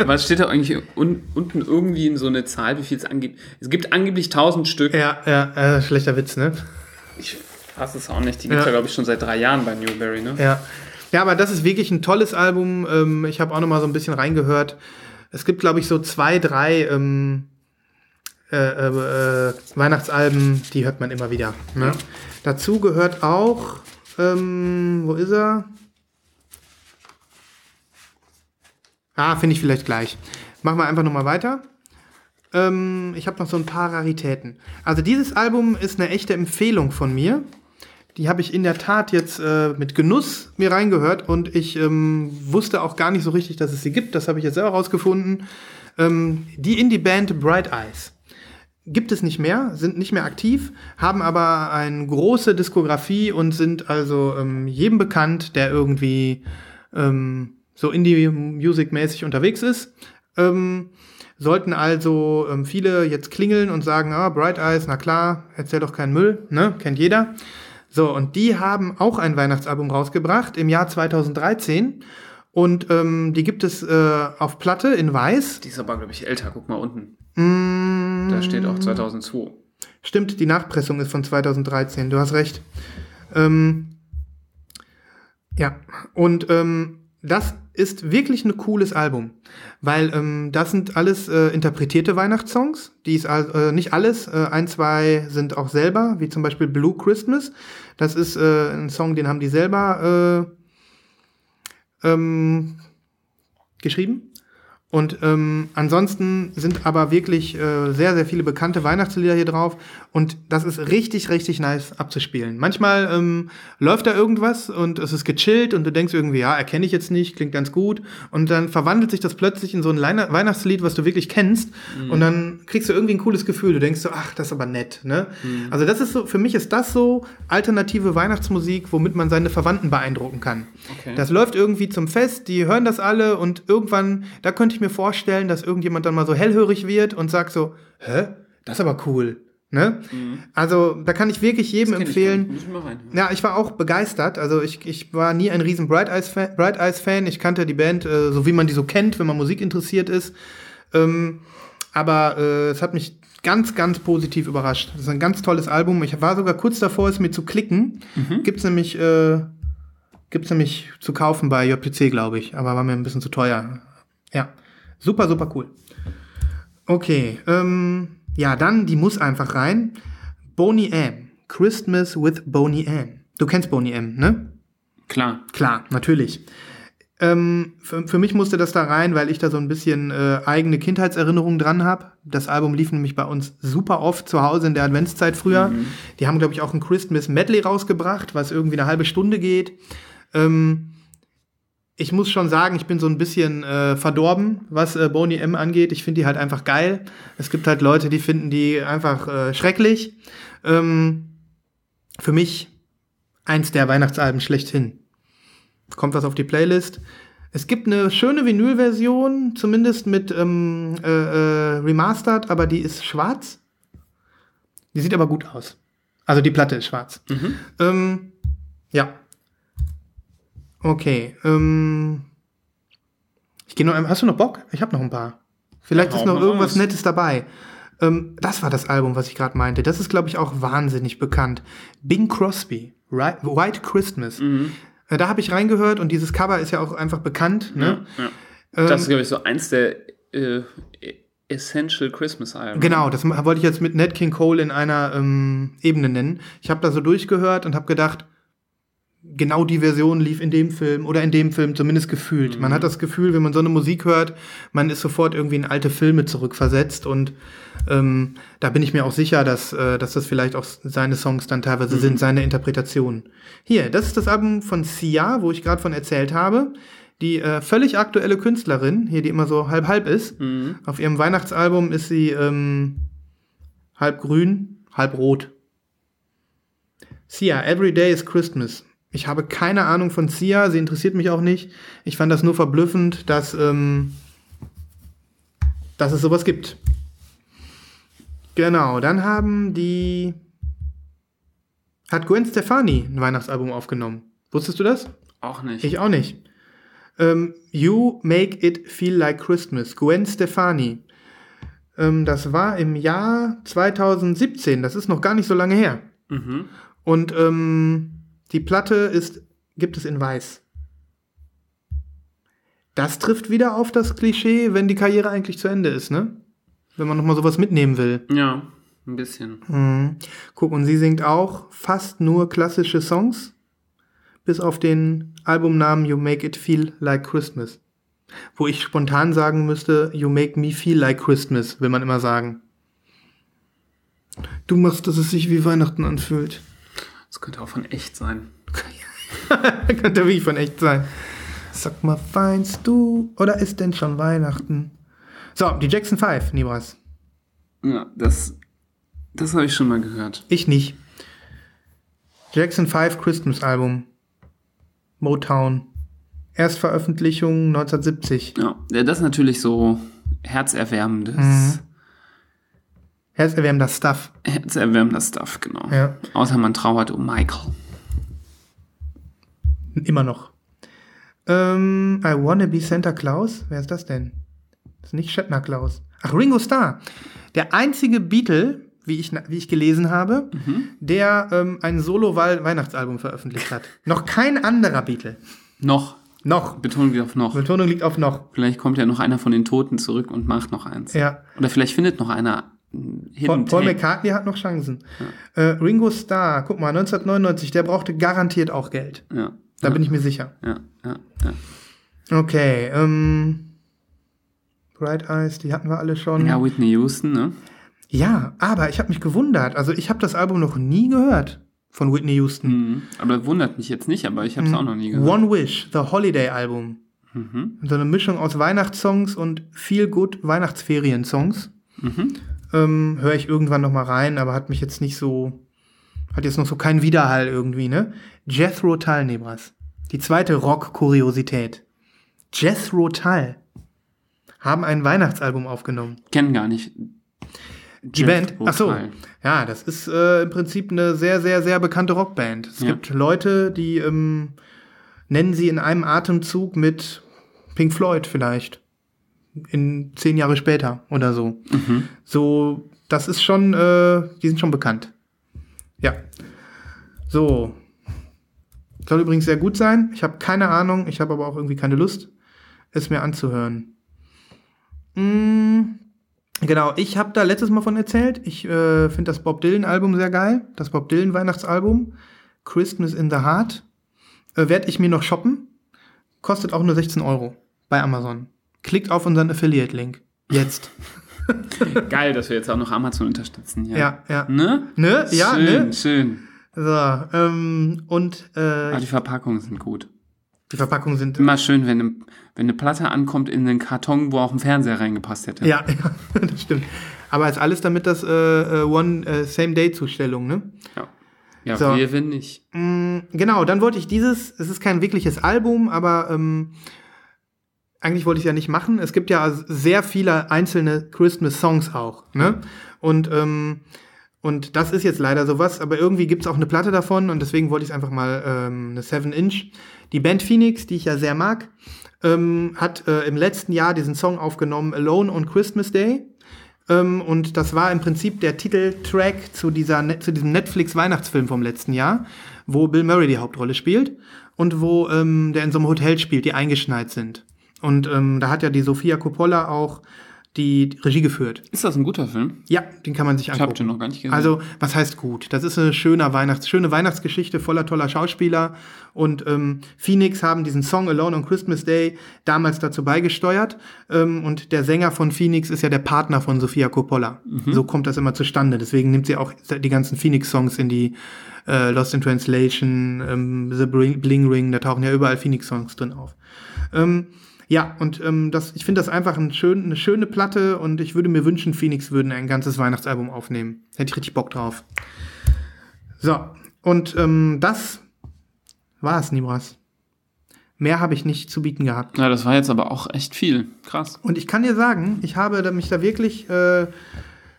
Was steht da eigentlich un unten irgendwie in so eine Zahl, wie viel es angibt? Es gibt angeblich 1000 Stück. Ja, ja, äh, schlechter Witz, ne? Ich fasse es auch nicht. Die gibt es Ja. ja, glaube ich, schon seit drei Jahren bei Newberry, ne? Ja. Ja, aber das ist wirklich ein tolles Album. Ähm, ich habe auch noch mal so ein bisschen reingehört. Es gibt, glaube ich, so zwei, drei ähm, äh, äh, äh, Weihnachtsalben, die hört man immer wieder. Ne? Dazu gehört auch, ähm, wo ist er? Ah, finde ich vielleicht gleich. Machen wir einfach noch mal weiter. Ähm, ich habe noch so ein paar Raritäten. Also dieses Album ist eine echte Empfehlung von mir. Die habe ich in der Tat jetzt äh, mit Genuss mir reingehört und ich ähm, wusste auch gar nicht so richtig, dass es sie gibt. Das habe ich jetzt selber rausgefunden. Ähm, die Indie-Band Bright Eyes. gibt es nicht mehr, sind nicht mehr aktiv, haben aber eine große Diskografie und sind also ähm, jedem bekannt, der irgendwie ähm, so Indie-Music-mäßig unterwegs ist. Ähm, sollten also ähm, viele jetzt klingeln und sagen, ah, Bright Eyes, na klar, erzähl doch keinen Müll, ne, kennt jeder. So, und die haben auch ein Weihnachtsalbum rausgebracht im Jahr 2013 und ähm, die gibt es äh, auf Platte in Weiß. Die ist aber, glaube ich, älter. Guck mal unten. Mm, Da steht auch 2002. Stimmt, die Nachpressung ist von 2013, du hast recht. Ähm, ja, und ähm, das ist wirklich ein cooles Album, weil ähm, das sind alles äh, interpretierte Weihnachtssongs. Die ist äh, nicht alles, äh, ein, zwei sind auch selber, wie zum Beispiel Blue Christmas. Das ist äh, ein Song, den haben die selber äh, ähm, geschrieben. Und ähm, ansonsten sind aber wirklich äh, sehr, sehr viele bekannte Weihnachtslieder hier drauf. Und das ist richtig, richtig nice abzuspielen. Manchmal ähm, läuft da irgendwas und es ist gechillt und du denkst irgendwie, ja, erkenne ich jetzt nicht, klingt ganz gut. Und dann verwandelt sich das plötzlich in so ein Leina- Weihnachtslied, was du wirklich kennst. Und dann kriegst du irgendwie ein cooles Gefühl. Du denkst so, ach, das ist aber nett. Ne? Also das ist so, für mich ist das so alternative Weihnachtsmusik, womit man seine Verwandten beeindrucken kann. Okay. Das läuft irgendwie zum Fest, die hören das alle und irgendwann, da könnte ich mir vorstellen, dass irgendjemand dann mal so hellhörig wird und sagt so, hä, das ist aber cool. Ne? Also da kann ich wirklich jedem Mhm. Empfehlen. ich mal reinhören. Ja, ich war auch begeistert. Also ich, ich war nie ein riesen Bright Eyes Fan. Bright Eyes Fan. Ich kannte die Band, äh, so wie man die so kennt, wenn man Musik interessiert ist. Ähm, aber äh, es hat mich ganz, ganz positiv überrascht. Das ist ein ganz tolles Album. Ich war sogar kurz davor, es mir zu klicken. Gibt's nämlich, äh, gibt's nämlich zu kaufen bei JPC, glaube ich. Aber war mir ein bisschen zu teuer. Ja, super, super cool. Okay, ähm, ja, dann, die muss einfach rein. Boney M. Christmas with Boney M. Du kennst Boney M, ne? Klar. Klar, natürlich. Ähm, für, für mich musste das da rein, weil ich da so ein bisschen äh, eigene Kindheitserinnerungen dran habe. Das Album lief nämlich bei uns super oft zu Hause in der Adventszeit früher. Die haben, glaube ich, auch ein Christmas Medley rausgebracht, was irgendwie eine halbe Stunde geht. Ähm, ich muss schon sagen, ich bin so ein bisschen äh, verdorben, was äh, Boney M angeht. Ich finde die halt einfach geil. Es gibt halt Leute, die finden die einfach äh, schrecklich. Ähm, für mich eins der Weihnachtsalben schlechthin. Kommt was auf die Playlist. Es gibt eine schöne Vinyl-Version, zumindest mit ähm, äh, äh, Remastered, aber die ist schwarz. Die sieht aber gut aus. Also die Platte ist schwarz. Ähm, ja. Okay. Ähm, ich gehe noch. Hast du noch Bock? Ich habe noch ein paar. Vielleicht Ja, ist noch irgendwas raus. Nettes dabei. Ähm, das war das Album, was ich gerade meinte. Das ist, glaube ich, auch wahnsinnig bekannt. Bing Crosby, Ri- White Christmas. Mhm. Äh, Da habe ich reingehört und dieses Cover ist ja auch einfach bekannt. Ne? Ja. Ähm, Das ist, glaube ich, so eins der äh, Essential Christmas Alben. Genau, das wollte ich jetzt mit Nat King Cole in einer ähm, Ebene nennen. Ich habe da so durchgehört und habe gedacht, genau die Version lief in dem Film oder in dem Film zumindest gefühlt. Man hat das Gefühl, wenn man so eine Musik hört, man ist sofort irgendwie in alte Filme zurückversetzt und ähm, da bin ich mir auch sicher, dass, äh, dass das vielleicht auch seine Songs dann teilweise sind, seine Interpretationen. Hier, das ist das Album von Sia, wo ich gerade von erzählt habe. Die äh, völlig aktuelle Künstlerin, hier die immer so halb-halb ist. Auf ihrem Weihnachtsalbum ist sie ähm, halb grün, halb rot. Sia, Every Day is Christmas. Ich habe keine Ahnung von Sia, sie interessiert mich auch nicht. Ich fand das nur verblüffend, dass, ähm, dass es sowas gibt. Genau, dann haben die. Hat Gwen Stefani ein Weihnachtsalbum aufgenommen. Wusstest du das? Auch nicht. Ich auch nicht. Ähm, you Make It Feel Like Christmas. Gwen Stefani. Ähm, das war im Jahr 2017. Das ist noch gar nicht so lange her. mhm. Und ähm, die Platte ist, gibt es in Weiß. Das trifft wieder auf das Klischee, wenn die Karriere eigentlich zu Ende ist, ne? Wenn man nochmal sowas mitnehmen will. Ja, ein bisschen. Mhm. Guck, und sie singt auch fast nur klassische Songs, bis auf den Albumnamen You Make It Feel Like Christmas. Wo ich spontan sagen müsste, You Make Me Feel Like Christmas, will man immer sagen. Du machst, dass es sich wie Weihnachten anfühlt. Das könnte auch von echt sein. Könnte wirklich von echt sein. Sag mal, weinst du oder ist denn schon Weihnachten? So, die Jackson 5, Nibras. Ja, das Das habe ich schon mal gehört. Ich nicht. Jackson 5 Christmas Album. Motown. Erstveröffentlichung 1970. Ja, ja, das ist natürlich so herzerwärmendes, Mhm. Herzerwärmender Stuff. herzerwärmender Stuff, genau. Ja. Außer man trauert um Michael. Immer noch. Ähm, I Wanna Be Santa Claus? Wer ist das denn? Das ist nicht Shatner Claus. Ach, Ringo Starr. Der einzige Beatle, wie ich, wie ich gelesen habe, der ähm, ein Solo-Weihnachtsalbum veröffentlicht hat. noch kein anderer Beatle. Noch. Noch. Betonung liegt auf noch. Betonung liegt auf noch. Vielleicht kommt ja noch einer von den Toten zurück und macht noch eins. Ja. Oder vielleicht findet noch einer Paul, Paul. McCartney hat noch Chancen. Äh, Ringo Starr, guck mal, 1999, der brauchte garantiert auch Geld. Ja. Da ja. bin ich mir sicher. Ja, ja, ja. Okay, ähm. Bright Eyes, die hatten wir alle schon. Ja, Whitney Houston, ne? Ja, aber ich habe mich gewundert. Also ich habe das Album noch nie gehört von Whitney Houston. Mhm. Aber wundert mich jetzt nicht, aber ich habe es auch noch nie gehört. One Wish, The Holiday Album. Mhm. So eine Mischung aus Weihnachtssongs und viel gut Weihnachtsferien-Songs. Mhm. Ähm, Höre ich irgendwann noch mal rein, aber hat mich jetzt nicht so, hat jetzt noch so keinen Widerhall irgendwie, ne? Jethro Tull, Nebras. Die zweite Rock-Kuriosität. Jethro Tull haben ein Weihnachtsalbum aufgenommen. Kenn gar nicht. Die Band? Ach so. Ja, das ist äh, im Prinzip eine sehr, sehr, sehr bekannte Rockband. Es Ja. gibt Leute, die ähm, nennen sie in einem Atemzug mit Pink Floyd vielleicht. In zehn Jahre später oder so. Mhm. So, das ist schon, äh, die sind schon bekannt. Ja. So. Soll übrigens sehr gut sein. Ich habe keine Ahnung, ich habe aber auch irgendwie keine Lust, es mir anzuhören. Mm, genau, ich habe da letztes Mal von erzählt. Ich äh, finde das Bob Dylan-Album sehr geil. Das Bob Dylan-Weihnachtsalbum. Christmas in the Heart. Äh, Werde ich mir noch shoppen. Kostet auch nur 16 Euro bei Amazon. Klickt auf unseren Affiliate-Link. Jetzt. Geil, dass wir jetzt auch noch Amazon unterstützen. Ja. Ja, ja. Ne? Ne? Ja, schön, ne? schön. So, ähm, und äh, Aber die Verpackungen sind gut. die Verpackungen sind. Immer schön, wenn eine, wenn eine Platte ankommt in einen Karton, wo auch ein Fernseher reingepasst hätte. Ja, ja, das stimmt. Aber ist alles damit das äh, äh, One äh, Same Day Zustellung, ne? Ja, ja So. wir, wenn nicht. Mm, genau, dann wollte ich dieses, es ist kein wirkliches Album, aber ähm, eigentlich wollte ich es ja nicht machen. Es gibt ja sehr viele einzelne Christmas-Songs auch, ne? Und, ähm, und das ist jetzt leider sowas, aber irgendwie gibt es auch eine Platte davon und deswegen wollte ich es einfach mal ähm, eine 7-Inch. Die Band Phoenix, die ich ja sehr mag, ähm, hat äh, im letzten Jahr diesen Song aufgenommen, Alone on Christmas Day. Ähm, und das war im Prinzip der Titeltrack zu, dieser, Ne- zu diesem Netflix-Weihnachtsfilm vom letzten Jahr, wo Bill Murray die Hauptrolle spielt und wo ähm, der in so einem Hotel spielt, die eingeschneit sind. Und ähm, da hat ja die Sofia Coppola auch die Regie geführt. Ist das ein guter Film? Ja, den kann man sich Ich angucken. habe den noch gar nicht gesehen. Also, was heißt gut? Das ist eine schöne, Weihnachts schöne Weihnachtsgeschichte voller toller Schauspieler. Und ähm, Phoenix haben diesen Song Alone on Christmas Day damals dazu beigesteuert. Ähm, und der Sänger von Phoenix ist ja der Partner von Sofia Coppola. So kommt das immer zustande. Deswegen nimmt sie auch die ganzen Phoenix-Songs in die äh, Lost in Translation, ähm, The Bling, Bling Ring, da tauchen ja überall Phoenix-Songs drin auf. Ähm, ja, und ähm, das, ich finde das einfach ein schön, eine schöne Platte und ich würde mir wünschen, Phoenix würden ein ganzes Weihnachtsalbum aufnehmen. Hätte ich richtig Bock drauf. So, und ähm, das war's, Nibras. Mehr habe ich nicht zu bieten gehabt. ja, das war jetzt aber auch echt viel. Krass. Und ich kann dir sagen, ich habe mich da wirklich äh,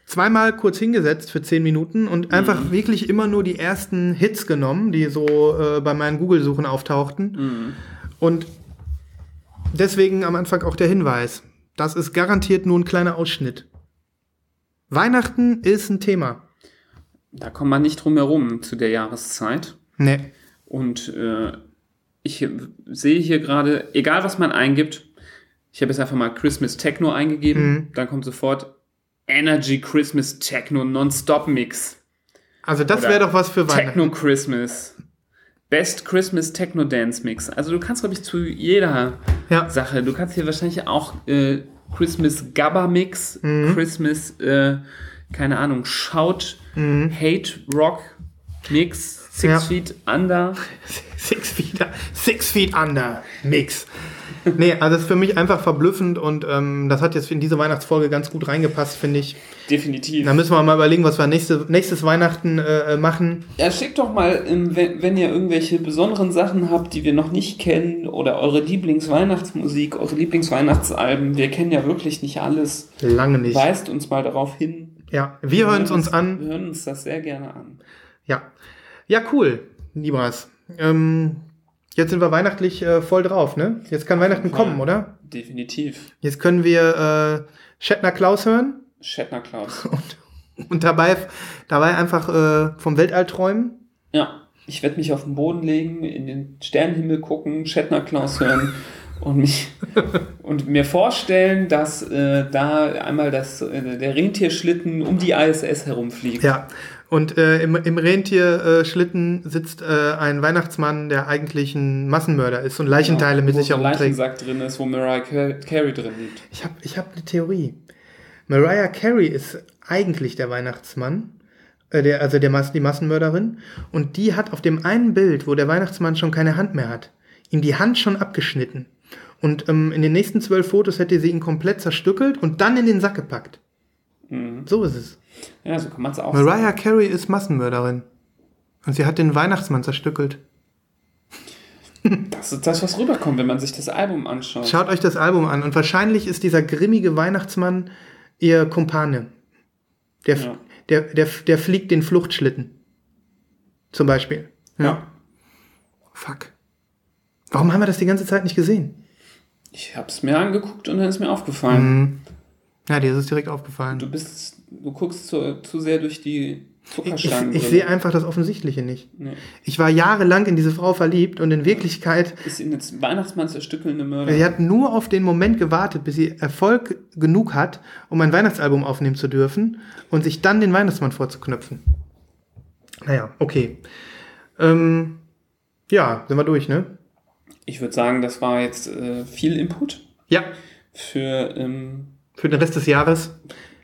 zweimal kurz hingesetzt für zehn Minuten und einfach wirklich immer nur die ersten Hits genommen, die so äh, bei meinen Google-Suchen auftauchten. Und deswegen am Anfang auch der Hinweis. Das ist garantiert nur ein kleiner Ausschnitt. Weihnachten ist ein Thema. Da kommt man nicht drum herum zu der Jahreszeit. Nee. Und äh, ich sehe hier gerade, egal was man eingibt, ich habe jetzt einfach mal Christmas Techno eingegeben, dann kommt sofort Energy Christmas Techno Non-Stop Mix. Also das wäre doch was für Weihnachten. Techno Christmas. Best Christmas Techno Dance Mix. Also du kannst, glaube ich, zu jeder Ja. Sache, du kannst hier wahrscheinlich auch äh, Christmas Gabba Mix, Mhm. Christmas, äh, keine Ahnung, Shout, Hate Rock Mix, Six Mhm. Ja. Feet Under. Six Feet, Six Feet Under Mix. Nee, also das ist für mich einfach verblüffend und ähm, das hat jetzt in diese Weihnachtsfolge ganz gut reingepasst, finde ich. Definitiv. Da müssen wir mal überlegen, was wir nächste, nächstes Weihnachten äh, machen. Ja, schickt doch mal, ähm, wenn, wenn ihr irgendwelche besonderen Sachen habt, die wir noch nicht kennen, oder eure Lieblingsweihnachtsmusik, eure Lieblingsweihnachtsalben. Wir kennen ja wirklich nicht alles. Lange nicht. Weist uns mal darauf hin. Ja, wir hören es uns an. Wir hören uns das sehr gerne an. Ja. Ja, cool, Libras. Ähm, jetzt sind wir weihnachtlich äh, voll drauf, ne? Jetzt kann Weihnachten kommen, oder? Definitiv. Jetzt können wir äh, Shatner Klaus hören Shatner Klaus. und dabei, dabei einfach äh, vom Weltall träumen. Ja, ich werde mich auf den Boden legen, in den Sternenhimmel gucken, Shatner Klaus hören und mich und mir vorstellen, dass äh, da einmal das, äh, der Rentierschlitten um die ISS herumfliegt. Ja. Und äh, im, im Rentierschlitten sitzt äh, ein Weihnachtsmann, der eigentlich ein Massenmörder ist und Leichenteile mit wo sich so ein herumträgt. Leichensack drin ist, wo Mariah Car- Carey drin liegt. Ich habe ich hab eine Theorie. Mariah Carey ist eigentlich der Weihnachtsmann, äh, der, also der, Mas- die Massenmörderin. Und die hat auf dem einen Bild, wo der Weihnachtsmann schon keine Hand mehr hat, ihm die Hand schon abgeschnitten. Und ähm, in den nächsten zwölf Fotos hätte sie ihn komplett zerstückelt und dann in den Sack gepackt. So ist es. Ja, so kann man es auch sagen. Mariah Carey ist Massenmörderin. Und sie hat den Weihnachtsmann zerstückelt. Das ist das, was rüberkommt, wenn man sich das Album anschaut. Schaut euch das Album an. Und wahrscheinlich ist dieser grimmige Weihnachtsmann ihr Kumpane. Der, Ja. der, der, der fliegt den Fluchtschlitten. Zum Beispiel. Ja. Fuck. Warum haben wir das die ganze Zeit nicht gesehen? Ich habe es mir angeguckt und dann ist mir aufgefallen. Ja, dir ist es direkt aufgefallen. Du bist, du guckst zu, zu sehr durch die ich Zuckerstangen. ich sehe einfach das Offensichtliche nicht. Nee. Ich war jahrelang in diese Frau verliebt und in Wirklichkeit, Ist in jetzt Weihnachtsmann zerstückelnde Mörder. sie hat nur auf den Moment gewartet, bis sie Erfolg genug hat, um ein Weihnachtsalbum aufnehmen zu dürfen und sich dann den Weihnachtsmann vorzuknöpfen. Naja, okay. Ähm, ja, sind wir durch, ne? Ich würde sagen, das war jetzt äh, viel Input Ja, für. Ähm, für den Rest des Jahres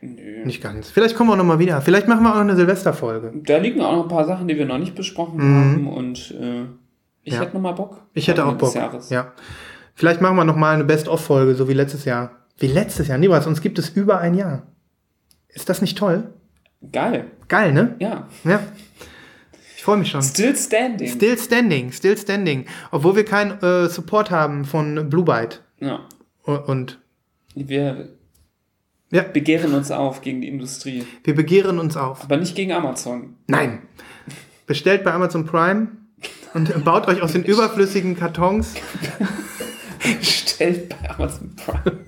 nö. nicht ganz. Vielleicht kommen wir auch noch mal wieder. Vielleicht machen wir auch noch eine Silvesterfolge. Da liegen auch noch ein paar Sachen, die wir noch nicht besprochen haben und äh, ich Mhm. Ja. hätte noch mal Bock. Ich hätte auch Bock. Jahres. Ja. Vielleicht machen wir noch mal eine Best-of-Folge, so wie letztes Jahr. Wie letztes Jahr? Nibras, uns gibt es über ein Jahr. Ist das nicht toll? Geil. Geil, ne? Ja. Ja. Ich freue mich schon. Still standing. Still standing, still standing. Obwohl wir keinen äh, Support haben von Blue Byte. ja. Und Wir ja, begehren uns auf gegen die Industrie. wir begehren uns auf. Aber nicht gegen Amazon. Nein. Bestellt bei Amazon Prime und baut euch aus den überflüssigen Kartons, Stellt bei Amazon Prime.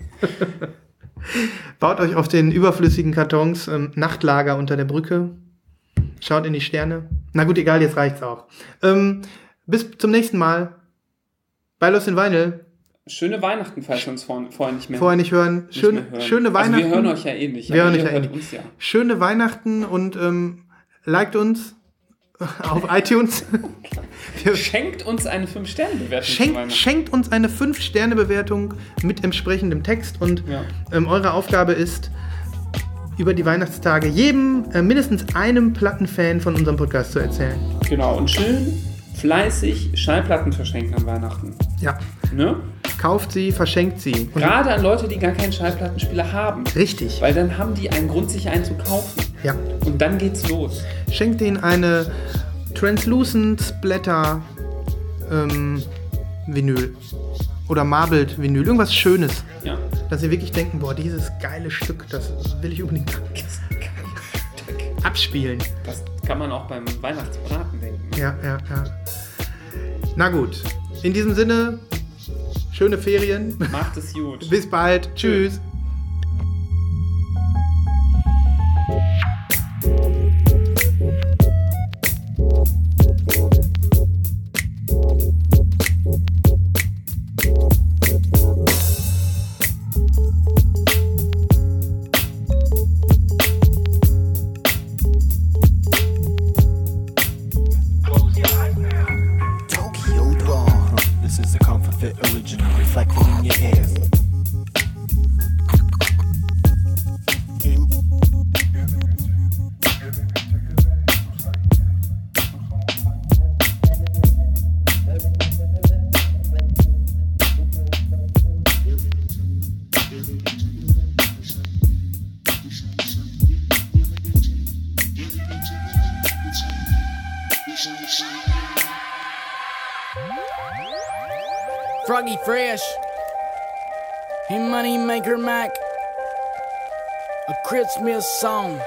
baut euch auf den überflüssigen Kartons ähm, Nachtlager unter der Brücke. Schaut in die Sterne. Na gut, egal, jetzt reicht's auch. Ähm, bis zum nächsten Mal. Bei Lost in Vinyl. Schöne Weihnachten, falls wir uns vor, vorher nicht mehr, Vorher nicht hören. nicht Schöne, mehr hören. schöne Weihnachten. Also wir hören euch ja eh nicht. Wir hören euch ja eh nicht. ja. Schöne Weihnachten und ähm, liked uns auf iTunes. Schenkt uns eine 5-Sterne-Bewertung. zu Schenkt, schenkt uns eine 5-Sterne-Bewertung mit entsprechendem Text und Ja. ähm, eure Aufgabe ist, über die Weihnachtstage jedem, äh, mindestens einem Plattenfan von unserem Podcast zu erzählen. Genau, und schön fleißig Schallplatten verschenken an Weihnachten. Ja. Ne? Kauft sie, verschenkt sie. Und Gerade an Leute, die gar keinen Schallplattenspieler haben. richtig. Weil dann haben die einen Grund, sich einen zu kaufen. Ja. Und dann geht's los. Schenkt ihnen eine Translucent Splatter ähm, Vinyl. Oder Marbled Vinyl. Irgendwas Schönes. Ja. Dass sie wirklich denken, boah, dieses geile Stück, das will ich unbedingt abspielen. Das kann man auch beim Weihnachtsbraten denken. Ja, ja, ja. Na gut. In diesem Sinne, schöne Ferien. Macht es gut. Bis bald. Tschüss. Tokyo Fit original reflected in your ears. A Christmas song.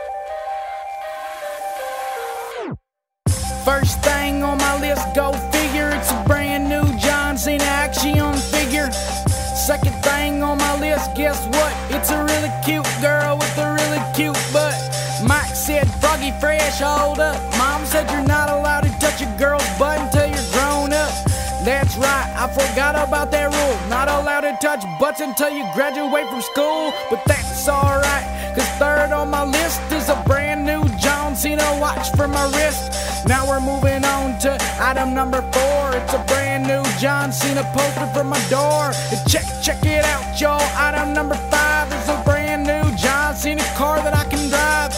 First thing on my list, go figure. It's a brand new John Cena action figure. Second thing on my list, guess what? It's a really cute girl with a really cute butt. Mike said, Froggy Fresh, hold up. Mom said you're not allowed to touch a girl's butt until you're grown up. That's right, I forgot about that rule. Not allowed to touch butts until you graduate from school. But that's alright, cause third on my list is a brand new John Cena watch for my wrist. Now we're moving on to item number four. It's a brand new John Cena poster for my door. And check, check it out, y'all. Item number five is a brand new John Cena car that I can drive.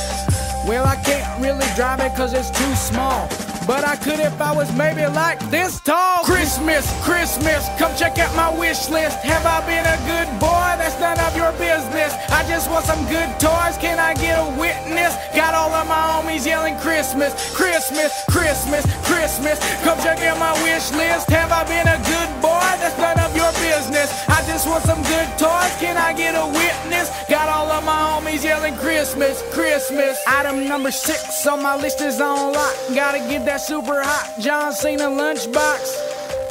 Well, I can't really drive it cause it's too small. But I could if I was maybe like this tall. Christmas, Christmas, come check out my wish list. Have I been a good boy? That's none of your business. I just want some good toys. Can I get a witness? Got all of my homies yelling Christmas, Christmas, Christmas, Christmas. Come check out my wish list. Have I been a good boy? That's none of your business. I just want some good toys. Can I get a witness? Got all of my homies yelling Christmas, Christmas. Item number six on my list is on lock. Gotta get that super hot John Cena lunchbox.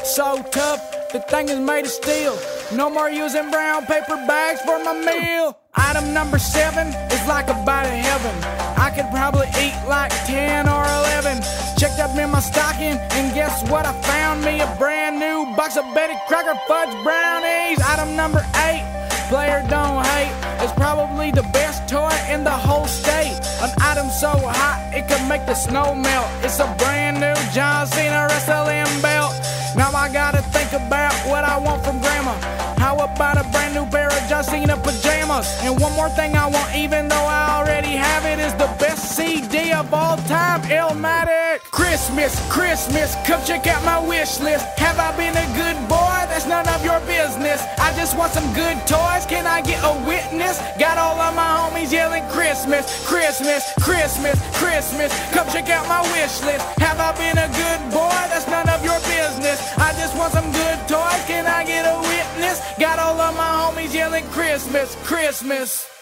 So tough, the thing is made of steel. No more using brown paper bags for my meal. Item number seven is like a bite of heaven. I could probably eat like 10 or 11. Checked up in my stocking, and guess what? I found me a brand new box of Betty Crocker fudge brownies. Item number eight, player don't hate. It's probably the best toy in the whole state. An item so hot it could make the snow melt. It's a brand new John Cena wrestling belt. Now I gotta think about what I want from grandma. How about a brand new pair of Cena pajamas? And one more thing I want, even though I already have it, is the best CD of all time, Illmatic. Christmas, Christmas, come check out my wish list. Have I been a good boy? That's none of your business. I just want some good toys. Can I get a witness? Got all of my homies yelling Christmas, Christmas, Christmas, Christmas. Come check out my wish list. Have I been a good boy? That's none of your business. I just want some good toys. Can I get a witness? Got all of my homies yelling Christmas, Christmas.